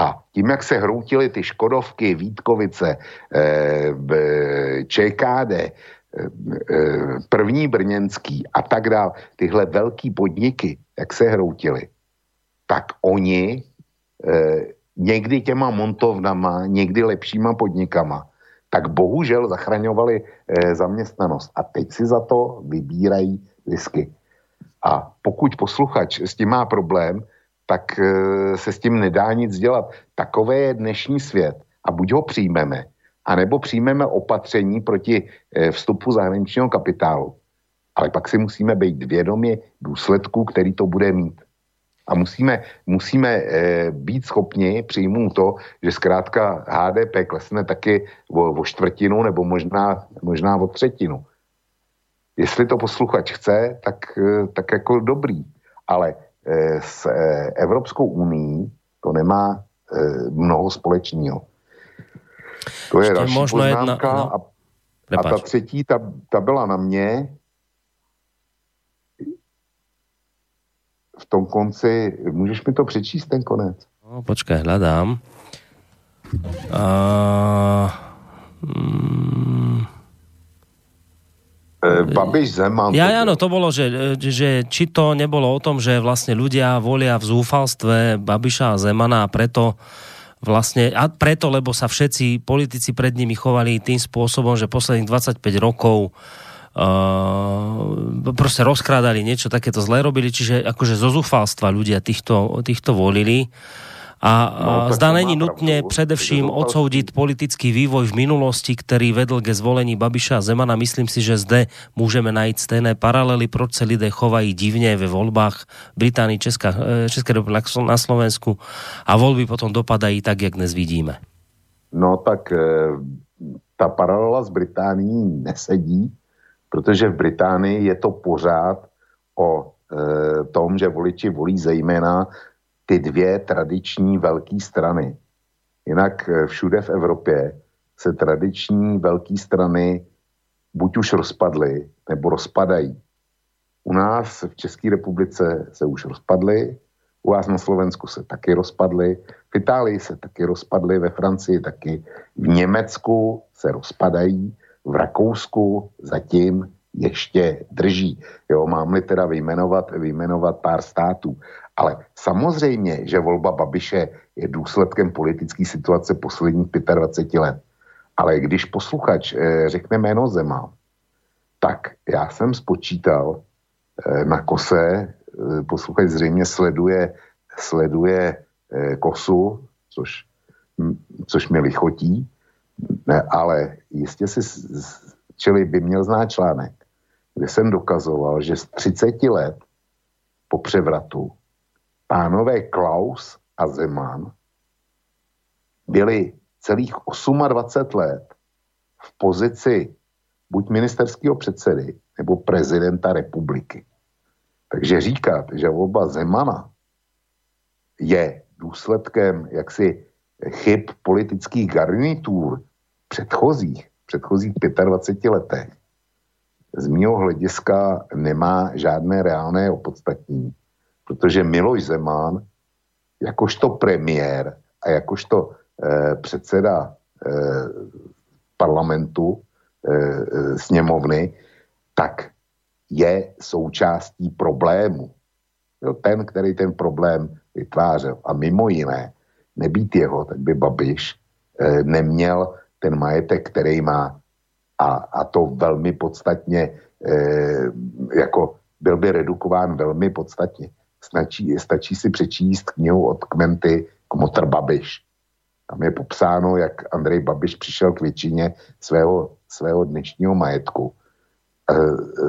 Speaker 3: A tím, jak se hroutily ty Škodovky, Vítkovice, eh, ČKD, první brněnský a tak dále, tyhle velký podniky, jak se hroutily, tak oni někdy těma montovnama, někdy lepšíma podnikama, tak bohužel zachraňovali zaměstnanost. A teď si za to vybírají zisky. A pokud posluchač s tím má problém, tak se s tím nedá nic dělat. Takové je dnešní svět a buď ho přijmeme, anebo přijmeme opatření proti e, vstupu zahraničního kapitálu. Ale pak si musíme být vědomi důsledků, který to bude mít. A musíme, musíme e, být schopni přijmout to, že zkrátka HDP klesne taky o, o čtvrtinu nebo možná, možná o třetinu. Jestli to posluchač chce, tak, eh, tak jako dobrý. Ale eh, s eh, Evropskou unii to nemá mnoho společného. To je další možno poznámka. Jedna, no. a, a ta třetí, ta, ta byla na mě. V tom konci, můžeš mi to přečíst, ten konec?
Speaker 2: No, počkej, hledám. Uh, mm,
Speaker 3: Babiš Zeman.
Speaker 2: Ja, áno, to bolo, že, že či to nebolo o tom, že vlastne ľudia volia v zúfalstve Babiša a Zemana a preto vlastne, a preto, lebo sa všetci politici pred nimi chovali tým spôsobom, že posledných 25 rokov uh, proste rozkrádali niečo takéto zlé robili, čiže akože zo zúfalstva ľudia týchto, týchto volili. A no, zdá není nutne především odsoudiť politický vývoj v minulosti, ktorý vedl ke zvolení Babiša a Zemana. Myslím si, že zde môžeme najít stejné paralely, proč se lidé chovají divne ve voľbách Británii, Česká, e, České republiky na Slovensku a voľby potom dopadají tak, jak dnes vidíme.
Speaker 3: No tak e, ta paralela s Británií nesedí, protože v Británii je to pořád o e, tom, že voliči volí zejména ty dvě tradiční velké strany. Jinak eh, všude v Evropě se tradiční velké strany buď už rozpadly, nebo rozpadají. U nás v České republice se už rozpadly, u vás na Slovensku se taky rozpadly, v Itálii se taky rozpadly, ve Francii taky, v Německu se rozpadají, v Rakousku zatím ještě drží. Jo, mám-li teda vyjmenovat, vyjmenovat pár států. Ale samozřejmě, že volba Babiše je důsledkem politické situace posledních 25 let. Ale když posluchač eh, řekne jméno Zema, tak já jsem spočítal eh, na kose, eh, posluchač zřejmě sleduje, sleduje eh, kosu, což, m, což mi lichotí, ne, ale jistě si, čili by měl znát článek, kde jsem dokazoval, že z 30 let po převratu pánové Klaus a Zeman byli celých 28 let v pozici buď ministerského předsedy nebo prezidenta republiky. Takže říkat, že volba Zemana je důsledkem jaksi chyb politických garnitůr předchozích, předchozích 25 letech, z mého hlediska nemá žádné reálné opodstatnění protože Miloš Zeman jakožto premiér a jakožto eh, předseda eh, parlamentu eh, sněmovny, tak je součástí problému. Jo, ten, který ten problém vytvářel. A mimo jiné, nebýt jeho, tak by Babiš eh, neměl ten majetek, který má. A, a to velmi podstatně, eh, jako byl by redukován velmi podstatně. Stačí, stačí si přečíst knihu od Kmenty Kmotr Babiš. Tam je popsáno, jak Andrej Babiš přišel k většině svého, svého dnešního majetku, e,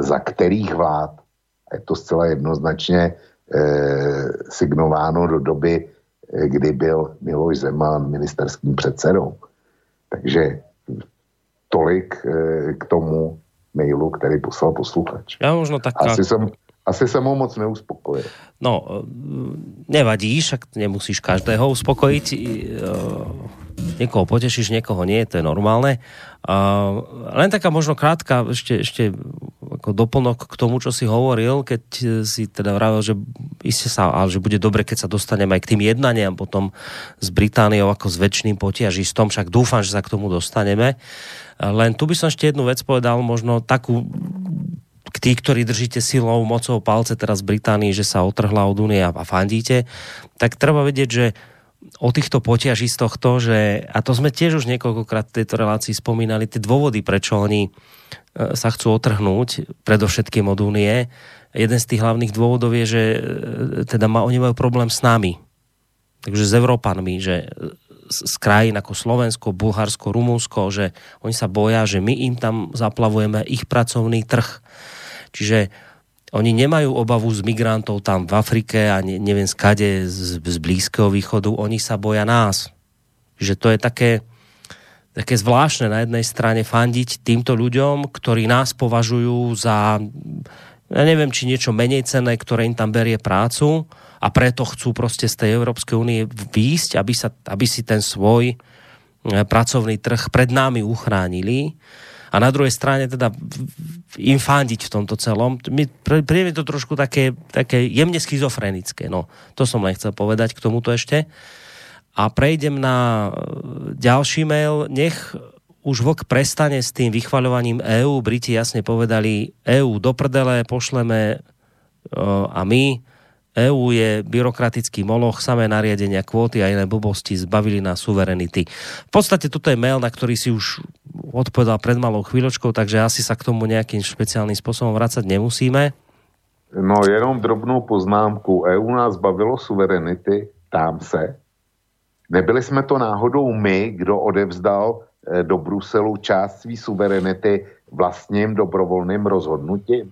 Speaker 3: za kterých vlád, a je to zcela jednoznačně e, signováno do doby, e, kdy byl Miloš Zeman ministerským předsedou. Takže tolik e, k tomu mailu, který poslal posluchač.
Speaker 2: Já možno tak...
Speaker 3: Asi jsem, asi sa mu moc neuspokojil.
Speaker 2: No, nevadí, však nemusíš každého uspokojiť. niekoho potešíš, niekoho nie, to je normálne. Len taká možno krátka ešte, ešte ako doplnok k tomu, čo si hovoril, keď si teda vravil, že iste sa, ale že bude dobre, keď sa dostaneme aj k tým jednaniam potom s Britániou ako s väčšným potiažistom, však dúfam, že sa k tomu dostaneme. Len tu by som ešte jednu vec povedal, možno takú tí, ktorí držíte silou, mocou palce teraz v Británii, že sa otrhla od únie a fandíte, tak treba vedieť, že o týchto potiažistoch to, že, a to sme tiež už niekoľkokrát v tejto relácii spomínali, tie dôvody, prečo oni e, sa chcú otrhnúť, predovšetkým od únie. Jeden z tých hlavných dôvodov je, že e, teda ma, oni majú problém s nami. Takže s Európanmi, že z krajín ako Slovensko, Bulharsko, Rumunsko, že oni sa boja, že my im tam zaplavujeme ich pracovný trh. Čiže oni nemajú obavu z migrantov tam v Afrike a ne, neviem skade z, z Blízkeho východu, oni sa boja nás. Že to je také, také zvláštne na jednej strane fandiť týmto ľuďom, ktorí nás považujú za, ja neviem, či niečo menej cenné, ktoré im tam berie prácu a preto chcú proste z tej Európskej únie výjsť, aby, sa, aby si ten svoj eh, pracovný trh pred nami uchránili a na druhej strane teda im fandiť v tomto celom. Mi to trošku také, také jemne schizofrenické. No, to som len chcel povedať k tomuto ešte. A prejdem na e, ďalší mail. Nech už vlk prestane s tým vychvaľovaním EÚ. Briti jasne povedali, EÚ do prdele pošleme uh, a my EÚ je byrokratický moloch, samé nariadenia, kvóty a iné blbosti zbavili na suverenity. V podstate toto je mail, na ktorý si už odpovedal pred malou chvíľočkou, takže asi sa k tomu nejakým špeciálnym spôsobom vracať nemusíme.
Speaker 3: No jenom drobnou poznámku. EU nás bavilo suverenity, tam se. Nebyli jsme to náhodou my, kdo odevzdal eh, do Bruselu část svý suverenity vlastním dobrovolným rozhodnutím?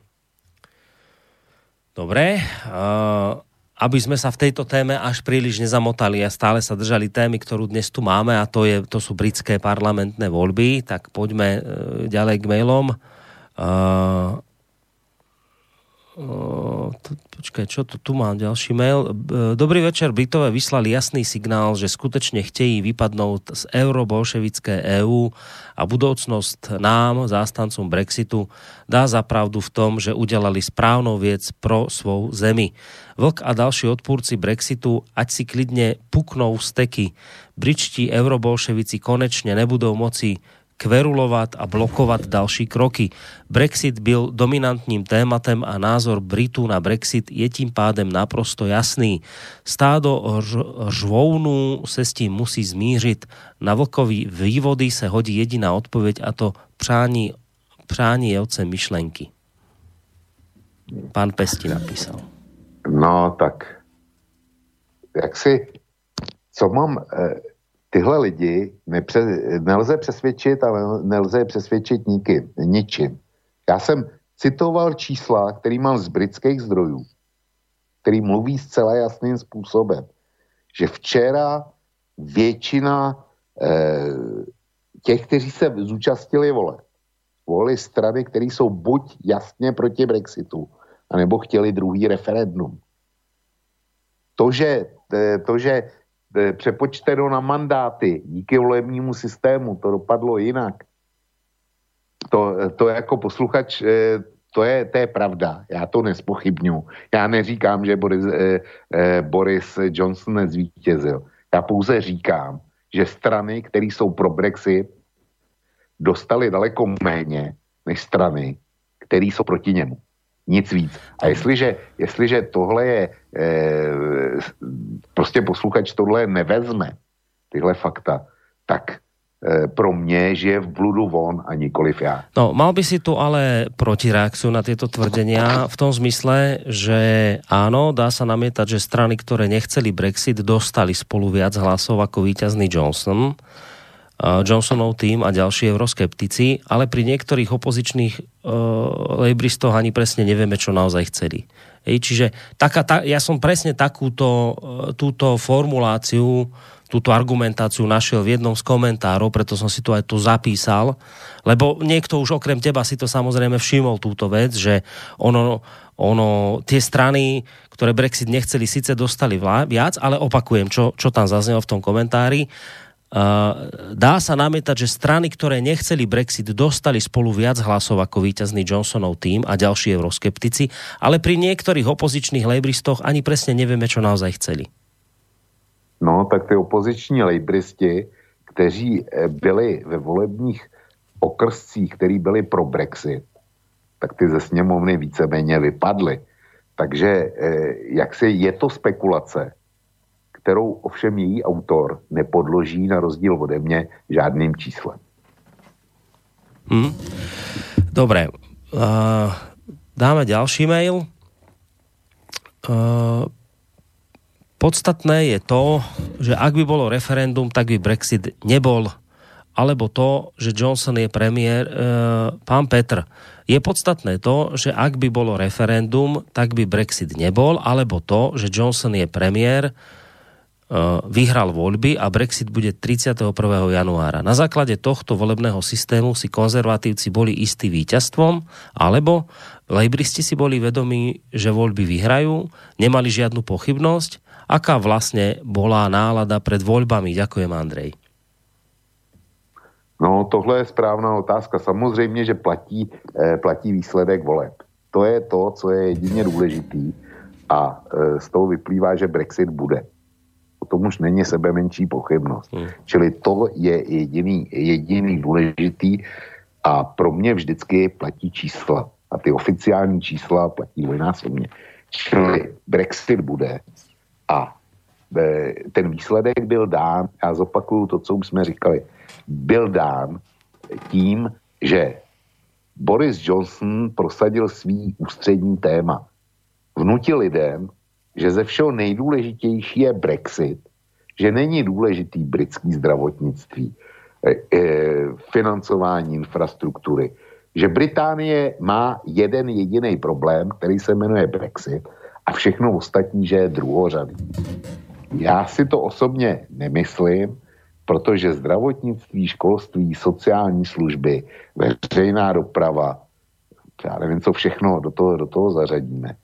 Speaker 2: Dobre. Uh, aby sme sa v tejto téme až príliš nezamotali a stále sa držali témy, ktorú dnes tu máme a to, je, to sú britské parlamentné voľby, tak poďme uh, ďalej k mailom. Uh, počkaj, čo to tu mám, ďalší mail. Dobrý večer, Britové vyslali jasný signál, že skutečne chtějí vypadnúť z eurobolševické EÚ a budoucnosť nám, zástancom Brexitu, dá za pravdu v tom, že udelali správnou věc pro svou zemi. Vlk a další odpůrci Brexitu, ať si klidne puknou steky. Britští eurobolševici konečne nebudou moci kverulovať a blokovať další kroky. Brexit byl dominantním tématem a názor Britu na Brexit je tím pádem naprosto jasný. Stádo žvounu se s tím musí zmířit. Na vlkový vývody se hodí jediná odpoveď a to přání, přání je otcem myšlenky. Pán Pesti napísal.
Speaker 3: No tak, jak si, co mám, eh, tyhle lidi nepře, nelze přesvědčit, ale nelze je přesvědčit nikým, ničím. Já jsem citoval čísla, který mám z britských zdrojů, který mluví zcela jasným způsobem, že včera většina eh, těch, kteří se zúčastnili vole, volili strany, které jsou buď jasně proti Brexitu, anebo chtěli druhý referendum. To, že, eh, to, že přepočteno na mandáty díky volebnímu systému, to dopadlo jinak. To, to jako posluchač, e, to je, to je pravda, já to nespochybnu. Já neříkám, že Boris, Boris Johnson nezvítězil. Já pouze říkám, že strany, které jsou pro Brexit, dostali daleko méně než strany, které jsou proti němu. Nic víc. A jestliže, jestliže tohle je, e, prostě posluchač tohle nevezme, tyhle fakta, tak e, pro mě žije v bludu von a nikoliv já.
Speaker 2: No, mal by si tu ale protireakciu na tieto tvrdenia v tom zmysle, že áno, dá sa namietať, že strany, ktoré nechceli Brexit, dostali spolu viac hlasov ako víťazný Johnson. Johnsonov tým a ďalší euroskeptici, ale pri niektorých opozičných uh, lejbristoch ani presne nevieme, čo naozaj chceli. Ej, čiže taká, ta, ja som presne takúto uh, túto formuláciu, túto argumentáciu našiel v jednom z komentárov, preto som si to aj tu zapísal, lebo niekto už okrem teba si to samozrejme všimol túto vec, že ono, ono tie strany, ktoré Brexit nechceli, síce dostali viac, ale opakujem, čo, čo tam zaznelo v tom komentári, dá sa namietať, že strany, ktoré nechceli Brexit, dostali spolu viac hlasov ako víťazný Johnsonov tým a ďalší euroskeptici, ale pri niektorých opozičných lejbristoch ani presne nevieme, čo naozaj chceli.
Speaker 3: No, tak ty opoziční lejbristi, kteří eh, byli ve volebních okrscích, který byli pro Brexit, tak ty ze sněmovny víceméně vypadly. Takže eh, jak se je to spekulace, kterou ovšem její autor nepodloží na rozdíl ode mě žádným číslem.
Speaker 2: Hmm. Dobre. Uh, dáme ďalší mail. Uh, podstatné je to, že ak by bolo referendum, tak by Brexit nebol alebo to, že Johnson je premiér. E, pán Petr, je podstatné to, že ak by bolo referendum, tak by Brexit nebol, alebo to, že Johnson je premiér, vyhral voľby a Brexit bude 31. januára. Na základe tohto volebného systému si konzervatívci boli istý víťazstvom, alebo lejbristi si boli vedomí, že voľby vyhrajú, nemali žiadnu pochybnosť. Aká vlastne bola nálada pred voľbami? Ďakujem, Andrej.
Speaker 3: No, tohle je správná otázka. Samozřejmě, že platí, eh, platí výsledek voleb. To je to, co je jedině důležitý a eh, z toho vyplývá, že Brexit bude. Tom už není sebe menší pochybnost. Hmm. Čili to je jediný, jediný důležitý a pro mě vždycky platí čísla. A ty oficiální čísla platí dvojnásobně. Čili Brexit bude a e, ten výsledek byl dán, já zopakuju to, co už jsme říkali, byl dán tím, že Boris Johnson prosadil svý ústřední téma. Vnutil lidem, že ze všeho nejdůležitější je Brexit, že není důležitý britský zdravotnictví, eh, eh, financování infrastruktury, že Británie má jeden jediný problém, který se jmenuje Brexit a všechno ostatní, že je druhořadý. Já si to osobně nemyslím, protože zdravotnictví, školství, sociální služby, veřejná doprava, já nevím, co všechno do toho, do toho zařadíme,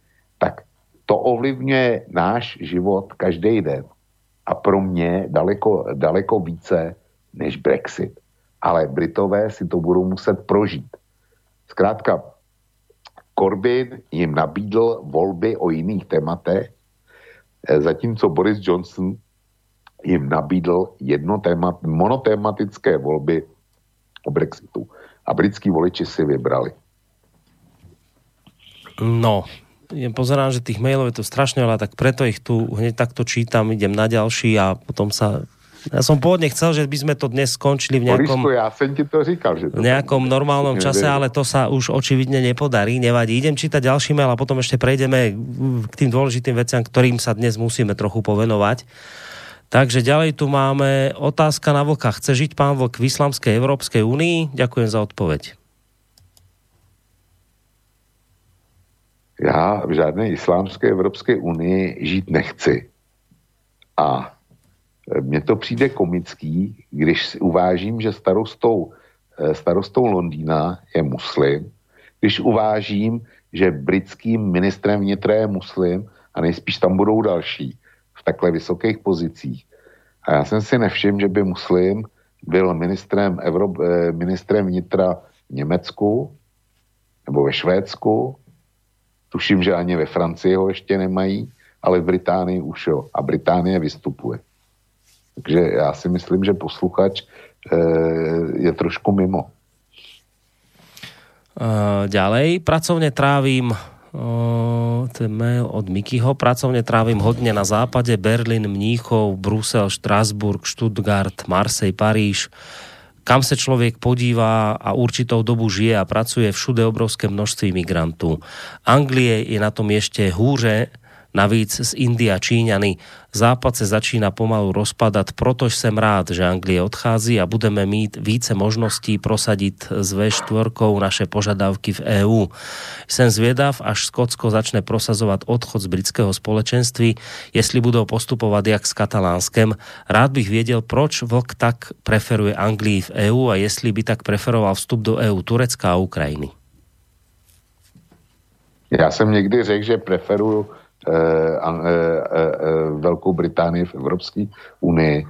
Speaker 3: to ovlivňuje náš život každý den. A pro mě daleko, daleko více než Brexit. Ale Britové si to budou muset prožít. Zkrátka, Corbyn jim nabídl volby o jiných tématech, zatímco Boris Johnson jim nabídl jedno téma, monotématické volby o Brexitu. A britskí voliči si vybrali.
Speaker 2: No, pozerám, že tých mailov je to strašne veľa, tak preto ich tu hneď takto čítam, idem na ďalší a potom sa ja som pôvodne chcel, že by sme to dnes skončili v nejakom,
Speaker 3: Borisku, ja som ti to říkal, že
Speaker 2: to nejakom normálnom čase, ale to sa už očividne nepodarí, nevadí. Idem čítať ďalší mail a potom ešte prejdeme k tým dôležitým veciam, ktorým sa dnes musíme trochu povenovať. Takže ďalej tu máme otázka na vlka. Chce žiť pán vlk v Islamskej Európskej únii? Ďakujem za odpoveď.
Speaker 3: Já v žádné islámské Evropské unii žít nechci. A mně to přijde komický, když si uvážím, že starostou, e, starostou Londýna je muslim, když uvážím, že britským ministrem vnitra je muslim a nejspíš tam budou další v takhle vysokých pozicích. A já jsem si nevšiml, že by muslim byl ministrem, Evrop, e, ministrem vnitra v Německu nebo ve Švédsku Tuším, že ani ve Francii ho ještě nemají, ale v Británii už jo. A Británie vystupuje. Takže já si myslím, že posluchač e, je trošku mimo.
Speaker 2: Uh, ďalej, pracovne trávim uh, ten mail od Mikyho, pracovne trávim hodne na západe, Berlin, Mníchov, Brusel, Štrasburg, Stuttgart, Marseille, Paríž, kam sa človek podíva a určitou dobu žije a pracuje všude obrovské množství migrantů. Anglie je na tom ešte húře, Navíc z India Číňany západ se začíná pomalu rozpadat, protož jsem rád, že Anglie odchází a budeme mít více možností prosadit s V4 naše požadavky v EÚ. Jsem zvědav, až Skotsko začne prosazovat odchod z britského společenství, jestli budou postupovat jak s katalánskem. Rád bych věděl, proč Vlk tak preferuje Anglii v EÚ a jestli by tak preferoval vstup do EÚ Turecka a Ukrajiny.
Speaker 3: Já jsem někdy řekl, že preferuju eh, Velkou Británii v Evropské unii.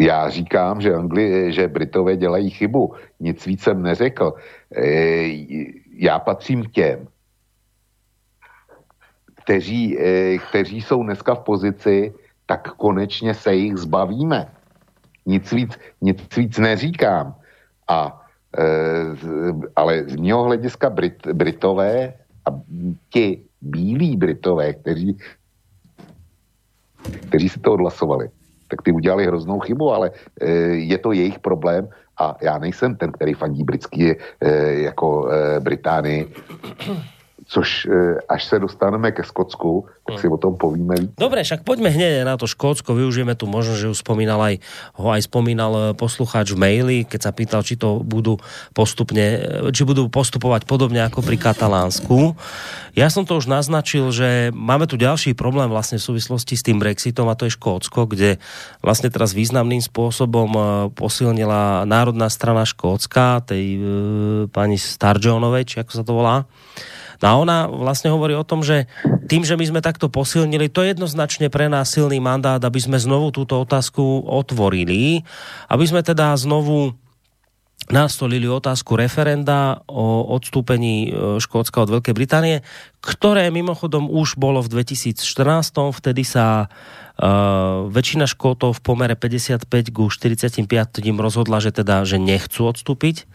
Speaker 3: já říkám, že, Angli, že Britové dělají chybu. Nic víc jsem neřekl. Já patřím k těm, kteří, kteří jsou dneska v pozici, tak konečně se jich zbavíme. Nic víc, nic víc neříkám. A, ale z mého hlediska Brit, Britové a ti bílí Britové, kteří, kteří si to odhlasovali, tak ty udělali hroznou chybu, ale e, je to jejich problém a já nejsem ten, který fandí britský e, jako e, Británii což e, až se dostaneme ke Skotsku, tak si o tom povíme.
Speaker 2: Dobre, však poďme hneď na to Škótsko, využijeme tu možnosť, že už spomínal aj, ho aj spomínal e, poslucháč v maili, keď sa pýtal, či to budú postupne, e, či budú postupovať podobne ako pri Katalánsku. Ja som to už naznačil, že máme tu ďalší problém vlastne v súvislosti s tým Brexitom a to je Škótsko, kde vlastne teraz významným spôsobom posilnila Národná strana Škótska, tej e, pani Starjonovej, či ako sa to volá, No a ona vlastne hovorí o tom, že tým, že my sme takto posilnili, to je jednoznačne pre nás silný mandát, aby sme znovu túto otázku otvorili, aby sme teda znovu nastolili otázku referenda o odstúpení e, Škótska od Veľkej Británie, ktoré mimochodom už bolo v 2014. Vtedy sa uh, väčšina Škótov v pomere 55 ku 45 rozhodla, že teda, že nechcú odstúpiť,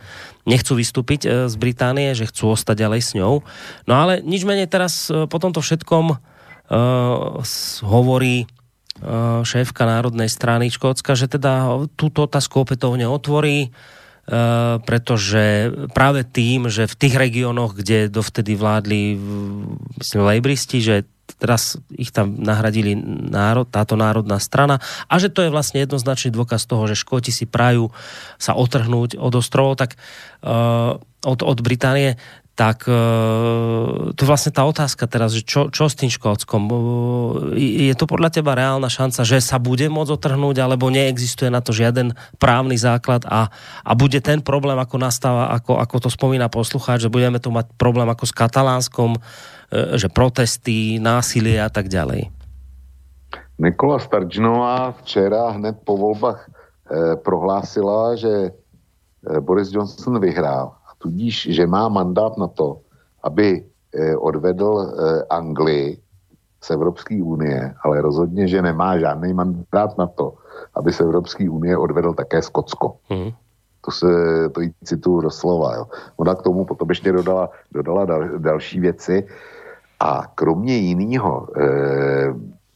Speaker 2: nechcú vystúpiť uh, z Británie, že chcú ostať ďalej s ňou. No ale nič menej teraz uh, po tomto všetkom uh, hovorí šéfka Národnej strany Škótska, že teda túto otázku opätovne otvorí, Eh, pretože práve tým, že v tých regiónoch, kde dovtedy vládli myslím, lejbristi, že teraz ich tam nahradili národ, táto národná strana a že to je vlastne jednoznačný dôkaz toho, že Škóti si prajú sa otrhnúť od ostrovov, tak uh, od, od Británie, tak uh, to vlastne tá otázka teraz, že čo, čo s tým Škótskom? Uh, je to podľa teba reálna šanca, že sa bude môcť otrhnúť, alebo neexistuje na to žiaden právny základ a, a bude ten problém, ako nastáva, ako, ako to spomína poslucháč, že budeme tu mať problém ako s Katalánskom, že protesty, násilie a tak ďalej?
Speaker 3: Nikola Sturgeonová včera hned po voľbách eh, prohlásila, že eh, Boris Johnson vyhrál tudíž, že má mandát na to, aby eh, odvedl eh, Anglii z Evropské unie, ale rozhodně, že nemá žádný mandát na to, aby z Evropské unie odvedl také Skotsko. Mm. To se, to jí cituju doslova. Jo. Ona k tomu potom ještě dodala, dodala dal, další věci a kromě jiného e,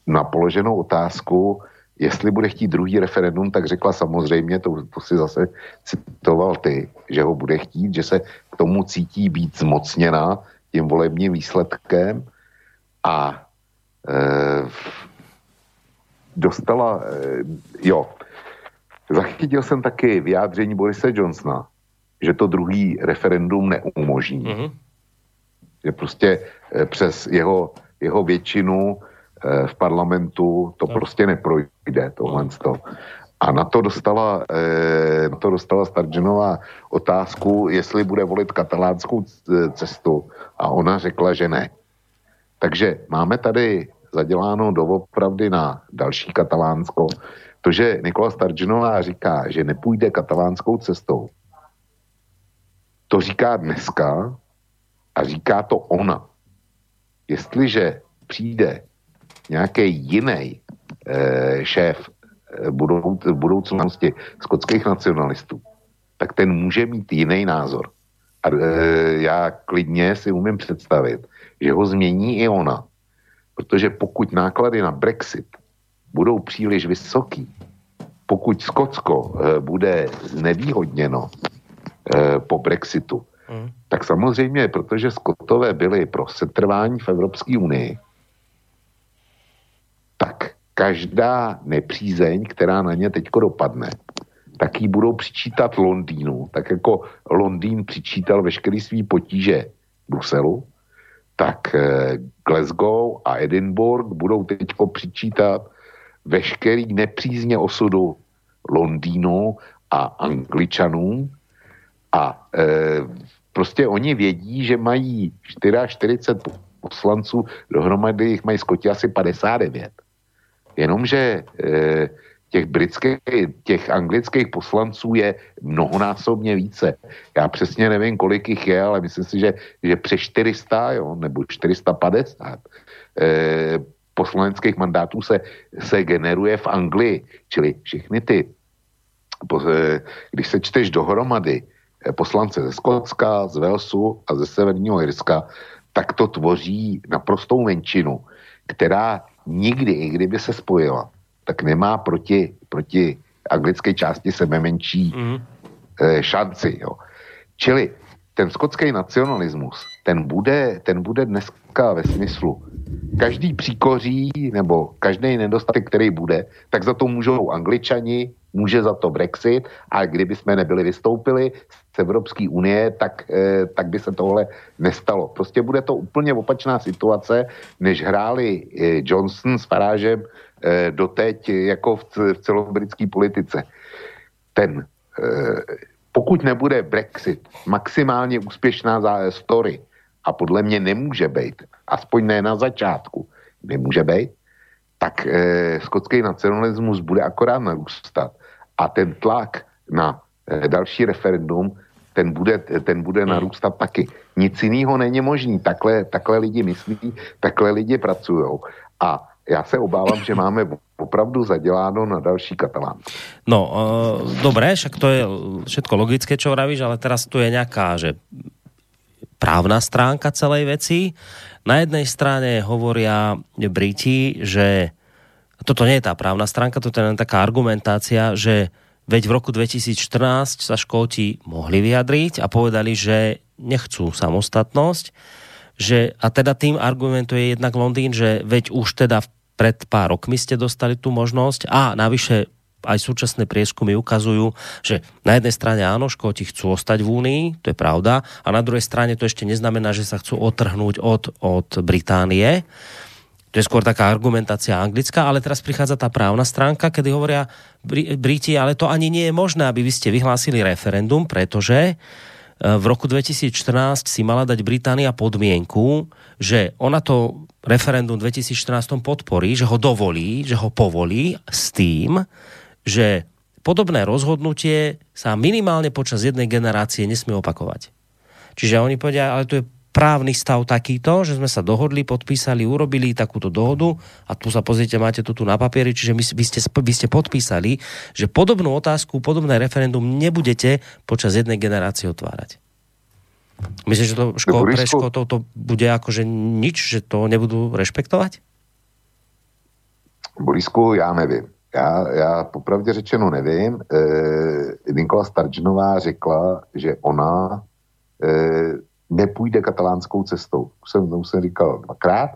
Speaker 3: na položenou otázku, jestli bude chtít druhý referendum, tak řekla samozřejmě, to, to si zase citoval ty, že ho bude chtít, že se k tomu cítí být zmocněna tím volebním výsledkem a e, dostala, e, jo, zachytil jsem taky vyjádření Borise Johnsona, že to druhý referendum neumožní. Mm-hmm. Že prostě e, přes jeho, jeho většinu Eh, v parlamentu, to no. prostě neprojde, tohle to. A na to dostala, eh, na to dostala Stargenová otázku, jestli bude volit katalánskou cestu a ona řekla, že ne. Takže máme tady zaděláno doopravdy na další katalánsko. To, že Nikola Stargenová říká, že nepůjde katalánskou cestou, to říká dneska a říká to ona. Jestliže přijde nějaký jiný e, šéf e, budou, budoucnosti skotských nacionalistů, tak ten může mít jiný názor. A e, já klidně si umím představit, že ho změní i ona. Protože pokud náklady na Brexit budou příliš vysoký, pokud Skotsko e, bude znevýhodněno e, po Brexitu, hmm. tak samozřejmě, protože Skotové byli pro setrvání v Evropské unii, tak každá nepřízeň, která na ně teďko dopadne, tak ji budou přičítat Londýnu, tak jako Londýn přičítal veškerý svý potíže Bruselu, tak eh, Glasgow a Edinburgh budou teďko přičítat veškerý nepřízně osudu Londýnu a Angličanům a e, prostě oni vědí, že mají 44 poslanců, dohromady jich mají Skoti asi 59. Jenomže e, těch britských, těch anglických poslanců je mnohonásobně více. Já přesně nevím, kolik jich je, ale myslím si, že, že přes 400, jo, nebo 450 eh, poslaneckých mandátů se, se generuje v Anglii. Čili všechny ty, eh, když se čteš dohromady eh, poslance ze Skotska, z Walesu a ze Severního Irska, tak to tvoří naprostou menšinu, která nikdy, i kdyby se spojila, tak nemá proti, proti anglické části sebe menší mm. e, šanci. Jo. Čili ten skotský nacionalismus, ten bude, ten bude dneska ve smyslu, každý příkoří nebo každý nedostatek, který bude, tak za to můžou angličani, může za to Brexit a kdyby jsme nebyli vystoupili z Evropské unie, tak, eh, tak by se tohle nestalo. Prostě bude to úplně opačná situace, než hráli eh, Johnson s Farážem eh, doteď jako v, celobritské politice. Ten, pokud nebude Brexit maximálně úspěšná story, a podle mě nemůže být, aspoň ne na začátku, nemůže být, tak eh, skotský nacionalismus bude akorát narůstat a ten tlak na eh, další referendum, ten bude, ten bude hmm. narůstat taky. Nic jiného není možný. Takhle, takhle lidi myslí, takhle lidi pracují. A já se obávám, že máme opravdu zaděláno na další katalán.
Speaker 2: No, uh, dobré, však to je všetko logické, čo vravíš, ale teraz tu je nejaká, že právna stránka celej veci. Na jednej strane hovoria Briti, že toto nie je tá právna stránka, toto je len taká argumentácia, že veď v roku 2014 sa Škóti mohli vyjadriť a povedali, že nechcú samostatnosť, že, a teda tým argumentuje jednak Londýn, že veď už teda pred pár rokmi ste dostali tú možnosť a navyše aj súčasné prieskumy ukazujú, že na jednej strane áno, Škóti chcú ostať v Únii, to je pravda, a na druhej strane to ešte neznamená, že sa chcú otrhnúť od, od Británie. To je skôr taká argumentácia anglická, ale teraz prichádza tá právna stránka, kedy hovoria Briti, ale to ani nie je možné, aby vy ste vyhlásili referendum, pretože e, v roku 2014 si mala dať Británia podmienku, že ona to referendum 2014 podporí, že ho dovolí, že ho povolí s tým, že podobné rozhodnutie sa minimálne počas jednej generácie nesmie opakovať. Čiže oni povedia, ale tu je právny stav takýto, že sme sa dohodli, podpísali, urobili takúto dohodu a tu sa pozrite, máte to tu na papieri, čiže my, vy, ste, vy ste podpísali, že podobnú otázku, podobné referendum nebudete počas jednej generácie otvárať. Myslíš, že to ško- pre Škótov to bude akože nič, že to nebudú rešpektovať?
Speaker 3: Borisku, já nevím. Já, já popravdě řečeno nevím. E, Nikola Sturgeonová řekla, že ona e, nepůjde katalánskou cestou. Už jsem, už jsem říkal dvakrát,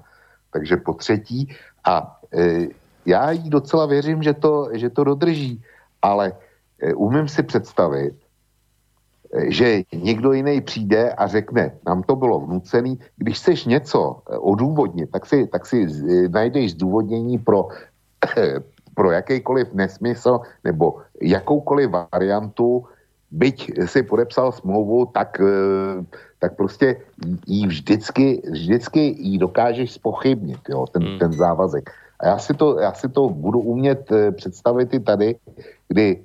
Speaker 3: takže po třetí. A e, já jí docela věřím, že to, že to dodrží, ale e, umím si představit, e, že někdo jiný přijde a řekne, nám to bylo vnucený, když chceš něco odůvodnit, tak si, tak si najdeš zdůvodnění pro pro jakýkoliv nesmysl nebo jakoukoliv variantu, byť si podepsal smlouvu, tak, eh, tak prostě jí vždycky, vždycky jí dokážeš spochybnit, jo, ten, hmm. ten závazek. A já si, to, já si to budu umět eh, představit i tady, kdy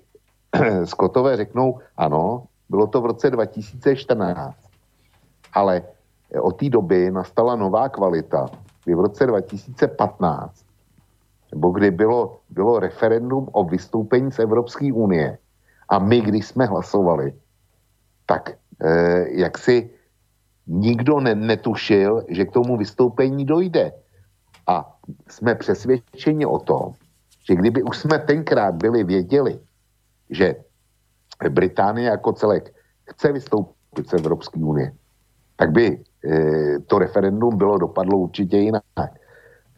Speaker 3: Skotové řeknou, ano, bylo to v roce 2014, ale od té doby nastala nová kvalita, kdy v roce 2015 nebo kdy bylo, bylo referendum o vystoupení z Evropské unie a my, když jsme hlasovali, tak eh, jak si nikdo ne, netušil, že k tomu vystoupení dojde. A jsme přesvědčeni o tom, že kdyby už jsme tenkrát byli věděli, že Británie jako celek chce vystoupit z Evropské unie, tak by e, to referendum bylo dopadlo určitě jinak.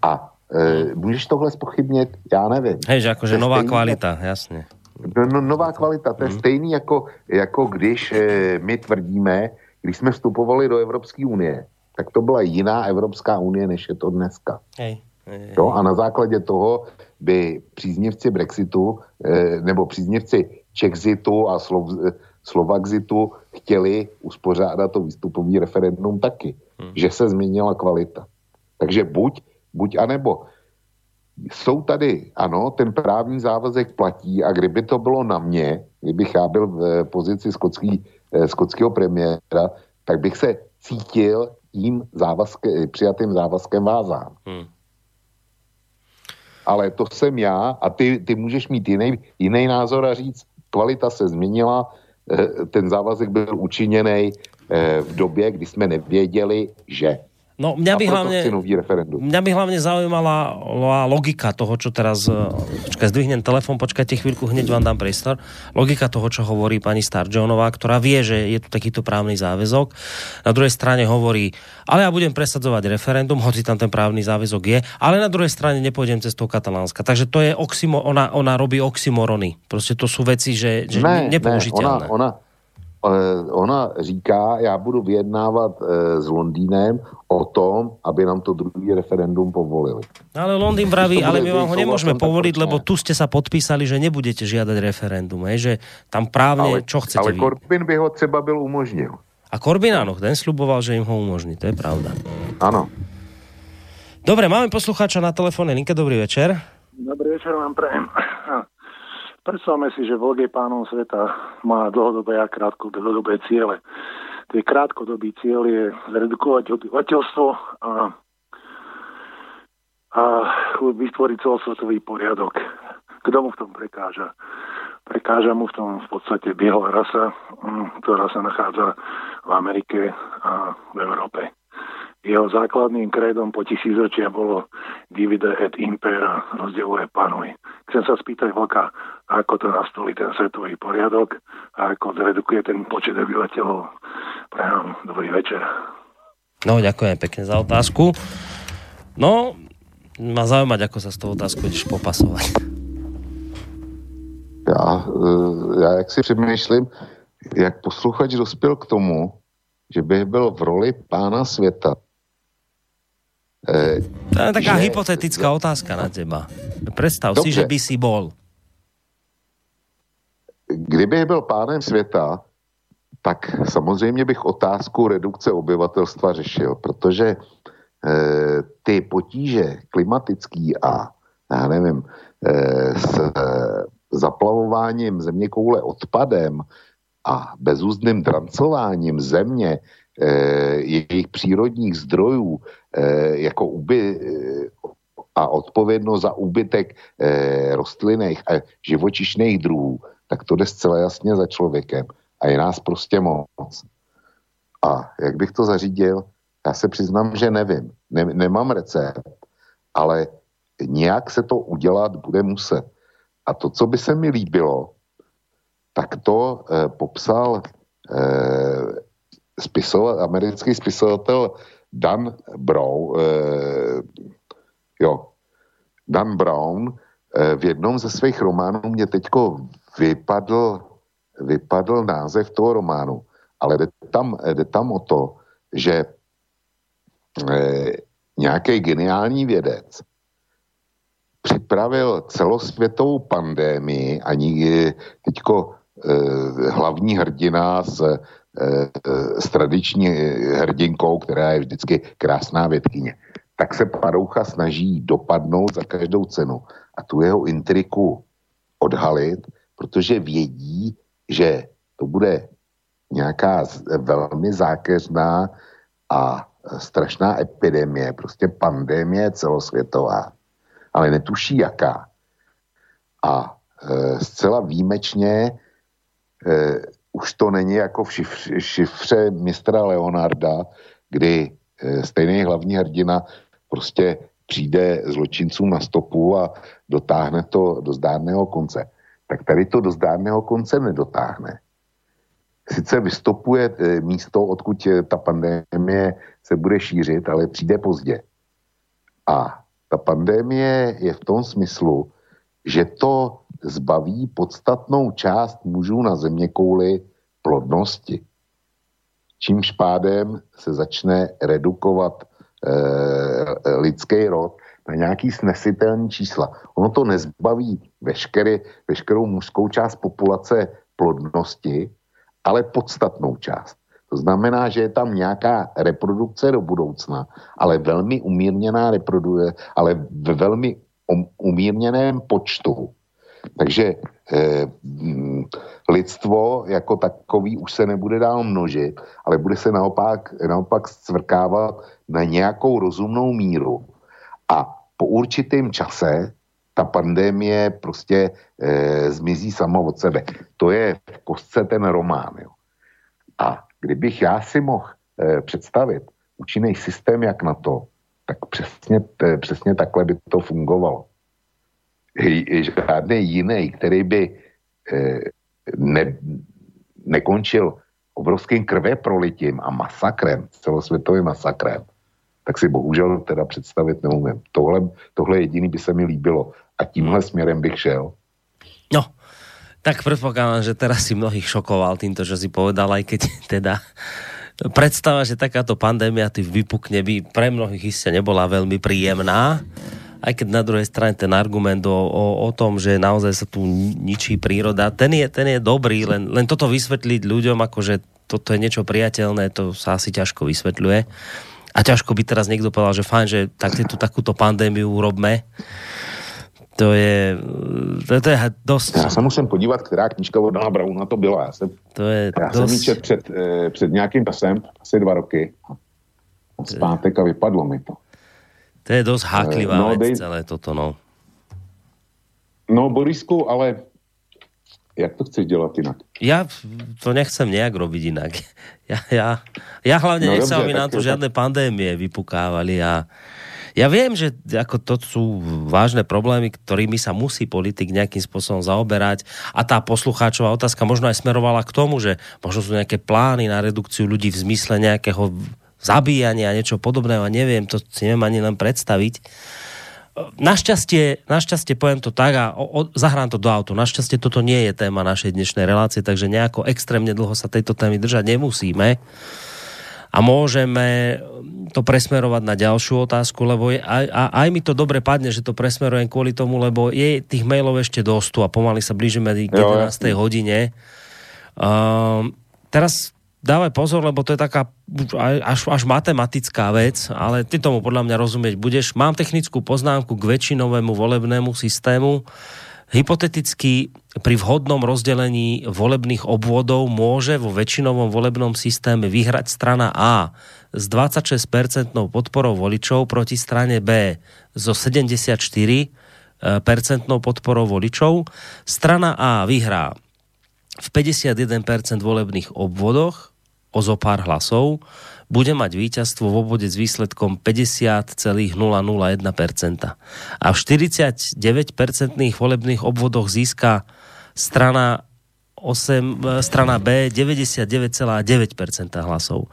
Speaker 3: A E, můžeš tohle spochybnit? Já nevím.
Speaker 2: Hej, že akože nová kvalita, jasně.
Speaker 3: No, no, nová kvalita, to je hmm. stejný jako, jako když e, my tvrdíme, když jsme vstupovali do Evropské unie, tak to byla jiná Evropská unie, než je to dneska. Hej. No, a na základě toho by příznivci Brexitu e, nebo příznivci Čexitu a Slov, Slovaxitu chtěli uspořádat to výstupový referendum taky, hmm. že se změnila kvalita. Takže buď buď anebo. Jsou tady, ano, ten právní závazek platí a kdyby to bylo na mě, kdybych já byl v pozici skotský, eh, skotského premiéra, tak bych se cítil tím závazke, přijatým závazkem vázán. Hmm. Ale to jsem já a ty, ty můžeš mít jiný, jiný názor a říct, kvalita se změnila, eh, ten závazek byl učiněný eh, v době, kdy jsme nevěděli, že.
Speaker 2: No, mňa by, hlavne, mňa by hlavne zaujímala logika toho, čo teraz... E, počkaj, zdvihnem telefon, počkajte chvíľku, hneď vám dám priestor. Logika toho, čo hovorí pani Starjonová, ktorá vie, že je tu takýto právny záväzok. Na druhej strane hovorí, ale ja budem presadzovať referendum, hoci tam ten právny záväzok je, ale na druhej strane nepôjdem cestou Katalánska. Takže to je oxymo, ona, ona robí oxymorony. Proste to sú veci, že, že ne, nepoužiteľné.
Speaker 3: Ne, ona, ona, ona říká, já budu vyjednávat eh, s Londýnem o tom, aby nám to druhý referendum povolili.
Speaker 2: Ale Londýn vraví, ale my vám ho nemôžeme povoliť, lebo tu ste sa podpísali, že nebudete žiadať referendum, hej? že tam právne,
Speaker 3: ale,
Speaker 2: čo chcete
Speaker 3: Ale vy? Corbyn by ho třeba byl umožnil.
Speaker 2: A Corbyn áno, ten sluboval, že im ho umožní, to je pravda.
Speaker 3: Áno.
Speaker 2: Dobre, máme poslucháča na telefóne. Linke, dobrý večer.
Speaker 7: Dobrý večer vám prajem. Predstavme si, že vlge pánov sveta má dlhodobé a krátkodobé ciele. Ten krátkodobý cieľ je zredukovať obyvateľstvo a, a vytvoriť celosvetový poriadok. Kto mu v tom prekáža? Prekáža mu v tom v podstate biela rasa, mm, ktorá sa nachádza v Amerike a v Európe. Jeho základným krédom po tisícročia bolo divide et impera, rozdieluje panuj. Chcem sa spýtať Vlka, ako to nastolí ten svetový poriadok a ako zredukuje ten počet obyvateľov. Prajem, dobrý večer.
Speaker 2: No, ďakujem pekne za otázku. No, má zaujímať, ako sa s tou otázkou ideš popasovať.
Speaker 3: Já, e, já jak si přemýšlím, jak posluchač dospěl k tomu, že bych byl v roli pána světa
Speaker 2: to je taká že... hypotetická otázka na teba. Predstav Dobře. si, že by si bol.
Speaker 3: Kdyby byl pánem světa, tak samozřejmě bych otázku redukce obyvatelstva řešil, protože e, ty potíže klimatický a já nevím, e, s e, zaplavováním země koule odpadem a bezúzdným drancováním země Eh, jejich přírodních zdrojů eh, jako uby, eh, a odpovědnost za úbytek rostlinných a živočišných druhů, tak to jde zcela jasně za člověkem. A je nás prostě moc. A jak bych to zařídil? Já se přiznám, že nevím. Ne, nemám recept, ale nějak se to udělat bude muset. A to, co by se mi líbilo, tak to eh, popsal eh, spisovatel, americký spisovatel Dan Brown, eh, jo, Dan Brown eh, v jednom ze svých románů mě teďko vypadl, vypadl název toho románu, ale jde tam, jde tam o to, že eh, nějaký geniální vědec připravil celosvětovou pandémii a teďko eh, hlavní hrdina z Eh, s tradiční hrdinkou, která je vždycky krásná vědkyně, tak se Paroucha snaží dopadnout za každou cenu a tu jeho intriku odhalit, protože vědí, že to bude nějaká velmi zákeřná a strašná epidemie, prostě pandemie celosvětová, ale netuší jaká. A e, zcela výjimečně e, už to není jako v šifře, šifře mistra Leonarda, kdy e, stejný hlavní hrdina prostě přijde zločincům na stopu a dotáhne to do zdárného konce. Tak tady to do zdárného konce nedotáhne. Sice vystopuje e, místo, odkud e, ta pandemie se bude šířit, ale přijde pozdě. A ta pandemie je v tom smyslu, že to zbaví podstatnou část mužů na země kouli plodnosti. Čímž pádem se začne redukovat e, lidský rod na nějaký snesitelný čísla. Ono to nezbaví veškerý, veškerou mužskou část populace plodnosti, ale podstatnou část. To znamená, že je tam nějaká reprodukce do budoucna, ale velmi umírněná reprodukce, ale ve velmi umírněném počtu. Takže eh, lidstvo jako takový už se nebude dál množit, ale bude se naopak, naopak zcvrkávat na nějakou rozumnou míru. A po určitém čase ta pandémie prostě e, zmizí sama od sebe. To je v kostce ten román. Jo. A kdybych já si mohl e, představit účinný systém, jak na to, tak přesně, t, přesně takhle by to fungovalo. Žádný jiný, který by e, ne, nekončil obrovským krve prolitím a masakrem, celosvětovým masakrem, tak si bohužel teda představit neumím. Tohle, tohle jediný by se mi líbilo a tímhle směrem bych šel.
Speaker 2: No, tak predpokladám, že teraz si mnohých šokoval týmto, že si povedal, aj keď teda predstava, že takáto pandémia ty vypukne by pre mnohých iste nebola veľmi príjemná aj keď na druhej strane ten argument o, o, o tom, že naozaj sa tu ničí príroda, ten je, ten je dobrý, len, len toto vysvetliť ľuďom, akože toto je niečo priateľné, to sa asi ťažko vysvetľuje. A ťažko by teraz niekto povedal, že fajn, že tak tu takúto pandémiu urobme. To je, to, to je dosť...
Speaker 3: Já se musím podívat, která knížka od Dana Brauna to byla. Já jsem,
Speaker 2: to je
Speaker 3: já
Speaker 2: dosť...
Speaker 3: jsem čet před, eh, před nějakým časem, asi dva roky, zpátek a vypadlo mi to.
Speaker 2: To je dosť háklivá no, vec dej... celé toto, no.
Speaker 3: No, Borisku, ale jak to chceš dělat jinak?
Speaker 2: Ja to nechcem nejak robiť inak. Ja, ja, ja hlavne no, nechcem, aby nám tu žiadne pandémie vypukávali a ja viem, že ako to sú vážne problémy, ktorými sa musí politik nejakým spôsobom zaoberať a tá poslucháčová otázka možno aj smerovala k tomu, že možno sú nejaké plány na redukciu ľudí v zmysle nejakého zabíjania a niečo podobného, neviem, to si neviem ani len predstaviť. Našťastie, našťastie poviem to tak a o, o, zahrám to do auto. Našťastie toto nie je téma našej dnešnej relácie, takže nejako extrémne dlho sa tejto témy držať nemusíme. A môžeme to presmerovať na ďalšiu otázku, lebo je, aj, aj mi to dobre padne, že to presmerujem kvôli tomu, lebo je tých mailov ešte dosť a pomaly sa blížime k 11. Jo, hodine. Um, teraz dávaj pozor, lebo to je taká až, až matematická vec, ale ty tomu podľa mňa rozumieť budeš. Mám technickú poznámku k väčšinovému volebnému systému. Hypoteticky pri vhodnom rozdelení volebných obvodov môže vo väčšinovom volebnom systéme vyhrať strana A s 26% podporou voličov proti strane B so 74% podporou voličov. Strana A vyhrá v 51% volebných obvodoch, o zo pár hlasov, bude mať víťazstvo v obvode s výsledkom 50,001%. A v 49% volebných obvodoch získa strana 8, strana B 99,9% hlasov.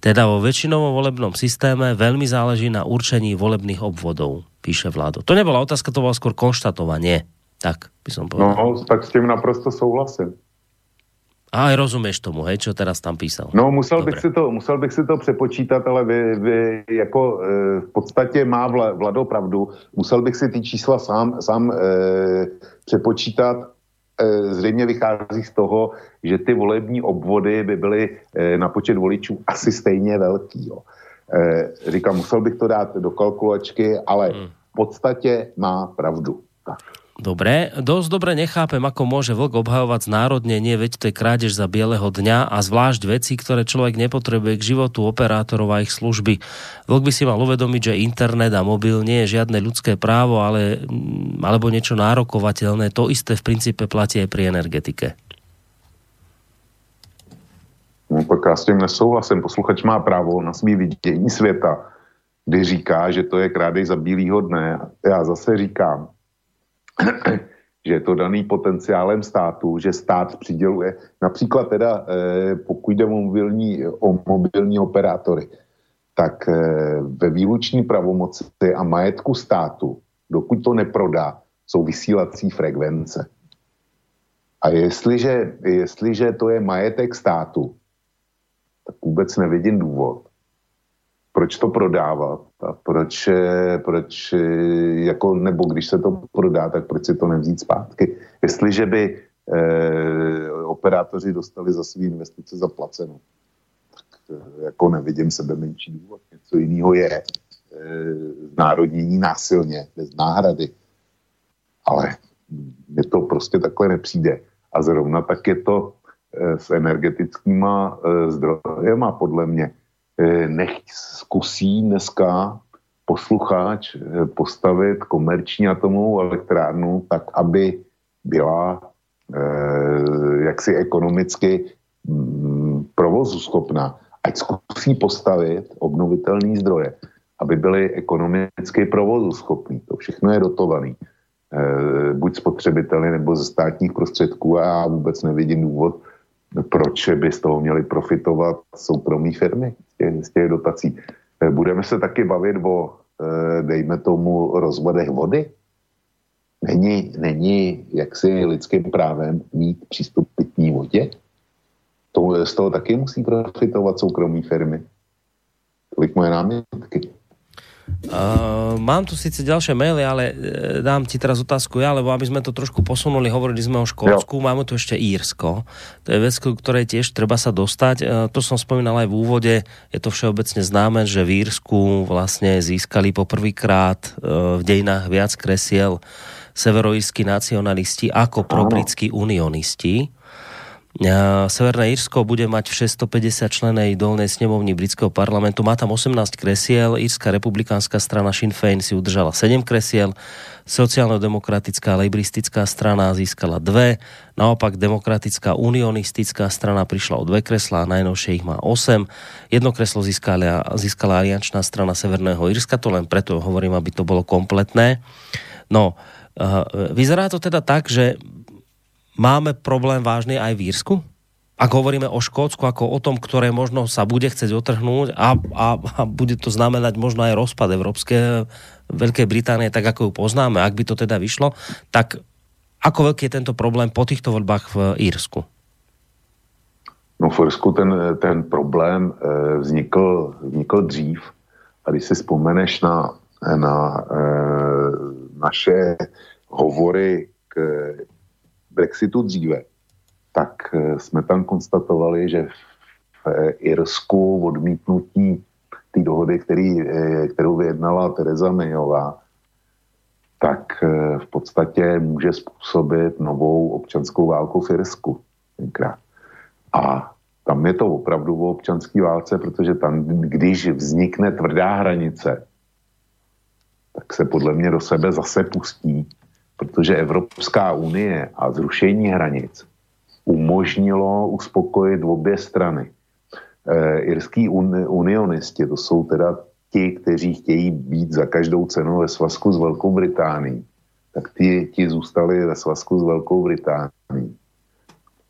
Speaker 2: Teda vo väčšinovom volebnom systéme veľmi záleží na určení volebných obvodov, píše vládo. To nebola otázka, to bolo skôr konštatovanie. Tak by som povedal.
Speaker 3: No, tak s tým naprosto souhlasím.
Speaker 2: A aj rozumieš tomu, hej, čo teraz tam písal.
Speaker 3: No, musel bych, si to, musel bych si to přepočítat, ale vy, vy jako e, v podstatě má vla, Vlado pravdu. Musel bych si ty čísla sám, sám e, přepočítat. E, zřejmě vychází z toho, že ty volební obvody by byly e, na počet voličů asi stejně velký. Jo. E, říkám, musel bych to dát do kalkulačky, ale hmm. v podstatě má pravdu. Tak.
Speaker 2: Dobre, dosť dobre nechápem, ako môže vlk obhajovať znárodnenie, veď to je krádež za bieleho dňa a zvlášť veci, ktoré človek nepotrebuje k životu operátorov a ich služby. Vlk by si mal uvedomiť, že internet a mobil nie je žiadne ľudské právo, ale, mm, alebo niečo nárokovateľné. To isté v princípe platí aj pri energetike.
Speaker 3: No, tak já s tím nesouhlasím. Posluchač má právo na svý vidění světa, kdy říká, že to je krádež za bílýho dne. Já zase říkám, že je to daný potenciálem státu, že stát přiděluje, například teda eh, pokud jde o mobilní, o mobilní operátory, tak eh, ve výluční pravomoci a majetku státu, dokud to neprodá, jsou vysílací frekvence. A jestliže, jestliže to je majetek státu, tak vůbec nevidím důvod, proč to prodávat a proč, eh, proč eh, jako, nebo když se to prodá, tak proč si to nevzít zpátky. Jestliže by eh, operátoři dostali za své investice zaplaceno, tak eh, jako nevidím sebe menší důvod. Něco jiného je eh, národnění násilně, bez náhrady Ale mně to prostě takhle nepřijde. A zrovna tak je to e, s energetickýma e, zdrojema, podle mě. E, nechť zkusí dneska posluchač postavit komerční atomovou elektrárnu tak, aby byla jaksi ekonomicky mm. Ať zkusí postavit obnovitelné zdroje, aby byly ekonomicky provozu schopný. To všechno je dotovaný. Eh, buď spotřebiteli nebo ze státních prostředků a já vůbec nevidím důvod, proč by z toho měli profitovat soukromí firmy z těch, z těch dotací. Eh, budeme se taky bavit o, eh, dejme tomu, rozvodech vody. Není, není jaksi lidským právem mít přístup k pitní vodě? To, z toho taky musí profitovat soukromí firmy. Tolik moje námětky.
Speaker 2: Uh, mám tu síce ďalšie maily, ale uh, dám ti teraz otázku ja, lebo aby sme to trošku posunuli, hovorili sme o Škótsku, jo. máme tu ešte Írsko. To je vec, ktorej tiež treba sa dostať. Uh, to som spomínal aj v úvode, je to všeobecne známe, že v Írsku vlastne získali poprvýkrát uh, v dejinách viac kresiel severoírsky nacionalisti ako probritskí unionisti. Severné Írsko bude mať v 650 členej dolnej snemovni britského parlamentu. Má tam 18 kresiel. Írska republikánska strana Sinn Féin si udržala 7 kresiel. Sociálno-demokratická lejbristická strana získala dve. Naopak demokratická unionistická strana prišla o dve kreslá, najnovšie ich má 8. Jedno kreslo získala, získala aliančná strana Severného Írska, to len preto hovorím, aby to bolo kompletné. No, vyzerá to teda tak, že máme problém vážny aj v Írsku? Ak hovoríme o Škótsku ako o tom, ktoré možno sa bude chcieť otrhnúť a, a, a bude to znamenať možno aj rozpad Európskej Veľkej Británie, tak ako ju poznáme, ak by to teda vyšlo, tak ako veľký je tento problém po týchto voľbách v Írsku?
Speaker 3: No v Irsku ten, ten problém e, vznikl, vznikl dřív. A když si vzpomeneš na, na e, naše hovory k Brexitu dříve, tak eh, jsme tam konstatovali, že v eh, Irsku odmítnutí té dohody, který, eh, kterou vyjednala Tereza Mayová, tak v podstatě může způsobit novou občanskou válku v Irsku tenkrát. A tam je to opravdu o občanské válce, protože tam, když vznikne tvrdá hranice, tak se podle mě do sebe zase pustí protože Evropská unie a zrušení hranic umožnilo uspokojit obě strany. E, irský un, unionisti, to jsou teda ti, kteří chtějí být za každou cenu ve svazku s Velkou Británií, tak ti, ti zůstali ve svazku s Velkou Británií.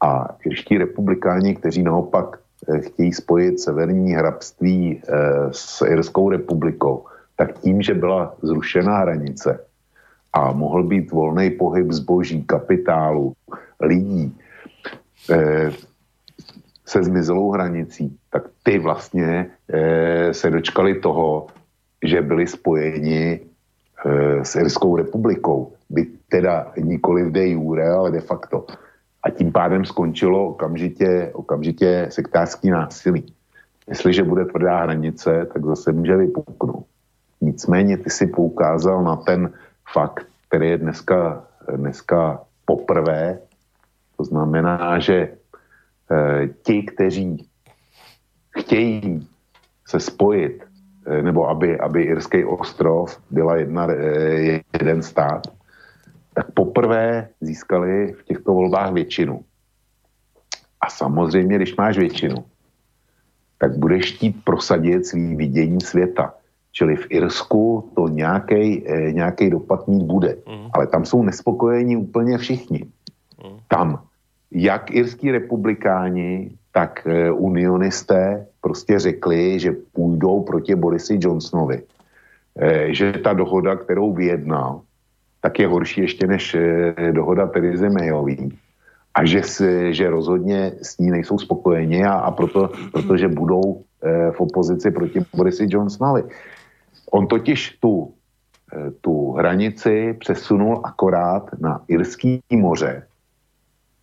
Speaker 3: A irští republikáni, kteří naopak e, chtějí spojit severní hrabství e, s Irskou republikou, tak tím, že byla zrušena hranice, a mohl být volný pohyb zboží, kapitálu, lidí e, se zmizelou hranicí, tak ty vlastně e, se dočkali toho, že byli spojeni e, s Irskou republikou. By teda nikoli de jure, ale de facto. A tím pádem skončilo okamžitě, okamžitě sektářský násilí. Jestliže bude tvrdá hranice, tak zase může vypuknout. Nicméně ty si poukázal na ten fakt, který je dneska, dneska poprvé. To znamená, že e, ti, kteří chtějí se spojit, e, nebo aby, aby Irský ostrov byla jedna, e, jeden stát, tak poprvé získali v těchto volbách většinu. A samozřejmě, když máš většinu, tak budeš chtít prosadit svý vidění světa. Čili v Irsku to nějaký eh, dopad mít bude. Mm. Ale tam jsou nespokojení úplně všichni. Mm. Tam jak irský republikáni, tak eh, unionisté prostě řekli, že půjdou proti Borisi Johnsonovi. Eh, že ta dohoda, kterou vyjednal, tak je horší ještě než dohoda Terezy Mayový. A že, si, že rozhodně s ní nejsou spokojeni a, a proto, protože budou v opozici proti Borisi Johnsonovi. On totiž tu, eh, tu hranici přesunul akorát na Irský moře,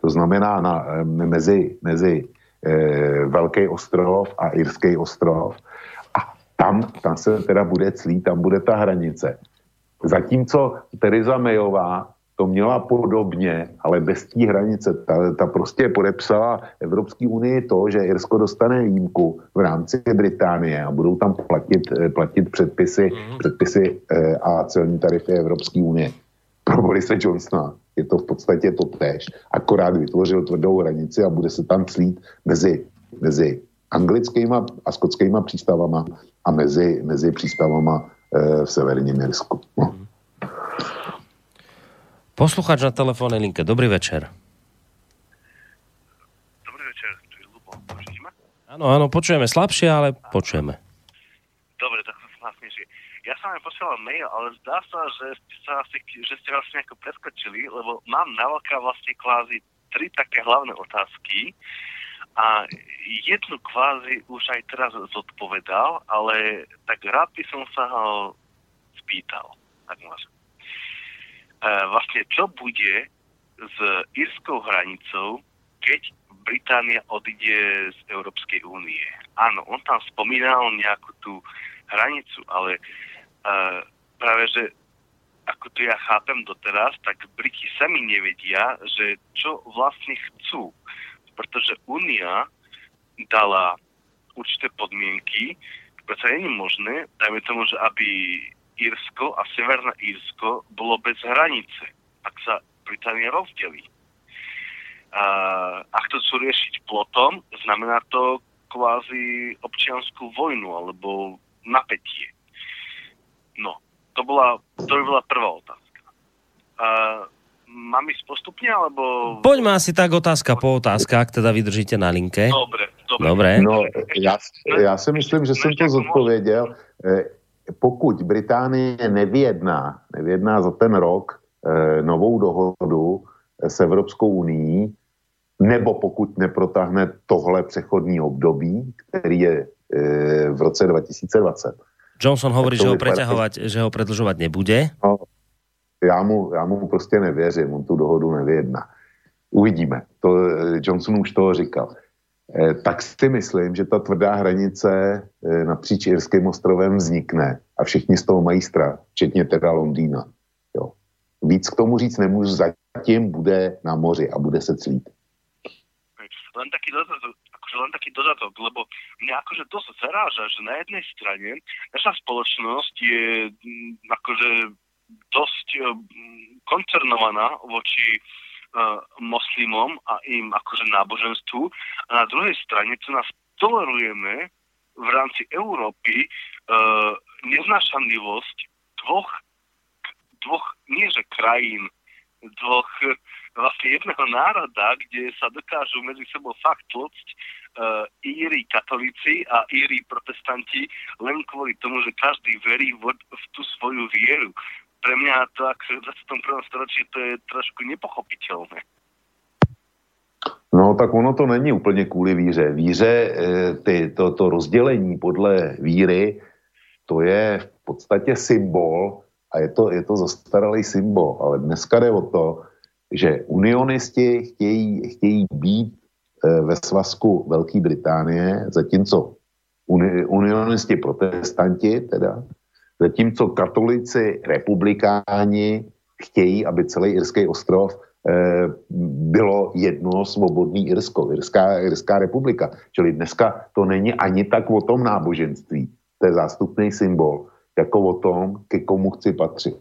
Speaker 3: to znamená na, eh, mezi, mezi eh, Velký ostrov a Irský ostrov. A tam, tam se teda bude clít, tam bude ta hranice. Zatímco Teresa Mayová to měla podobně, ale bez té hranice. Ta, ta prostě podepsala Evropské unii to, že Irsko dostane výjimku v rámci Británie a budou tam platit, eh, platit předpisy, mm-hmm. předpisy eh, a celní tarify Evropské unie. Pro Borise Johnsona je to v podstatě to tež. Akorát vytvořil tvrdou hranici a bude se tam slít mezi, mezi anglickýma a skotskýma přístavama a mezi, mezi přístavama e, v severním Irsku. No.
Speaker 2: Posluchač na telefónnej linke. Dobrý večer.
Speaker 8: Dobrý večer, tu je Lubo. Počujeme?
Speaker 2: Áno, áno, počujeme slabšie, ale počujeme.
Speaker 8: Dobre, tak som hlasnejšie. Ja som aj posielal mail, ale zdá sa, že ste, sa asi, že ste vlastne ako preskočili, lebo mám na veľká vlastne kvázi tri také hlavné otázky a jednu kvázi už aj teraz zodpovedal, ale tak rád by som sa ho spýtal, ak môžem. E, vlastne čo bude s írskou hranicou, keď Británia odíde z Európskej únie. Áno, on tam spomínal nejakú tú hranicu, ale uh, práve, že ako to ja chápem doteraz, tak Briti sami nevedia, že čo vlastne chcú. Pretože Únia dala určité podmienky, preto nie je možné, dajme tomu, že aby Írsko a Severné Írsko bolo bez hranice, ak sa Británia rozdelí. A, ak to chcú riešiť plotom, znamená to kvázi občianskú vojnu alebo napätie. No, to, bola, to by bola prvá otázka. A, mám ísť postupne, alebo...
Speaker 2: Poďme asi tak otázka po otázka, ak teda vydržíte na linke.
Speaker 8: Dobre, dobre.
Speaker 2: Dobre.
Speaker 3: No, já, já si myslím, že jsem to zodpověděl. Eh, pokud Británie nevyjedná, nevyjedná za ten rok eh, novou dohodu s Evropskou unii, nebo pokud neprotáhne tohle přechodní období, který je eh, v roce 2020.
Speaker 2: Johnson hovorí, že ho preťahovať, že ho predlžovať nebude.
Speaker 3: No, já mu, já mu prostě nevěřím, on tu dohodu nevyjedná. Uvidíme. To, eh, Johnson už toho říkal. Eh, tak si myslím, že ta tvrdá hranice eh, napříč Irským ostrovem vznikne a všichni z toho mají strach, včetně teda Londýna. Jo. Víc k tomu říct nemůžu, zatím bude na moři a bude se clít.
Speaker 8: len taký dodatok, akože len taký dodatok, lebo mňa akože dosť zaráža, že na jednej strane naša spoločnosť je mm, akože dosť mm, koncernovaná voči moslimom a im akože náboženstvu a na druhej strane, co nás tolerujeme v rámci Európy uh, neznášanlivosť dvoch, dvoch, nie krajín, dvoch vlastne jedného národa, kde sa dokážu medzi sebou fakt tlcť uh, Íri katolíci a Íri protestanti len kvôli tomu, že každý verí v, v tú svoju vieru. Pre mňa to akože v 21. storočí to je trošku nepochopiteľné.
Speaker 3: No tak ono to není úplně kvůli víře. Víře, eh, ty, to, to rozdělení podle víry, to je v podstatě symbol a je to, je to zastaralý symbol. Ale dneska jde o to, že unionisti chtějí, chtějí být eh, ve svazku Velké Británie, zatímco uni, unionisti protestanti, teda, zatímco katolici republikáni chtějí, aby celý Irský ostrov eh, bylo jedno svobodný Irsko, Irská, Irská republika. Čili dneska to není ani tak o tom náboženství, to je zástupný symbol, jako o tom, ke komu chci patřit.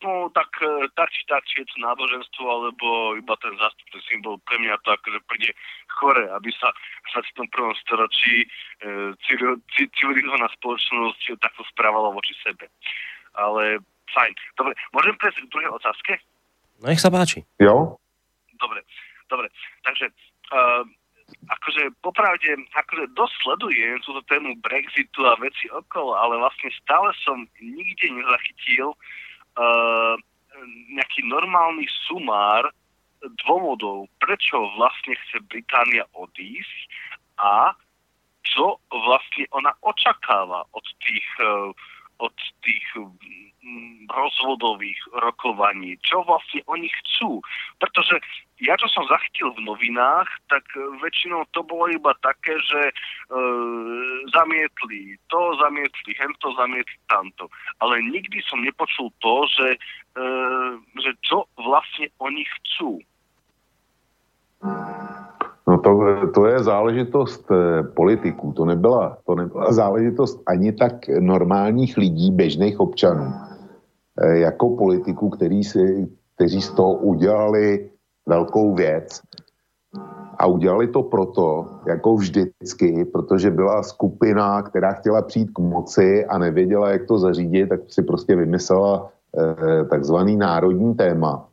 Speaker 8: No tak e, tak či tak, či je to náboženstvo, alebo iba ten zástupný symbol, pre mňa to akože príde chore, aby sa v 21. storočí e, civil- ci- civilizovaná spoločnosť takto správala voči sebe. Ale fajn. Dobre, môžem prejsť k druhej otázke?
Speaker 2: No nech sa páči.
Speaker 3: Jo?
Speaker 8: Dobre, dobre. Takže uh, akože popravde, akože dosť sledujem túto tému Brexitu a veci okolo, ale vlastne stále som nikde nezachytil uh, nejaký normálny sumár dôvodov, prečo vlastne chce Británia odísť a čo vlastne ona očakáva od tých, uh, od tých rozvodových rokovaní, čo vlastne oni chcú. Pretože ja, čo som zachytil v novinách, tak e, väčšinou to bolo iba také, že e, zamietli to, zamietli hento, zamietli tamto. Ale nikdy som nepočul to, že, e, že čo vlastne oni chcú.
Speaker 3: No to, to je záležitost eh, politiků, to nebyla, to nebyla záležitost ani tak normálních lidí, běžných občanů, jako politiků, který si, kteří z toho udělali velkou věc. A udělali to proto, jako vždycky, protože byla skupina, která chtěla přijít k moci a nevěděla, jak to zařídit, tak si prostě vymyslela eh, takzvaný národní téma.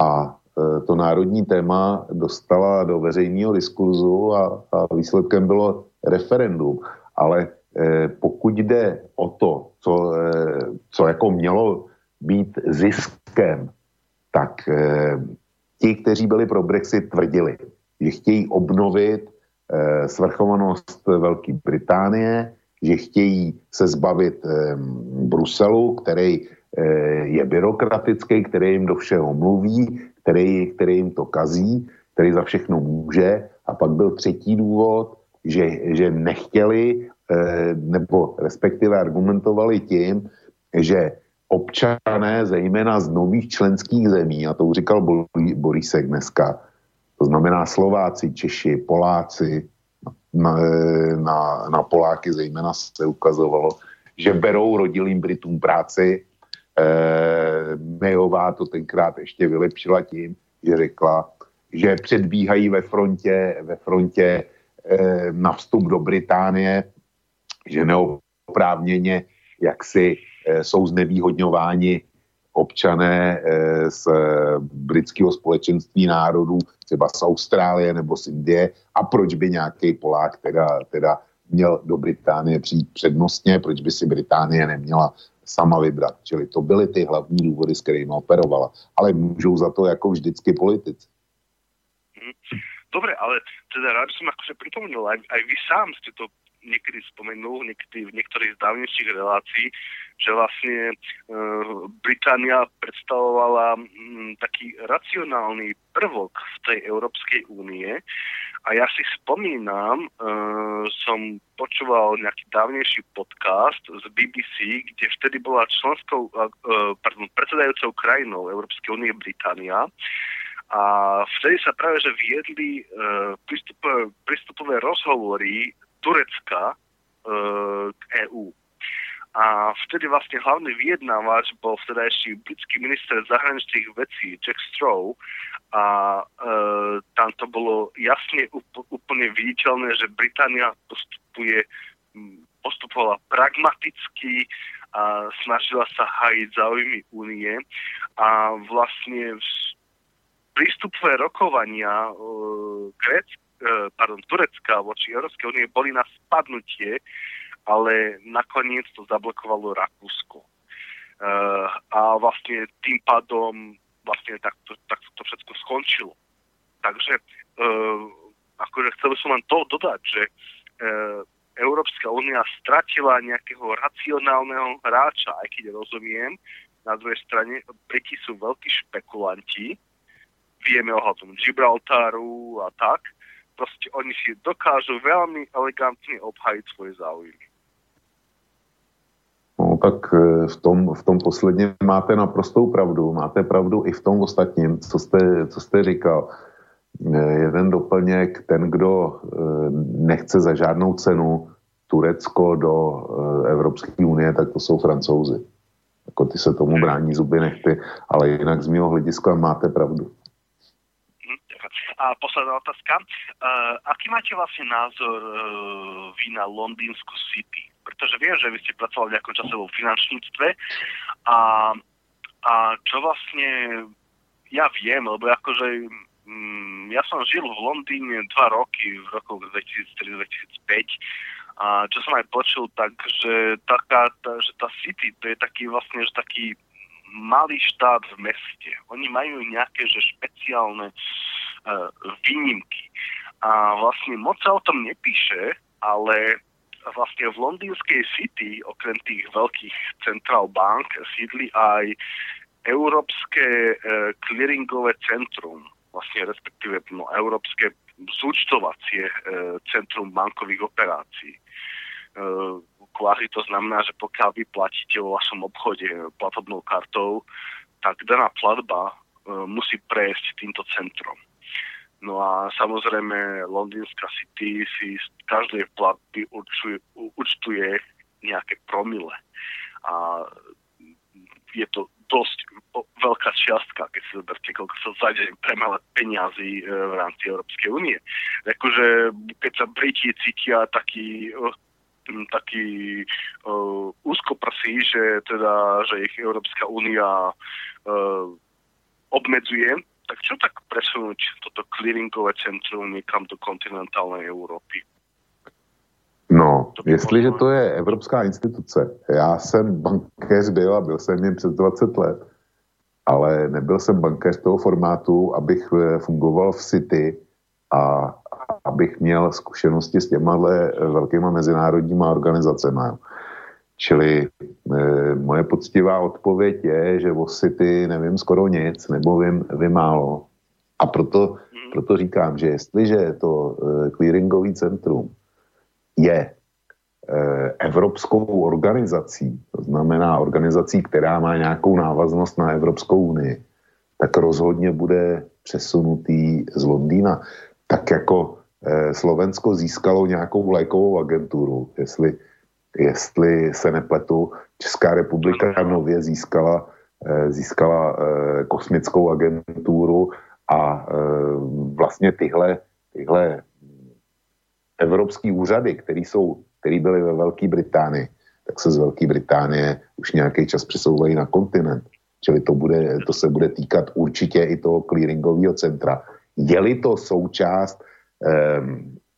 Speaker 3: A Eh, to národní téma dostala do veřejného diskurzu a, a výsledkem bylo referendum. Ale eh, pokud jde o to, co, eh, co jako mělo být ziskem, tak eh, ti, kteří byli pro Brexit, tvrdili, že chtějí obnovit eh, svrchovanost Velké Británie, že chtějí se zbavit eh, Bruselu, který eh, je byrokratický, který jim do všeho mluví, který, který jim to kazí, který za všechno může. A pak byl třetí důvod, že, že nechtěli, eh, nebo respektive argumentovali tím, že občané, zejména z nových členských zemí, a to říkal Borisek dneska, to znamená Slováci, Češi, Poláci, na, na, na Poláky zejména se ukazovalo, že berou rodilým Britům práci, Eh, Mayová to tenkrát ještě vylepšila tím, že řekla, že předbíhají ve frontě, ve frontě eh, na vstup do Británie, že neoprávněně jaksi eh, jsou znevýhodňováni občané eh, z britského společenství národů, třeba z Austrálie nebo z Indie, a proč by nějaký Polák teda, teda měl do Británie přijít přednostně, proč by si Británie neměla sama vybrat. Čili to byly ty hlavní důvody, s kterými operovala. Ale můžou za to jako vždycky politici.
Speaker 8: Mhm. Dobre, ale teda rád som akože pripomenul, aj, aj vy sám ste to niekedy spomenul, niekedy v niektorých z dávnejších relácií, že vlastne e, Británia predstavovala m, taký racionálny prvok v tej Európskej únie a ja si spomínam, uh, som počúval nejaký dávnejší podcast z BBC, kde vtedy bola členskou, uh, pardon, predsedajúcou krajinou Európskej únie Británia. A vtedy sa práve, že viedli prístupové, prístupové rozhovory Turecka uh, k EÚ. A vtedy vlastne hlavný vyjednávač bol vtedajší britský minister zahraničných vecí Jack Straw a e, tam to bolo jasne úplne viditeľné, že Británia postupuje, postupovala pragmaticky a snažila sa hájiť záujmy únie a vlastne prístupové rokovania e, Grec, e, pardon, Turecka voči Európskej únie boli na spadnutie, ale nakoniec to zablokovalo Rakúsko. E, a vlastne tým pádom vlastne tak to, tak to všetko skončilo. Takže e, akože chcel som len to dodať, že e, Európska únia stratila nejakého racionálneho hráča, aj keď rozumiem, na druhej strane Briti sú veľkí špekulanti, vieme ohľadom Gibraltaru a tak, proste oni si dokážu veľmi elegantne obhajiť svoje záujmy.
Speaker 3: No, tak eh, v tom, v tom posledním máte naprostou pravdu. Máte pravdu i v tom ostatním, co jste, co jste říkal. Eh, jeden doplněk, ten, kdo eh, nechce za žádnou cenu Turecko do Evropské unie, tak to jsou francouzi. Jako ty se tomu brání zuby nechty, ale jinak z mého hlediska máte pravdu.
Speaker 8: A posledná otázka. Uh, aký máte vlastne názor uh, vy na Londýnsku City? Pretože viem, že vy ste pracovali v nejakom čase vo finančníctve a, a čo vlastne ja viem, lebo akože mm, ja som žil v Londýne dva roky, v rokoch 2003-2005 a čo som aj počul, tak, že, taká, tá, že tá City, to je taký vlastne, že taký malý štát v meste. Oni majú nejaké že špeciálne uh, výnimky. A vlastne moc sa o tom nepíše, ale vlastne v londýnskej City, okrem tých veľkých central bank, sídli aj Európske e, clearingové centrum, vlastne respektíve no, Európske zúčtovacie e, centrum bankových operácií. E, kvázi to znamená, že pokiaľ vy platíte vo vašom obchode platobnou kartou, tak daná platba e, musí prejsť týmto centrom. No a samozrejme Londýnska City si z každej platby určuje, nejaké promile. A je to dosť veľká čiastka, keď si zoberte, koľko sa za deň premala peniazy e, v rámci Európskej únie. Takže keď sa Briti cítia taký taký uh, úzkoprsí, že teda, že ich Európska únia uh, obmedzuje, tak čo tak presunúť toto clearingové centrum někam do kontinentální Evropy?
Speaker 3: No, jestliže to je evropská instituce, já jsem bankéř byl a byl jsem jen přes 20 let, ale nebyl jsem bankéř toho formátu, abych eh, fungoval v City a abych měl zkušenosti s těma eh, velkýma mezinárodníma organizacemi. Čili e, moje poctivá odpověď je, že o City nevím skoro nic, nebo vím, vím málo. A proto, proto říkám, že jestliže to e, clearingový centrum je evropskou organizací, to znamená organizací, která má nějakou návaznost na Evropskou unii, tak rozhodně bude přesunutý z Londýna. Tak jako Slovensko získalo nějakou lékovou agenturu, jestli jestli se nepletu, Česká republika nově získala, eh, získala eh, kosmickou agenturu a eh, vlastně tyhle, tyhle evropský úřady, které jsou, které byly ve Velké Británii, tak se z Velké Británie už nějaký čas přesouvají na kontinent. Čili to, bude, to se bude týkat určitě i toho clearingového centra. Je-li to součást eh,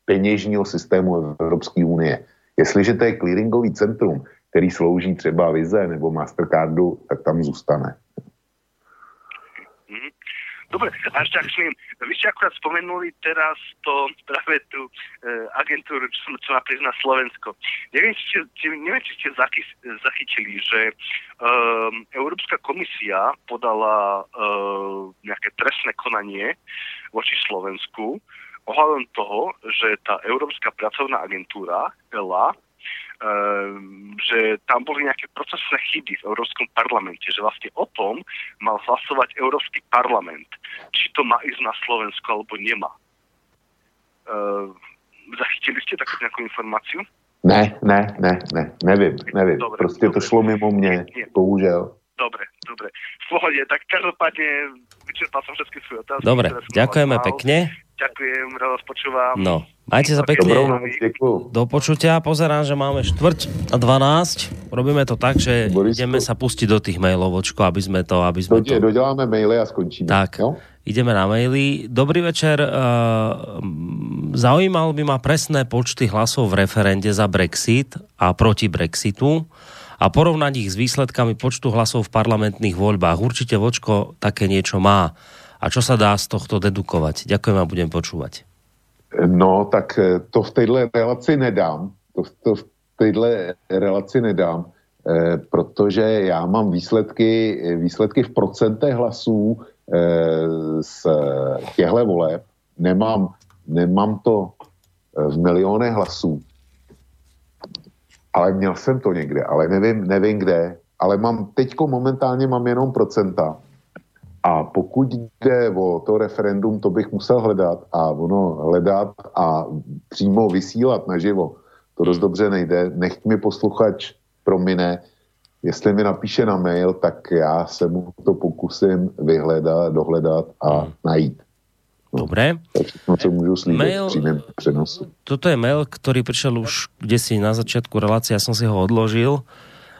Speaker 3: peněžního systému Evropské unie, Jestliže to je clearingový centrum, který slouží třeba Vize nebo Mastercardu, tak tam zůstane.
Speaker 8: Mhm. Dobre, až tak smiem. Vy ste akurát spomenuli teraz to, práve tú e, agentúru, čo, čo má prizna Slovensko. Neviem, či ste, neviem, či ste zachy, zachytili, že e, Európska komisia podala e, nejaké trestné konanie voči Slovensku ohľadom toho, že tá Európska pracovná agentúra, ELA, ehm, že tam boli nejaké procesné chyby v Európskom parlamente, že vlastne o tom mal hlasovať Európsky parlament, či to má ísť na Slovensku alebo nemá. Uh, zachytili ste takú nejakú informáciu?
Speaker 3: Ne, ne, ne, ne, nevím, nevím. Dobre, prostě dobre. to šlo mimo mě, nie, nie. bohužel.
Speaker 8: Dobre, dobre. V pohode, tak každopádne vyčerpal som všetky svoje otázky.
Speaker 2: Dobre, ďakujeme pekne.
Speaker 8: Ďakujem, rád vás počúvam.
Speaker 2: No, majte sa pekne. Do počutia. Pozerám, že máme štvrť a 12. Robíme to tak, že Borisku. ideme sa pustiť do tých mailov, očko, aby sme to... Aby sme
Speaker 3: to... Doděláme maily a skončíme.
Speaker 2: Tak, no? ideme na maily. Dobrý večer. Uh, zaujímal by ma presné počty hlasov v referende za Brexit a proti Brexitu a porovnať ich s výsledkami počtu hlasov v parlamentných voľbách. Určite Vočko také niečo má a čo sa dá z tohto dedukovať? Ďakujem a budem počúvať.
Speaker 3: No, tak eh, to v téhle relaci nedám. To, to v téhle relaci nedám, eh, protože já mám výsledky, výsledky v procentech hlasů eh, z těchto voleb. Nemám, nemám to eh, v milionech hlasů. Ale měl jsem to někde, ale nevím, nevím kde. Ale mám, teďko momentálně mám jenom procenta. A pokud jde o to referendum, to bych musel hledat a ono hledat a přímo vysílat naživo, to dost dobře nejde. Nechť mi posluchač promine, jestli mi napíše na mail, tak já se mu to pokusím vyhledat, dohledat a hmm. najít.
Speaker 2: No, Dobre.
Speaker 3: Všechno, co můžu slíbit mail.
Speaker 2: Toto je mail, ktorý prišiel už kde si na začiatku relácie, ja som si ho odložil.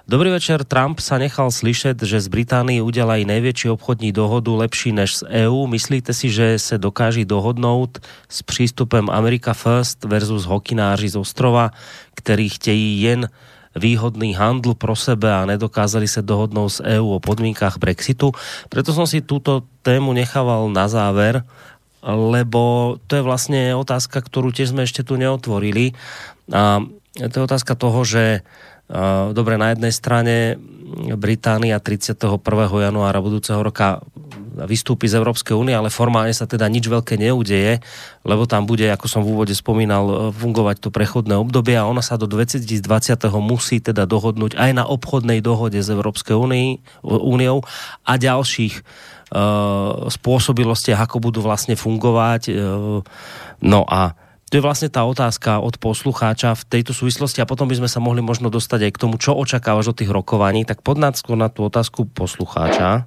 Speaker 2: Dobrý večer. Trump sa nechal slyšet, že z Británii udělají největší obchodní dohodu lepší než z EU. Myslíte si, že se dokáží dohodnout s přístupem America First versus hokináři z ostrova, ktorí chtějí jen výhodný handl pro sebe a nedokázali sa dohodnout s EU o podmínkách Brexitu. Preto som si túto tému nechával na záver, lebo to je vlastne otázka, ktorú tiež sme ešte tu neotvorili. A to je otázka toho, že dobre, na jednej strane Británia 31. januára budúceho roka vystúpi z Európskej únie, ale formálne sa teda nič veľké neudeje, lebo tam bude, ako som v úvode spomínal, fungovať to prechodné obdobie a ona sa do 2020. musí teda dohodnúť aj na obchodnej dohode s Európskej úniou a ďalších uh, spôsobilostiach, ako budú vlastne fungovať. Uh, no a to je vlastne tá otázka od poslucháča v tejto súvislosti a potom by sme sa mohli možno dostať aj k tomu, čo očakávaš od tých rokovaní. Tak poď na tú otázku poslucháča.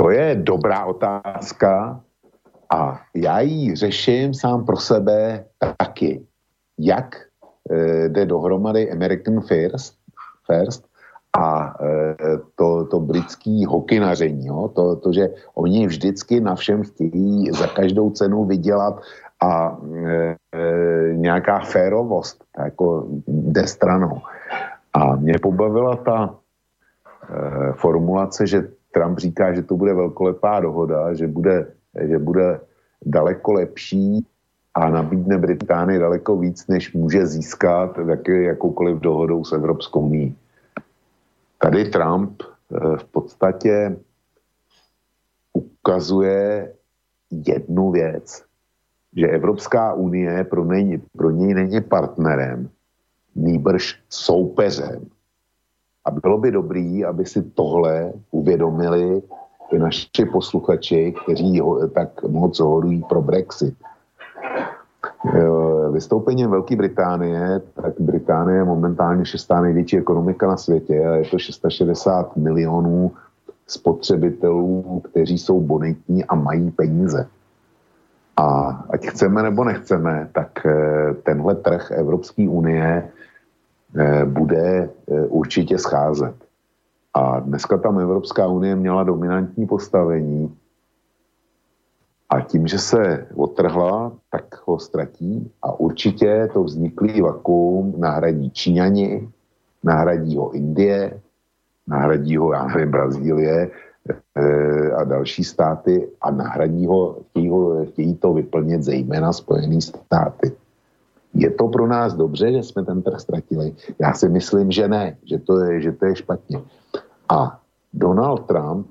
Speaker 3: To je dobrá otázka a já ji řeším sám pro sebe taky. Jak e, jde dohromady American First, First a e, to, to britský hokinaření, jo? To, to, že oni vždycky na všem chtějí za každou cenu vydělat a e, e, nějaká férovost jako jde stranou. A mě pobavila ta e, formulace, že Trump říká, že to bude velkolepá dohoda, že bude, že bude daleko lepší a nabídne Británii daleko víc, než může získat jaký, jakoukoliv dohodou s Evropskou unii. Tady Trump eh, v podstatě ukazuje jednu věc, že Evropská unie pro, něj, pro něj není partnerem, nýbrž soupeřem. A bylo by dobrý, aby si tohle uvědomili i naši posluchači, kteří ho, tak moc hodují pro Brexit. Vystoupením Velké Británie, tak Británie je momentálně šestá největší ekonomika na světě a je to 660 milionů spotřebitelů, kteří jsou bonitní a mají peníze. A ať chceme nebo nechceme, tak eh, tenhle trh Evropské unie Eh, bude eh, určitě scházet. A dneska tam Evropská unie měla dominantní postavení. A tím, že se otrhla, tak ho ztratí. A určitě to vzniklý vakuum nahradí Číňani, nahradí ho Indie, nahradí ho, já nevím, Brazílie a další státy a nahradí ho, chtějí, ho, chtějí to vyplnit zejména Spojené státy. Je to pro nás dobře, že jsme ten trh ztratili? Já si myslím, že ne, že to je, že to je špatně. A Donald Trump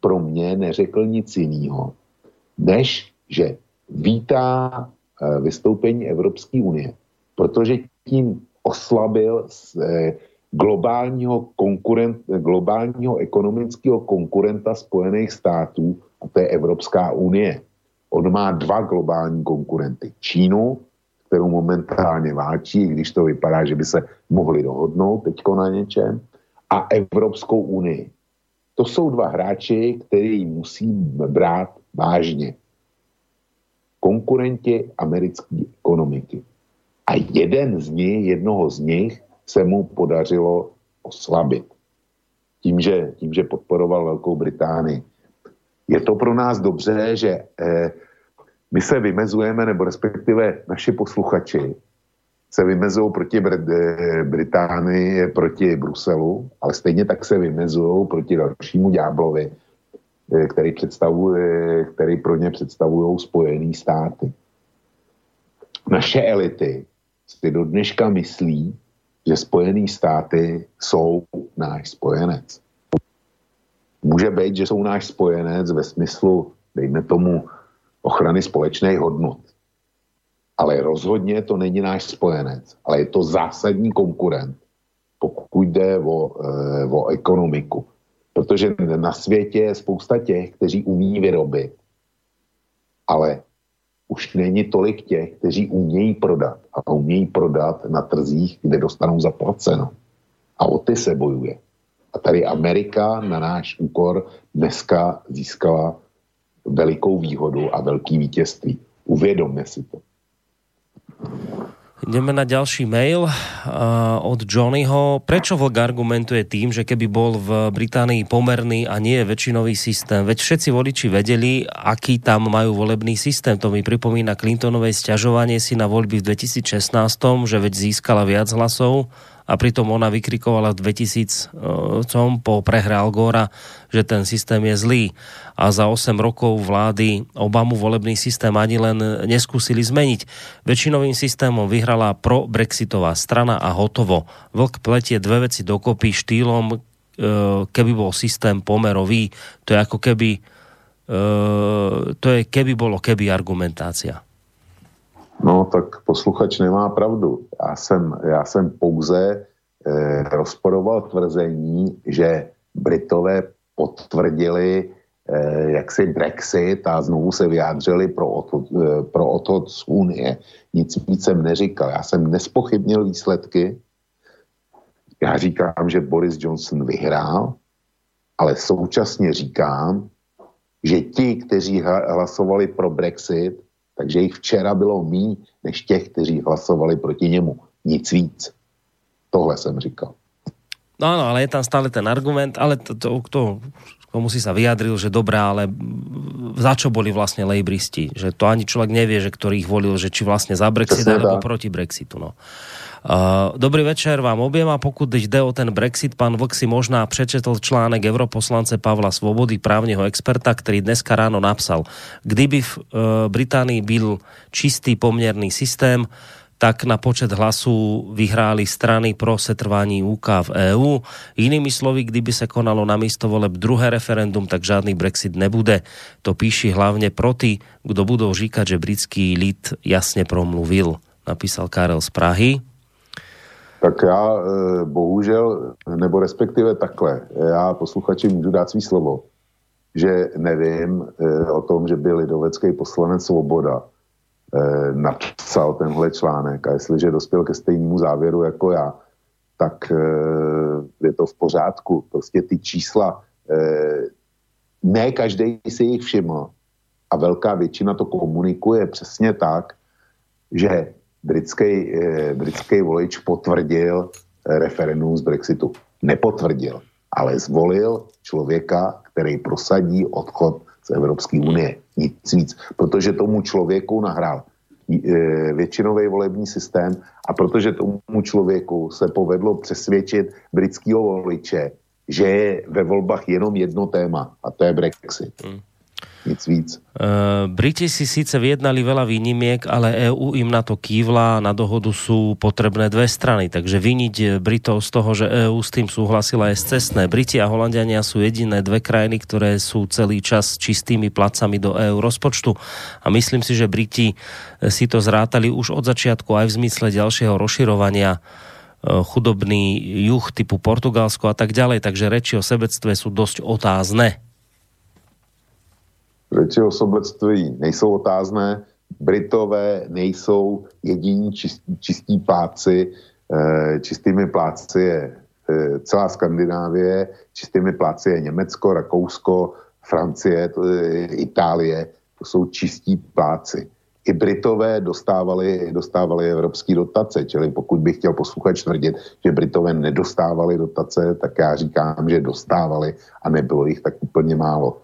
Speaker 3: pro mě neřekl nic jiného, než že vítá eh, vystoupení Evropské unie, protože tím oslabil eh, globálního, konkurent, globálního ekonomického konkurenta Spojených států, a to je Evropská unie. On má dva globální konkurenty. Čínu kterou momentálně válčí, když to vypadá, že by se mohli dohodnout teďko na něčem, a Evropskou unii. To jsou dva hráči, který musí brát vážně. Konkurenti americké ekonomiky. A jeden z nich, jednoho z nich se mu podařilo oslabit. Tím, že, tím, že podporoval Velkou Británii. Je to pro nás dobře, že eh, my se vymezujeme, nebo respektive naši posluchači se vymezují proti Br- eh, Británii, proti Bruselu, ale stejně tak se vymezují proti dalšímu ďáblovi, eh, který, představuje, který pro ně představují Spojené státy. Naše elity si do dneška myslí, že Spojené státy jsou náš spojenec. Může být, že jsou náš spojenec ve smyslu, dejme tomu, ochrany společných hodnot. Ale rozhodně to není náš spojenec, ale je to zásadní konkurent, pokud jde o, e, o ekonomiku. Protože na světě je spousta těch, kteří umí vyrobit, ale už není tolik těch, kteří umějí prodat a umějí prodat na trzích, kde dostanou zaplaceno. A o ty se bojuje. A tady Amerika na náš úkor dneska získala velikou výhodu a velký vítězství. Uvědomme si to.
Speaker 2: Ideme na ďalší mail uh, od Johnnyho. Prečo vlk argumentuje tým, že keby bol v Británii pomerný a nie väčšinový systém? Veď všetci voliči vedeli, aký tam majú volebný systém. To mi pripomína Clintonovej sťažovanie si na voľby v 2016, že veď získala viac hlasov a pritom ona vykrikovala v 2000 com po prehre Algora, že ten systém je zlý a za 8 rokov vlády Obamu volebný systém ani len neskúsili zmeniť. Väčšinovým systémom vyhrala pro-brexitová strana a hotovo. Vlk pletie dve veci dokopy štýlom, e, keby bol systém pomerový. To je ako keby e, to je keby bolo keby argumentácia.
Speaker 3: No, tak posluchač nemá pravdu. Já jsem, já jsem pouze eh, rozporoval tvrzení, že Britové potvrdili eh, jaksi Brexit a znovu se vyjádřili pro odchod, eh, z Unie. Nic víc jsem neříkal. Já jsem nespochybnil výsledky. Já říkám, že Boris Johnson vyhrál, ale současně říkám, že ti, kteří hlasovali pro Brexit, takže jich včera bylo míň než těch, kteří hlasovali proti němu. Nic víc. Tohle jsem říkal.
Speaker 2: No áno, ale je tam stále ten argument, ale to, to, to komu si sa vyjadril, že dobrá, ale za čo boli vlastne lejbristi? Že to ani človek nevie, že ktorý ich volil, že či vlastne za Brexit alebo proti Brexitu. No. Dobrý večer vám objem a pokud jde o ten Brexit, pán Vlk si možná přečetl článek europoslance Pavla Svobody, právneho experta, který dneska ráno napsal, kdyby v e, Británii byl čistý poměrný systém, tak na počet hlasů vyhráli strany pro setrvání UK v EU. Jinými slovy, kdyby se konalo na místo voleb druhé referendum, tak žádný Brexit nebude. To píši hlavně proti, kdo budou říkat, že britský lid jasně promluvil, napísal Karel z Prahy.
Speaker 3: Tak já eh, bohužel, nebo respektive takhle, já posluchači můžu dát svý slovo, že nevím eh, o tom, že byl lidovecký poslanec Svoboda eh, napsal tenhle článek a jestliže dospěl ke stejnému závěru jako já, tak je to v pořádku. Prostě ty čísla, ne každý si jich všiml a velká většina to komunikuje přesně tak, že britský, eh, britský volič potvrdil eh, referendum z Brexitu. Nepotvrdil, ale zvolil člověka, který prosadí odchod z Evropské unie. Nic víc, protože tomu člověku nahrál eh, většinový volební systém a protože tomu člověku se povedlo přesvědčit britského voliče, že je ve volbách jenom jedno téma a to je Brexit. Hmm nic víc.
Speaker 2: Uh, Briti si síce vyjednali veľa výnimiek, ale EU im na to kývla, na dohodu sú potrebné dve strany, takže viniť Britov z toho, že EU s tým súhlasila je cestné. Briti a Holandiania sú jediné dve krajiny, ktoré sú celý čas čistými placami do EU rozpočtu a myslím si, že Briti si to zrátali už od začiatku aj v zmysle ďalšieho rozširovania e, chudobný juh typu Portugalsko a tak ďalej, takže reči o sebectve sú dosť otázne
Speaker 3: Řeči o sobectví nejsou otázné, Britové nejsou jediní čistí, čistí pláci, e, čistými pláci je e, celá Skandinávie, čistými pláci je Německo, Rakousko, Francie, Itálie, to jsou čistí pláci. I Britové dostávali, dostávali evropské dotace, čili pokud bych chtěl posluchač tvrdit, že Britové nedostávali dotace, tak já říkám, že dostávali a nebylo jich tak úplně málo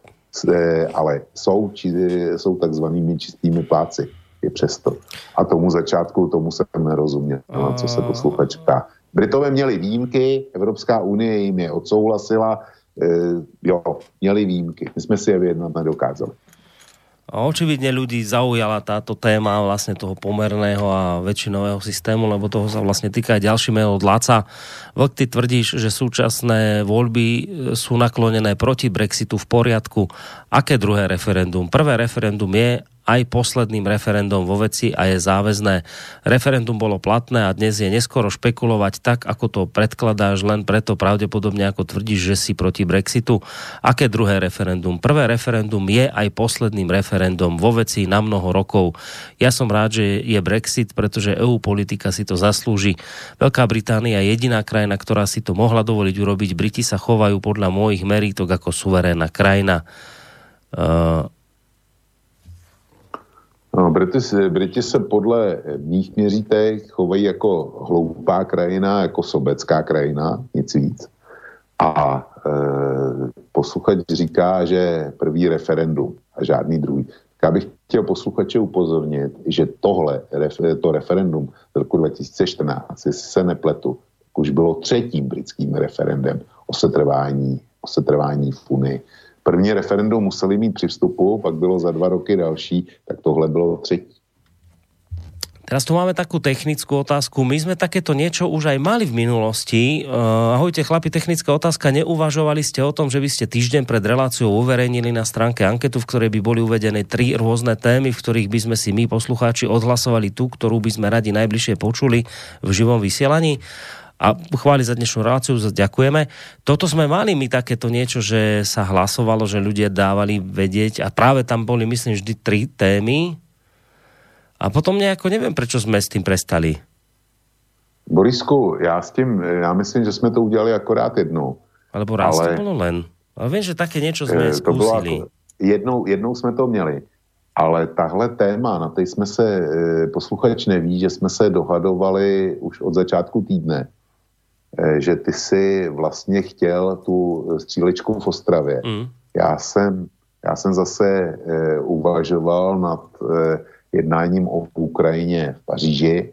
Speaker 3: ale jsou, či, jsou takzvanými čistými pláci. Je přesto. A tomu začátku, tomu jsem nerozuměl, na co se posluchač ptá. Britové měli výjimky, Evropská unie jim je odsouhlasila, e, jo, měli výjimky. My jsme si je vyjednat nedokázali.
Speaker 2: A očividne ľudí zaujala táto téma vlastne toho pomerného a väčšinového systému, lebo toho sa vlastne týka aj ďalší mail od Laca. Vlk, ty tvrdíš, že súčasné voľby e, sú naklonené proti Brexitu v poriadku. Aké druhé referendum? Prvé referendum je, aj posledným referendum vo veci a je záväzné. Referendum bolo platné a dnes je neskoro špekulovať tak, ako to predkladáš, len preto pravdepodobne ako tvrdíš, že si proti Brexitu. Aké druhé referendum? Prvé referendum je aj posledným referendum vo veci na mnoho rokov. Ja som rád, že je Brexit, pretože EU politika si to zaslúži. Veľká Británia je jediná krajina, ktorá si to mohla dovoliť urobiť. Briti sa chovajú podľa mojich merítok ako suverénna krajina. Uh,
Speaker 3: No, Briti, Briti se podle mých měřítek chovají jako hloupá krajina, jako sobecká krajina, nic víc. A e, posluchač říká, že první referendum a žádný druhý. Já bych chtěl posluchače upozornit, že tohle, to referendum z roku 2014, jestli se nepletu, už bylo třetím britským referendem o setrvání, o setrvání v Unii. První referendum museli mít při vstupu, pak bylo za dva roky další, tak tohle bylo třetí.
Speaker 2: Teraz tu máme takú technickú otázku. My sme takéto niečo už aj mali v minulosti. Uh, ahojte chlapi, technická otázka. Neuvažovali ste o tom, že by ste týždeň pred reláciou uverejnili na stránke anketu, v ktorej by boli uvedené tri rôzne témy, v ktorých by sme si my, poslucháči, odhlasovali tú, ktorú by sme radi najbližšie počuli v živom vysielaní? A chváli za dnešnú reláciu, ďakujeme. Toto sme mali my takéto niečo, že sa hlasovalo, že ľudia dávali vedieť a práve tam boli, myslím, vždy tri témy, a potom nejako nevím, proč jsme s tím prestali.
Speaker 3: Borisku, já s tím, já myslím, že jsme to udělali akorát jednou.
Speaker 2: Alebo raz ale... to bylo len. Ale vím, že také něco jsme to zkusili. Bylo,
Speaker 3: jednou, jednou jsme to měli. Ale tahle téma, na té jsme se, eh, posluchač neví, že jsme se dohadovali už od začátku týdne, že ty si vlastně chtěl tu střílečku v Ostravě. Mm. Já jsem, já jsem zase eh, uvažoval nad eh, jednáním o Ukrajině v Paříži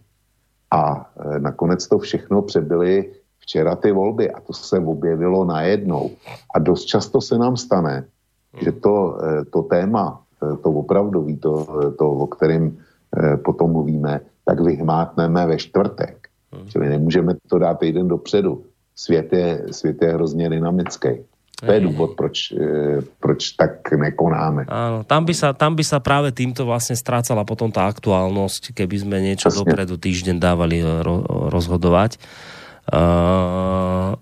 Speaker 3: a e, nakonec to všechno přebyly včera ty volby a to se objevilo najednou. A dost často se nám stane, že to, e, to téma, e, to opravdový, to, to, o kterém potom mluvíme, tak vyhmátneme ve čtvrtek. Čili nemůžeme to dát týden dopředu. Svět je, svět je hrozně dynamický. To je důvod, proč, e, proč tak nekonáme.
Speaker 2: Áno, tam by, sa, tam by sa práve týmto vlastne strácala potom tá aktuálnosť, keby sme niečo Jasne. dopredu týždeň dávali e, ro, rozhodovať. Uh...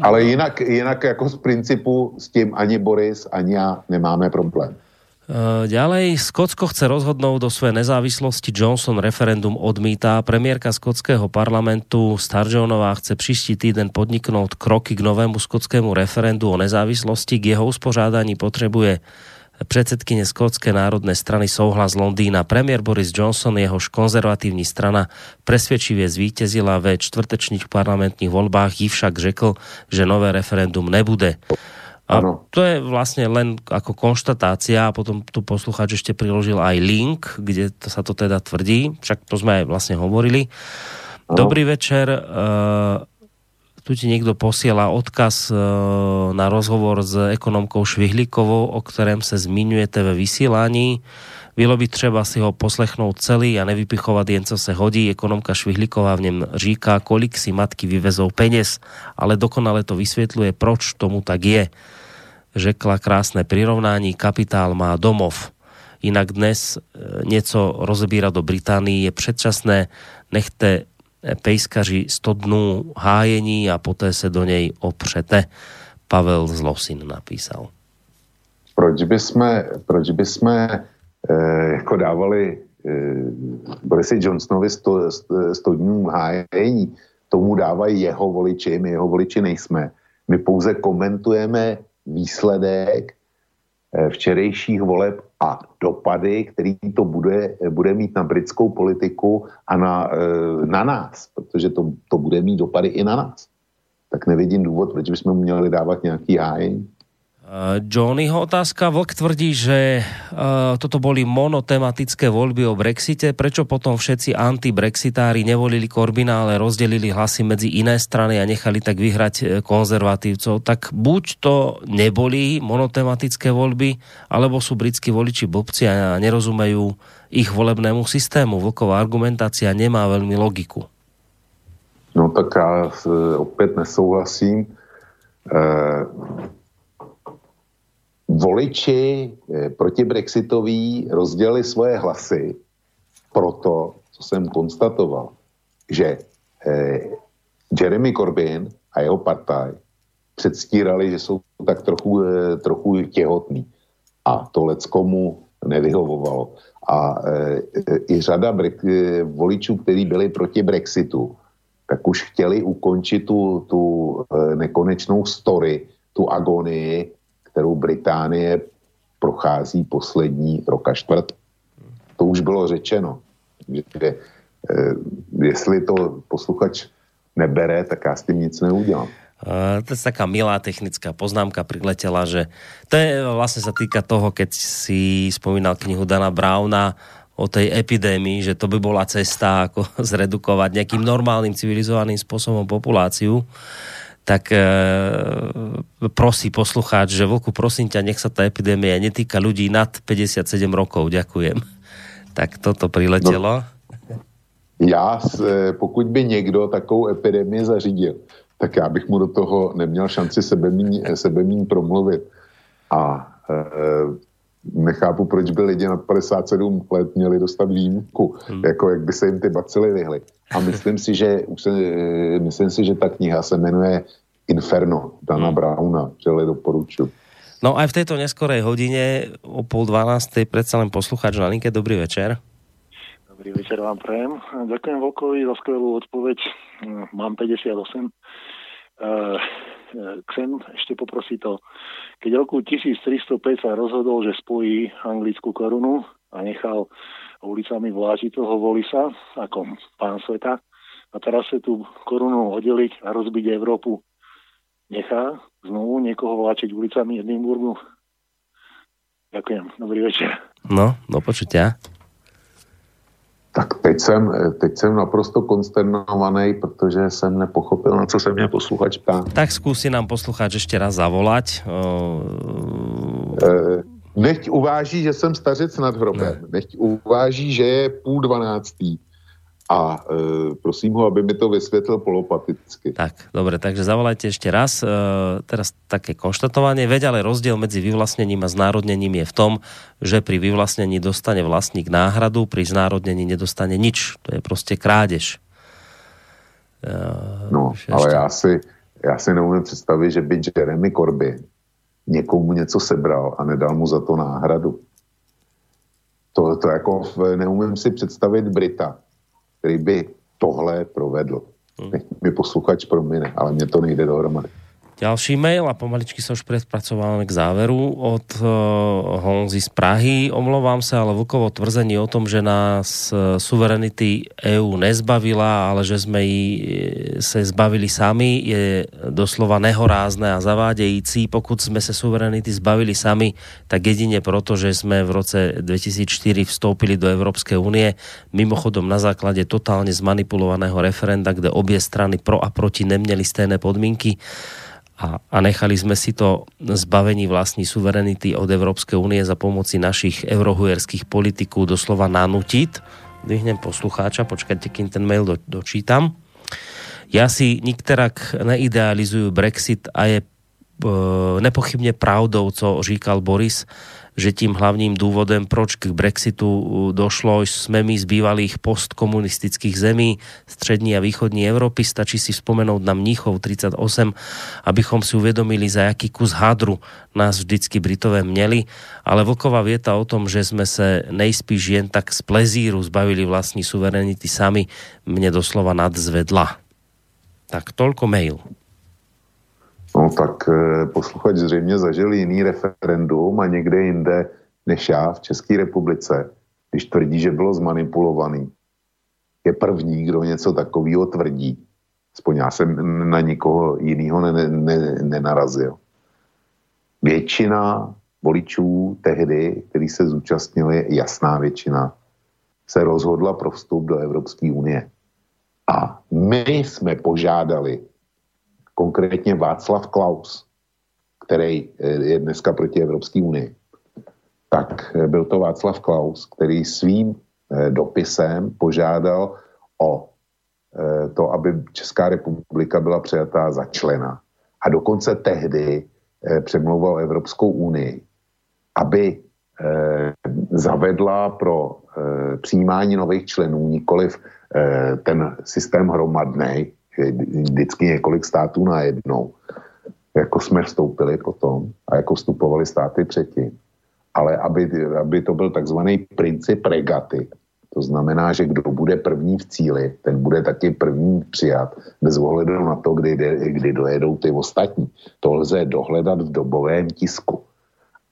Speaker 3: Ale jinak, jinak jako z principu s tím ani Boris, ani já nemáme problém.
Speaker 2: Eh, ďalej, Skotsko chce rozhodnúť do svojej nezávislosti, Johnson referendum odmítá. Premiérka skotského parlamentu Starjonová chce příští týden podniknúť kroky k novému skotskému referendu o nezávislosti. K jeho uspořádání potrebuje predsedkyne Skotské národné strany souhlas Londýna. Premiér Boris Johnson, jehož konzervatívní strana presvedčivě zvítězila ve čtvrtečných parlamentních volbách, ji však řekl, že nové referendum nebude. A ano. to je vlastne len ako konštatácia a potom tu poslucháč ešte priložil aj link, kde to sa to teda tvrdí, však to sme aj vlastne hovorili. Ano. Dobrý večer, uh, tu ti niekto posiela odkaz uh, na rozhovor s ekonomkou Švihlíkovou, o kterém se zmiňujete ve vysílání. Bylo by třeba si ho poslechnout celý a nevypichovat jen co se hodí. Ekonomka Švihlíková v něm říká, kolik si matky vyvezou peněz, ale dokonale to vysvětluje, proč tomu tak je řekla krásné prirovnání, kapitál má domov. Inak dnes e, něco rozebírat do Británii je předčasné, nechte pejskaři 100 dnů hájení a poté se do něj opřete. Pavel Zlosin napísal.
Speaker 3: Proč by jsme, proč by jsme eh, jako dávali eh, Borisi Johnsonovi 100, 100 dnů hájení, tomu dávají jeho voliči, my jeho voliči nejsme. My pouze komentujeme výsledek eh, včerejších voleb a dopady, který to bude, bude mít na britskou politiku a na, eh, na nás, protože to, to bude mít dopady i na nás. Tak nevidím důvod, proč bychom měli dávat nějaký hájení.
Speaker 2: Johnnyho otázka. Vlk tvrdí, že uh, toto boli monotematické voľby o Brexite. Prečo potom všetci anti-brexitári nevolili Korbina, ale rozdelili hlasy medzi iné strany a nechali tak vyhrať e, konzervatívcov? Tak buď to neboli monotematické voľby, alebo sú britskí voliči blbci a nerozumejú ich volebnému systému. Vlková argumentácia nemá veľmi logiku.
Speaker 3: No tak já opět nesouhlasím. Uh voliči eh, proti Brexitoví rozdělili svoje hlasy proto, co jsem konstatoval, že eh, Jeremy Corbyn a jeho partaj předstírali, že jsou tak trochu, eh, trochu těhotný. A to leckomu nevyhovovalo. A i řada voličů, kteří byli proti Brexitu, tak už chtěli ukončit tu, tu nekonečnou story, tu agonii kterou Británie prochází poslední rok a čtvrt. To už bylo řečeno. Že, eh, jestli to posluchač nebere, tak já s tím nic neudělám.
Speaker 2: Uh, to je taká milá technická poznámka priletela, že to je vlastne sa týka toho, keď si spomínal knihu Dana Browna o tej epidémii, že to by bola cesta, ako zredukovať nejakým normálnym civilizovaným spôsobom populáciu, tak e, prosí poslucháč, že Vlku, prosím ťa, nech sa tá epidémia netýka ľudí nad 57 rokov. Ďakujem. Tak toto priletelo. No,
Speaker 3: já, pokud by někdo takovou epidemii zařídil, tak já bych mu do toho neměl šanci sebemín, sebemín promluvit. A e, nechápu, proč by lidi nad 57 let měli dostat výjimku, hmm. jako jak by se jim ty bacily vyhly. A myslím si, že, už se, myslím si, že ta kniha se jmenuje Inferno, Dana hmm. Browna, čili doporučuji.
Speaker 2: No aj v tejto neskorej hodine o pol dvanástej predsa len poslucháč na linke. Dobrý večer.
Speaker 7: Dobrý večer vám prajem. Ďakujem Volkovi za skvelú odpoveď. Mám 58 Eh, chcem ešte poprosiť to, keď roku 1305 sa rozhodol, že spojí anglickú korunu a nechal ulicami vlážiť toho Volisa ako pán sveta a teraz sa tú korunu oddeliť a rozbiť Európu nechá znovu niekoho vláčiť ulicami Edinburgu. Ďakujem. Dobrý večer.
Speaker 2: No, do počutia.
Speaker 3: Tak teď jsem, teď jsem naprosto konsternovaný, protože jsem nepochopil, na co se mě posluchač ptá.
Speaker 2: Tak zkusí nám posluchač ještě raz zavolať.
Speaker 3: E, nechť uváží, že jsem stařec nad hrobem. Ne. Nechť uváží, že je půl dvanáctý a e, prosím ho, aby mi to vysvětlil polopaticky.
Speaker 2: Tak, dobre, takže zavolajte ešte raz. E, teraz také konštatovanie. Veď ale rozdiel medzi vyvlastnením a znárodnením je v tom, že pri vyvlastnení dostane vlastník náhradu, pri znárodnení nedostane nič. To je proste krádež.
Speaker 3: E, no, ešte... ale já si, já si neumím představit, že by Jeremy Corbyn někomu něco sebral a nedal mu za to náhradu. To, to jako neumím si představit Brita, který by tohle provedl. Hmm. Mi posluchač promine, ale mně to nejde dohromady.
Speaker 2: Ďalší mail a pomaličky sa už predpracovávame k záveru od uh, Honzy z Prahy. Omlouvám sa, ale Vlkovo tvrzení o tom, že nás uh, suverenity EÚ nezbavila, ale že sme ji e, sa zbavili sami, je doslova nehorázne a zavádející. Pokud sme sa suverenity zbavili sami, tak jedine proto, že sme v roce 2004 vstoupili do Európskej únie, mimochodom na základe totálne zmanipulovaného referenda, kde obie strany pro a proti neměli stejné podmienky a, a nechali sme si to zbavení vlastní suverenity od Európskej únie za pomoci našich eurohujerských politiků doslova nanutiť. Vyhnem poslucháča, počkajte, kým ten mail do, dočítam. Ja si nikterak neidealizujú Brexit a je e, nepochybne pravdou, co říkal Boris, že tím hlavním důvodem, proč k Brexitu uh, došlo, jsme my z bývalých postkomunistických zemí střední a východní Evropy. Stačí si vzpomenout na Mníchov 38, abychom si uvědomili, za jaký kus hadru nás vždycky Britové měli. Ale Vlková věta o tom, že jsme se nejspíš jen tak z plezíru zbavili vlastní suverenity sami, mě doslova nadzvedla. Tak tolko mail.
Speaker 3: No tak eh, posluchač zřejmě zažil jiný referendum a někde jinde než já v České republice, když tvrdí, že bylo zmanipulovaný. Je první, kdo něco takového tvrdí. Aspoň já jsem na nikoho jiného ne, ne, ne, nenarazil. Většina voličů tehdy, kteří se zúčastnili, jasná většina, se rozhodla pro vstup do Evropské unie. A my jsme požádali konkrétně Václav Klaus, který eh, je dneska proti Evropské unii, tak eh, byl to Václav Klaus, který svým eh, dopisem požádal o to, aby Česká republika byla přijatá za člena. A dokonce tehdy přemlouval Evropskou unii, aby zavedla pro přijímání nových členů nikoliv ten systém hromadný, vždycky několik států najednou, jako jsme vstoupili potom a jako vstupovali státy předtím. Ale aby, aby to byl takzvaný princip regaty, to znamená, že kdo bude první v cíli, ten bude taky první přijat, bez ohledu na to, kdy, kdy dojedou ty ostatní. To lze dohledat v dobovém tisku.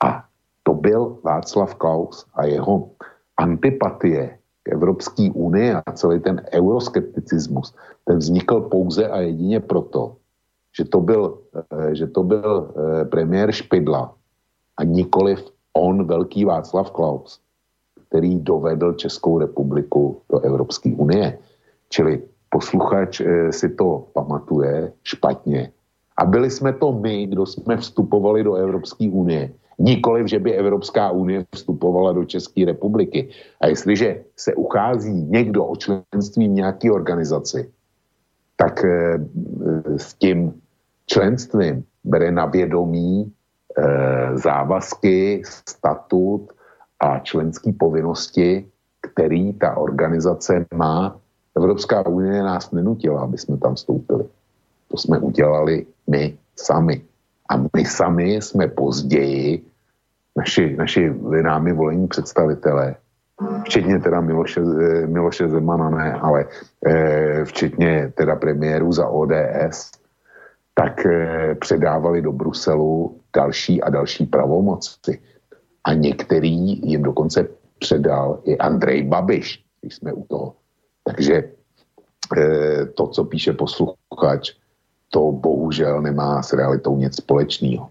Speaker 3: A to byl Václav Klaus a jeho antipatie Evropské unie a celý ten euroskepticismus, ten vznikl pouze a jedině proto, že to byl, eh, že to byl eh, premiér Špidla a nikoliv on, velký Václav Klaus, který dovedl Českou republiku do Evropské unie. Čili posluchač eh, si to pamatuje špatně. A byli jsme to my, kdo jsme vstupovali do Evropské unie. Nikoliv, že by Evropská unie vstupovala do České republiky. A jestliže se uchází někdo o členství v nějaké organizaci, tak eh, s tím členstvím bere na vědomí eh, závazky, statut a členské povinnosti, který ta organizace má. Evropská unie nás nenutila, aby jsme tam vstoupili. To jsme udělali my sami. A my sami jsme později, naši, naši námi volení představitelé, včetně teda Miloše, eh, Miloše Zemana, ne, ale e, včetně teda premiéru za ODS, tak e, předávali do Bruselu další a další pravomoci. A některý jim dokonce předal i Andrej Babiš, když jsme u toho. Takže e, to, co píše posluchač, to bohužel nemá s realitou nic společného.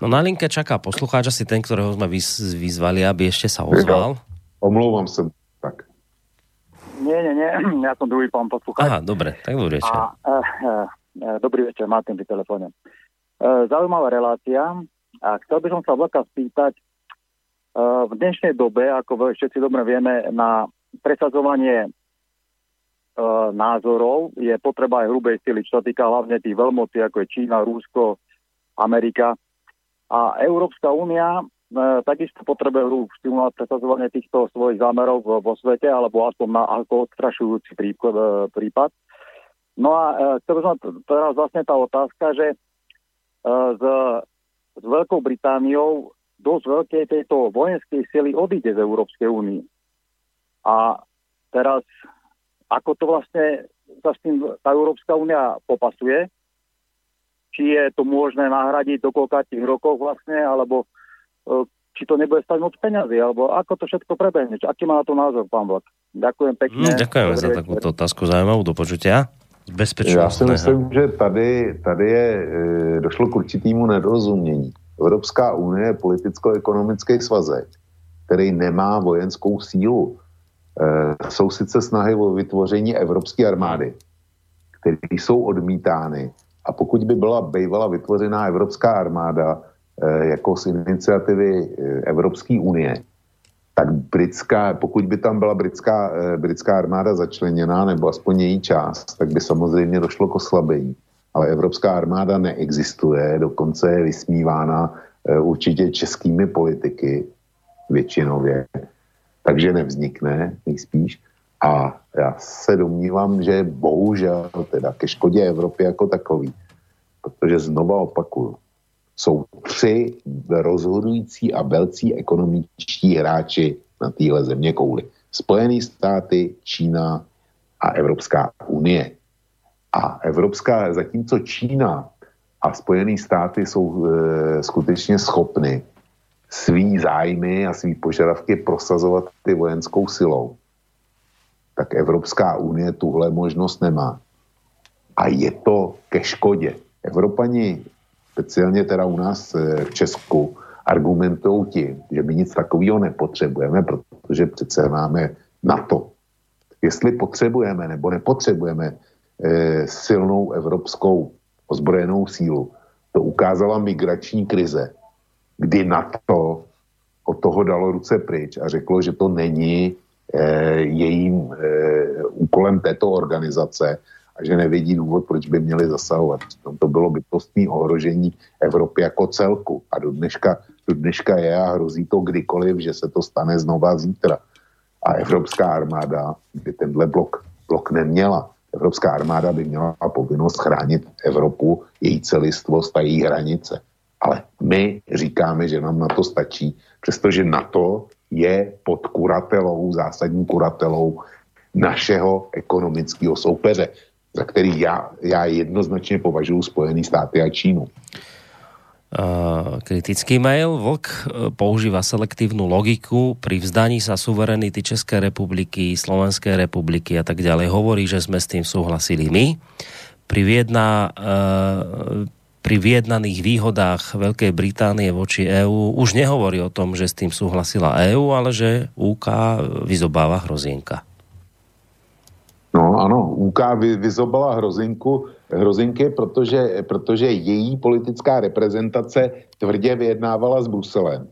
Speaker 2: No na linke čaká poslucháč asi ten, ktorého sme vyzvali, aby ešte sa ozval.
Speaker 3: Omlouvám se, tak.
Speaker 9: Nie, nie, nie, ja som druhý pán poslucháč.
Speaker 2: Aha, dobre, tak dobrý večer. A, e,
Speaker 9: e, dobrý večer, Martin pri telefóne. E, zaujímavá relácia. A chcel by som sa vlka spýtať, e, v dnešnej dobe, ako všetci dobre vieme, na presadzovanie e, názorov je potreba aj hrubej sily, čo sa týka hlavne tých veľmocí, ako je Čína, Rúsko, Amerika. A Európska únia E, takisto potrebuje hru stimulovať presadzovanie týchto svojich zámerov vo svete, alebo aspoň na ako odstrašujúci e, prípad. No a e, chcel som teraz vlastne tá otázka, že s, s Veľkou Britániou dosť veľkej tejto vojenskej sily odíde z Európskej únie. A teraz, ako to vlastne sa s tým tá Európska únia popasuje, či je to možné nahradiť do koľkátich rokov vlastne, alebo E, či to nebude stať moc peňazí, alebo ako to všetko prebehne. Aký má na to názor, pán Vlak? Ďakujem pekne.
Speaker 2: Hmm, ďakujeme za takúto otázku zaujímavú do počutia.
Speaker 3: Já si myslím, že tady, tady je, e, došlo k určitému nedorozumění. Evropská unie je politicko-ekonomický svazek, který nemá vojenskou sílu. E, jsou sice snahy o vytvoření evropské armády, které jsou odmítány. A pokud by byla bývala vytvořená evropská armáda, Eh, jako z iniciativy eh, Evropské unie, tak britská, pokud by tam byla britská, eh, britská armáda začleněná, nebo aspoň její část, tak by samozřejmě došlo k oslabení. Ale Evropská armáda neexistuje, dokonce je vysmívána určitě českými politiky většinově, takže nevznikne nejspíš. A já se domnívám, že bohužel teda ke škodě Evropy jako takový, protože znova opakuju, jsou tři rozhodující a velcí ekonomičtí hráči na téhle země kouli. Spojené státy, Čína a Evropská unie. A Evropská, zatímco Čína a Spojené státy jsou e, skutečně schopny svý zájmy a svý požadavky prosazovat ty vojenskou silou, tak Evropská unie tuhle možnost nemá. A je to ke škodě. Evropani speciálně teda u nás eh, v Česku, argumentují tím, že my nic takového nepotřebujeme, protože přece máme NATO. Jestli potřebujeme nebo nepotřebujeme e, silnou evropskou ozbrojenou sílu, to ukázala migrační krize, kdy NATO od toho dalo ruce pryč a řeklo, že to není jejím e, úkolem této organizace a že nevidí důvod, proč by měli zasahovat. To bylo bytostní ohrožení Evropy jako celku a do dneška, do dneška je a hrozí to kdykoliv, že se to stane znova zítra. A Evropská armáda by tenhle blok, blok neměla. Evropská armáda by měla povinnost chránit Evropu, její celistvost a její hranice. Ale my říkáme, že nám na to stačí, přestože NATO je pod kuratelou, zásadní kuratelou našeho ekonomického soupeře za který já, já jednoznačně považuji Spojený státy a Čínu.
Speaker 2: Uh, kritický mail. Vlk uh, používa selektívnu logiku pri vzdaní sa suverenity Českej republiky, Slovenskej republiky a tak ďalej. Hovorí, že sme s tým súhlasili my. Priviedna uh, pri vyjednaných výhodách Veľkej Británie voči EÚ už nehovorí o tom, že s tým súhlasila EÚ, ale že UK vyzobáva hrozienka.
Speaker 3: No ano, UK vyzobala hrozinku, hrozinky, protože, protože její politická reprezentace tvrdě vyjednávala s Bruselem.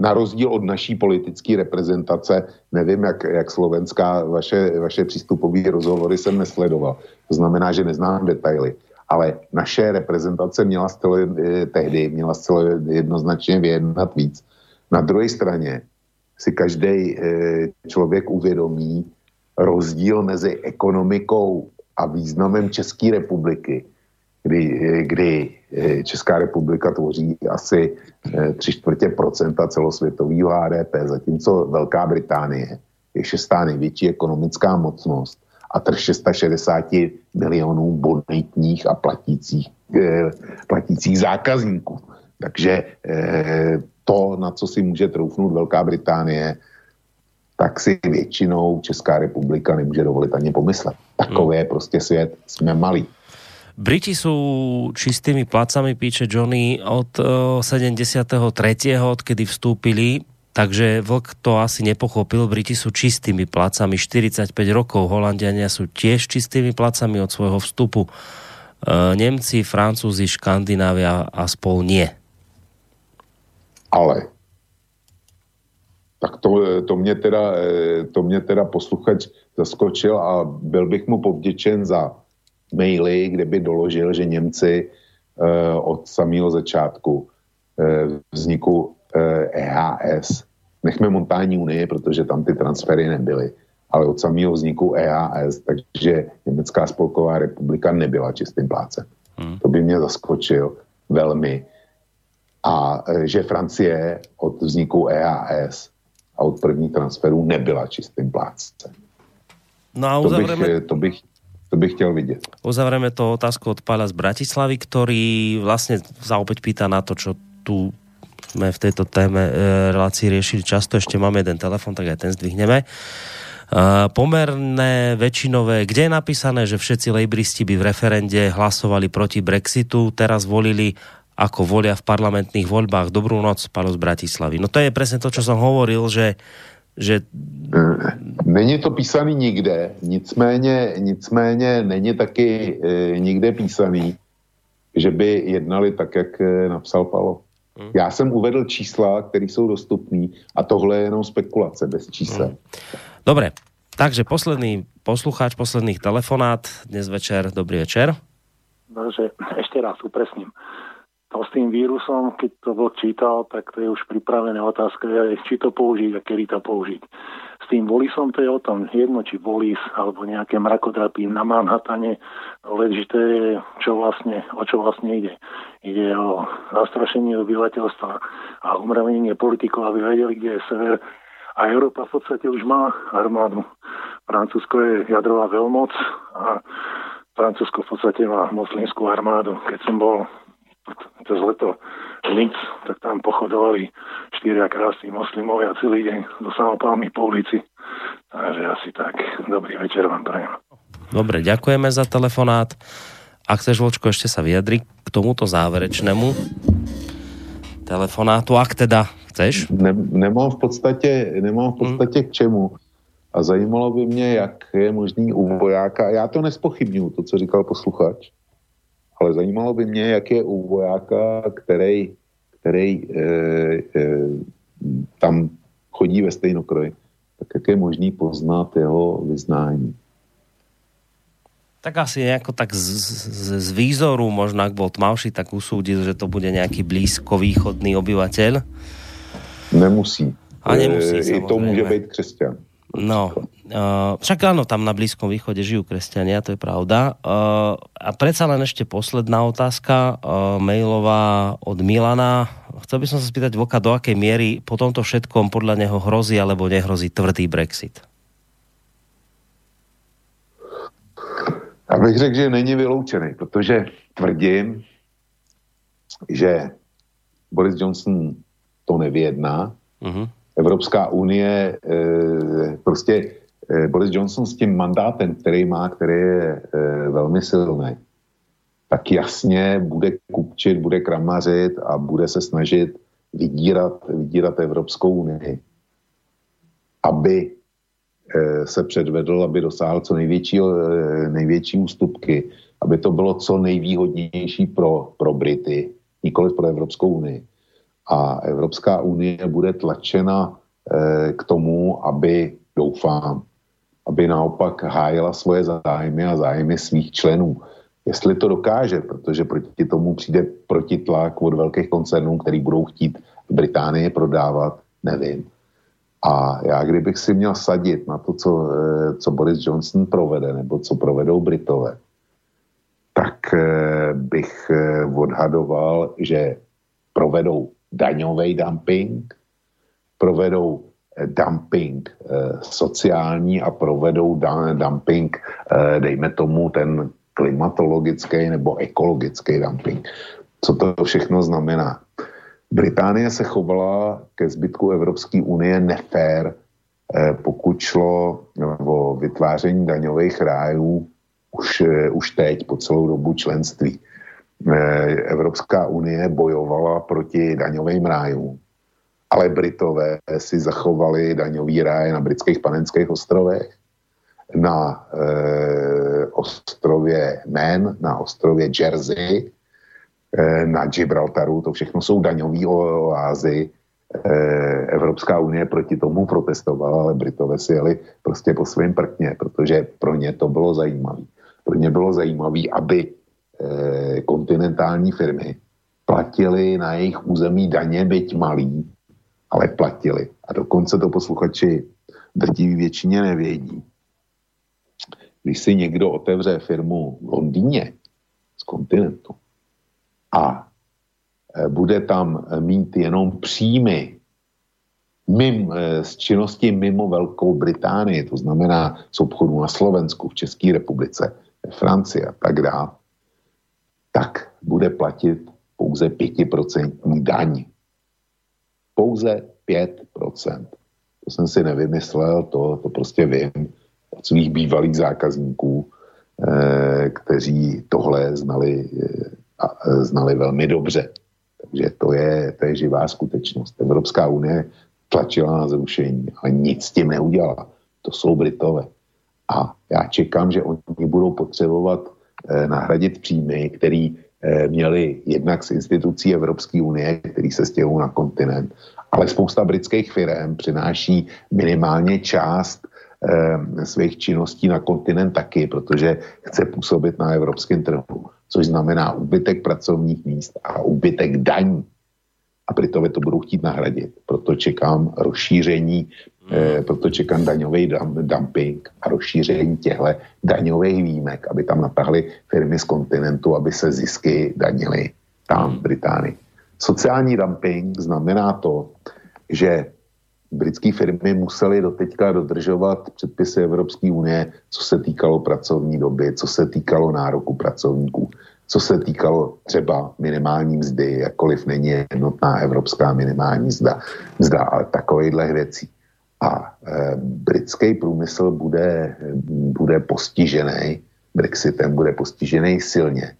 Speaker 3: Na rozdíl od naší politické reprezentace, nevím, jak, jak slovenská vaše, vaše přístupové rozhovory jsem nesledoval. To znamená, že neznám detaily ale naše reprezentace měla zcela, eh, tehdy měla zcela jednoznačně vyjednat víc. Na druhé straně si každý eh, člověk uvědomí rozdíl mezi ekonomikou a významem České republiky, kdy, eh, kdy Česká republika tvoří asi tři čtvrtě procenta celosvětového HDP, zatímco Velká Británie je šestá největší ekonomická mocnost a trh 660 milionů bonitních a platících, eh, platících zákazníků. Takže eh, to, na co si může troufnout Velká Británie, tak si většinou Česká republika nemůže dovolit ani pomyslet. Takový je prostě svět, jsme malí.
Speaker 2: Briti sú čistými placami, píše Johnny, od 73. Eh, odkedy vstúpili Takže Vlk to asi nepochopil. Briti sú čistými placami 45 rokov. Holandiania sú tiež čistými placami od svojho vstupu. E, Nemci, Francúzi, Škandinávia a spol nie.
Speaker 3: Ale tak to, to, mě teda, e, to mě teda posluchač zaskočil a byl bych mu povděčen za maily, kde by doložil, že Němci e, od samého začátku vzniku EHS. Nechme montání unie, protože tam ty transfery nebyly, ale od samého vzniku EHS, takže Německá spolková republika nebyla čistým plácem. Hmm. To by mě zaskočil velmi. A e, že Francie od vzniku EHS a od první transferu nebyla čistým plácem.
Speaker 2: No a uzavreme...
Speaker 3: to, bych, to, bych, to bych chtěl vidět.
Speaker 2: Uzavrieme to otázku od Pála z Bratislavy, ktorý vlastne sa opäť pýta na to, čo tu sme v tejto téme e, relácii riešili často. Ešte máme jeden telefon, tak aj ten zdvihneme. E, pomerné väčšinové, kde je napísané, že všetci lejbristi by v referende hlasovali proti Brexitu, teraz volili ako volia v parlamentných voľbách. Dobrú noc, Palo z Bratislavy. No to je presne to, čo som hovoril, že že...
Speaker 3: Není to písaný nikde, nicméně, nicméně není taky e, nikde písaný, že by jednali tak, jak e, napsal Palo. Hmm. Já jsem uvedl čísla, které jsou dostupné a tohle je jenom spekulace bez čísel. Hmm.
Speaker 2: Dobre, takže posledný poslucháč, posledných telefonát dnes večer. Dobrý večer.
Speaker 7: Takže ešte raz upresním. To s tým vírusom, keď to bol čítal, tak to je už pripravená otázka, či to použiť a kedy to použiť tým Volisom to je o tom, jedno či Volis alebo nejaké mrakodrapy na Manhattane, to je, čo vlastne, o čo vlastne ide. Ide o zastrašenie obyvateľstva a umravenie politikov, aby vedeli, kde je sever. A Európa v podstate už má armádu. Francúzsko je jadrová veľmoc a Francúzsko v podstate má moslimskú armádu. Keď som bol cez leto Linz, tak tam pochodovali štyria krásni moslimovia celý deň do samopálmy po ulici. Takže asi tak. Dobrý večer vám prajem.
Speaker 2: Dobre, ďakujeme za telefonát. Ak chceš, Vočko, ešte sa vyjadri k tomuto záverečnému telefonátu, ak teda chceš?
Speaker 3: Ne, nemám v podstatě, nemám v podstatě hmm. k čemu. A zajímalo by mě, jak je možný u vojáka, já to nespochybnuju, to, co říkal posluchač, ale zajímalo by mě, jak je u vojáka, který, který e, e, tam chodí ve stejnokroji, tak jak je možný poznat jeho vyznání.
Speaker 2: Tak asi nejako tak z, z, z výzoru, možno ak bol tmavší, tak usúdil, že to bude nejaký blízkovýchodný obyvateľ.
Speaker 3: Nemusí.
Speaker 2: A nemusí,
Speaker 3: e, I to môže byť kresťan.
Speaker 2: No, uh, však áno, tam na Blízkom východe žijú kresťania, to je pravda. Uh, a predsa len ešte posledná otázka, uh, mailová od Milana. Chcel by som sa spýtať Voka, do akej miery po tomto všetkom podľa neho hrozí alebo nehrozí tvrdý Brexit?
Speaker 3: Já bych řekl, že není vyloučený, protože tvrdím, že Boris Johnson to nevyjedná. Uh-huh. Evropská unie, eh, prostě eh, Boris Johnson s tím mandátem, který má, který je eh, velmi silný, tak jasně bude kupčit, bude kramařit a bude se snažit vydírat, vydírat Evropskou unii, aby se předvedl, aby dosáhl co největší, největší ústupky, aby to bylo co nejvýhodnější pro, pro Brity, nikoli pro Evropskou unii. A Evropská unie bude tlačena eh, k tomu, aby, doufám, aby naopak hájila svoje zájmy a zájmy svých členů. Jestli to dokáže, protože proti tomu přijde protitlak od velkých koncernů, který budou chtít v Británii prodávat, nevím. A já kdybych si měl sadit na to, co, eh, co Boris Johnson provede, nebo co provedou Britové, tak eh, bych odhadoval, že provedou daňový dumping, provedou dumping sociální a provedou dumping, dejme tomu, ten klimatologický nebo ekologický dumping. Co to všechno znamená? Británie se chovala ke zbytku Evropské unie nefér, eh, pokud šlo o vytváření daňových rájů už, eh, už teď po celou dobu členství. Eh, Evropská unie bojovala proti daňovým rájům, ale Britové si zachovali daňový ráje na britských panenských ostrovech, na e, ostrově Man, na ostrově Jersey, Eh, na Gibraltaru, to všechno jsou daňové oázy. Eh, Evropská unie proti tomu protestovala, ale Britové si jeli prostě po svém prkně, protože pro ně to bylo zajímavé. Pro ně bylo zajímavé, aby kontinentální firmy platili na jejich území daně, byť malý, ale platili. A dokonce to posluchači drtiví většině nevědí. Když si někdo otevře firmu v Londýně z kontinentu, a e, bude tam mít jenom příjmy mimo, e, z činnosti mimo Velkou Británii, to znamená z obchodu na Slovensku, v České republice, v Francii a tak dále, tak bude platit pouze 5% daň. Pouze 5%. To jsem si nevymyslel, to, to prostě vím od svých bývalých zákazníků, eh, kteří tohle znali eh, a e, znali velmi dobře. Takže to je, to je živá skutečnost. Evropská unie tlačila na zrušení, ale nic s tím neudělala. To jsou Britové. A já čekám, že oni budou potřebovat eh, nahradit příjmy, který eh, měli jednak z institucí Evropské unie, který se stěhují na kontinent, ale spousta britských firm přináší minimálně část eh, svých činností na kontinent taky, protože chce působit na evropském trhu což znamená úbytek pracovních míst a úbytek daní. A Britové to budou chtít nahradit. Proto čekám rozšíření, eh, proto čekám daňový dumping a rozšíření těchto daňových výjimek, aby tam natáhly firmy z kontinentu, aby se zisky danily tam v Británii. Sociální dumping znamená to, že britské firmy musely doteďka dodržovat předpisy Evropské unie, co se týkalo pracovní doby, co se týkalo nároku pracovníků, co se týkalo třeba minimální mzdy, jakkoliv není jednotná evropská minimální mzda, mzda ale takovýchhle věcí. A e, britský průmysl bude, bude postižený Brexitem, bude postižený silně.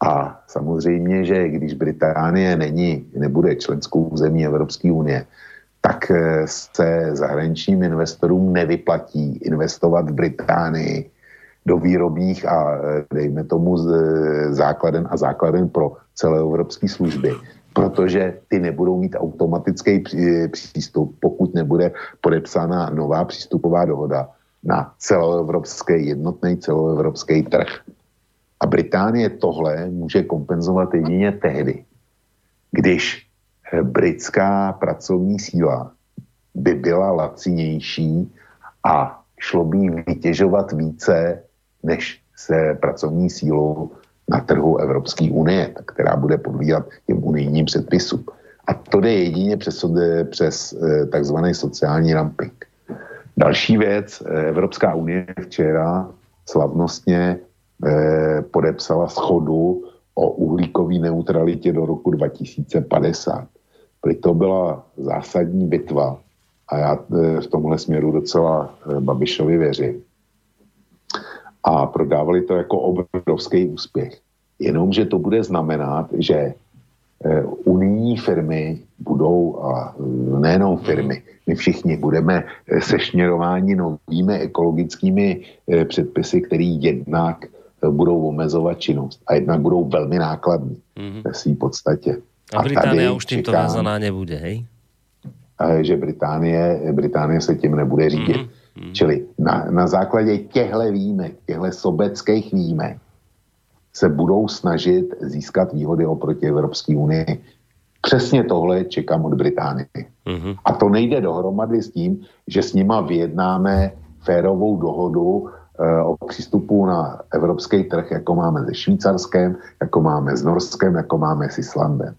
Speaker 3: A samozřejmě, že když Británie není, nebude členskou zemí Evropské unie, tak eh, se zahraničním investorům nevyplatí investovat v Británii do výrobních a eh, dejme tomu základen a základen pro celé evropské služby, protože ty nebudou mít automatický přístup, pokud nebude podepsána nová přístupová dohoda na celoevropský, jednotný celoevropský trh. A Británie tohle může kompenzovat jedině tehdy, když britská pracovní síla by byla lacinější a šlo by vytěžovat více než se pracovní sílou na trhu Evropské unie, která bude podvídat těm unijním předpisům. A to jde jedině přes, přes eh, takzvaný sociální dumping. Další věc, eh, Evropská unie včera slavnostně eh, podepsala schodu o uhlíkové neutralitě do roku 2050. Prý to byla zásadní bitva a já v tomhle směru docela Babišovi věřím. A prodávali to jako obrovský úspěch. Jenomže to bude znamenat, že Eh, unijní firmy budou, a nejenom firmy, my všichni budeme eh, sešněrováni novými ekologickými předpisy, které jednak budou omezovat činnost a jednak budou velmi nákladní mm-hmm. ve své podstatě.
Speaker 2: A, a Británia už tímto vázaná nebude, hej?
Speaker 3: Že Británie, Británie se tím nebude řídit. Mm-hmm. Čili na, na základě těchto výjimek, těchto sobeckých výjimek, se budou snažit získat výhody oproti Evropské unii. Přesně tohle čekám od Británie. Mm-hmm. A to nejde dohromady s tím, že s nima vyjednáme férovou dohodu e, o přístupu na evropský trh, jako máme se Švýcarskem, jako máme s Norskem, jako máme s Islandem.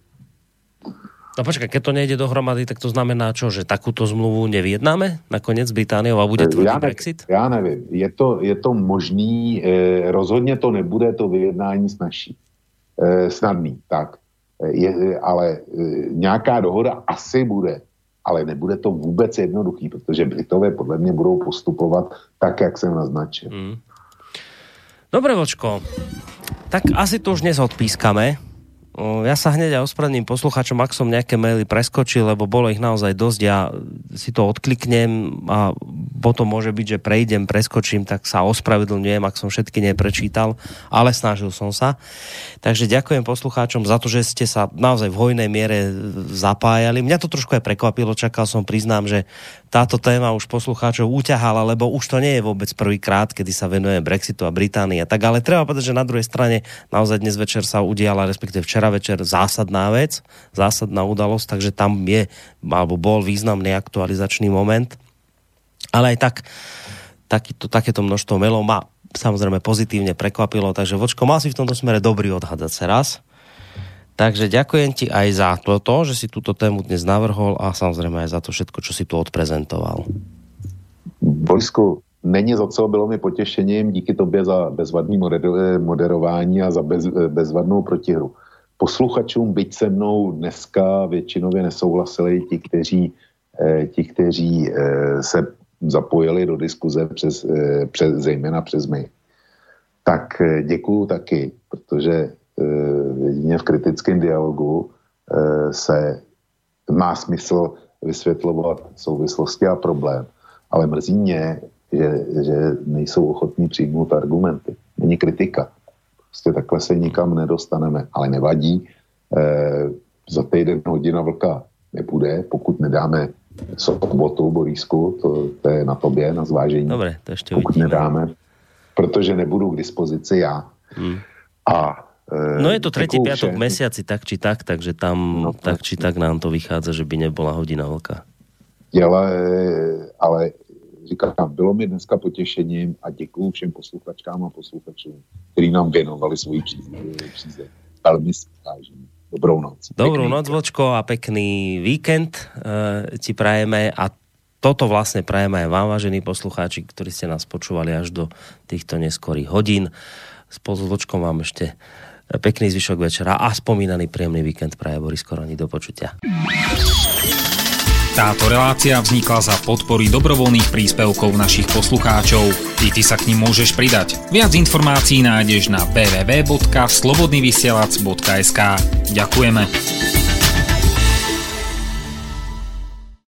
Speaker 2: No počkaj, keď to nejde dohromady, tak to znamená čo, že takúto zmluvu nevyjednáme nakoniec s Britániou a bude tvrdý
Speaker 3: já ne,
Speaker 2: Brexit?
Speaker 3: Já nevím, je to, je to možný, eh, rozhodně to nebude to vyjednání snažší, eh, snadný, tak. Eh, je, ale eh, nějaká dohoda asi bude, ale nebude to vůbec jednoduchý, protože Britové podle mě budou postupovat tak, jak jsem naznačil. Hmm.
Speaker 2: Dobre, Vočko, tak asi to už dnes odpískame ja sa hneď aj ospravedlním poslucháčom, ak som nejaké maily preskočil, lebo bolo ich naozaj dosť, ja si to odkliknem a potom môže byť, že prejdem, preskočím, tak sa ospravedlňujem, ak som všetky neprečítal, ale snažil som sa. Takže ďakujem poslucháčom za to, že ste sa naozaj v hojnej miere zapájali. Mňa to trošku aj prekvapilo, čakal som, priznám, že táto téma už poslucháčov uťahala, lebo už to nie je vôbec prvýkrát, kedy sa venuje Brexitu a Británii. Tak ale treba povedať, že na druhej strane naozaj dnes večer sa udiala, respektíve včera večer zásadná vec, zásadná udalosť, takže tam je, alebo bol významný aktualizačný moment. Ale aj tak, takýto, takéto množstvo mailov ma samozrejme pozitívne prekvapilo, takže Vočko mal si v tomto smere dobrý odhad zase raz. Takže ďakujem ti aj za toto, že si túto tému dnes navrhol a samozrejme aj za to všetko, čo si tu odprezentoval.
Speaker 3: Borisku, není za co, bylo mi potěšením díky tobě za bezvadný moderování a za bez, bezvadnou protihru. Posluchačům, byť se mnou dneska většinově nesouhlasili ti, kteří, eh, ti, kteří eh, se zapojili do diskuze přes, eh, přes, zejména přes my. Tak děkuju taky, protože jedině v kritickém dialogu eh, se má smysl vysvětlovat souvislosti a problém. Ale mrzí mě, že, že nejsou ochotní přijmout argumenty. Není kritika. Prostě takhle se nikam nedostaneme. Ale nevadí. E, za týden hodina vlka nebude, pokud nedáme sobotu, Borísku, to, to je na tobě, na zvážení.
Speaker 2: Dobre, to ještě
Speaker 3: Pokud uvidíme. nedáme, protože nebudu k dispozici já. Hmm. A
Speaker 2: No je to tretí piatok v mesiaci, tak či tak, takže tam no, tak či tak nám to vychádza, že by nebola hodina vlka.
Speaker 3: Ale, ale říkám, bylo mi dneska potěšením a děkuju všem posluchačkám a posluchačům, kteří nám věnovali svoji přízeň. Velmi vážím. Dobrou noc.
Speaker 2: Dobrú noc, Vočko, a pekný víkend uh, ti prajeme a toto vlastne prajeme aj vám, vážení poslucháči, ktorí ste nás počúvali až do týchto neskorých hodín. Spolu s Vočkom vám ešte Pekný zvyšok večera a spomínaný príjemný víkend praje Boris Koroni. Do počutia.
Speaker 1: Táto relácia vznikla za podpory dobrovoľných príspevkov našich poslucháčov. I ty sa k ním môžeš pridať. Viac informácií nájdeš na www.slobodnyvysielac.sk Ďakujeme.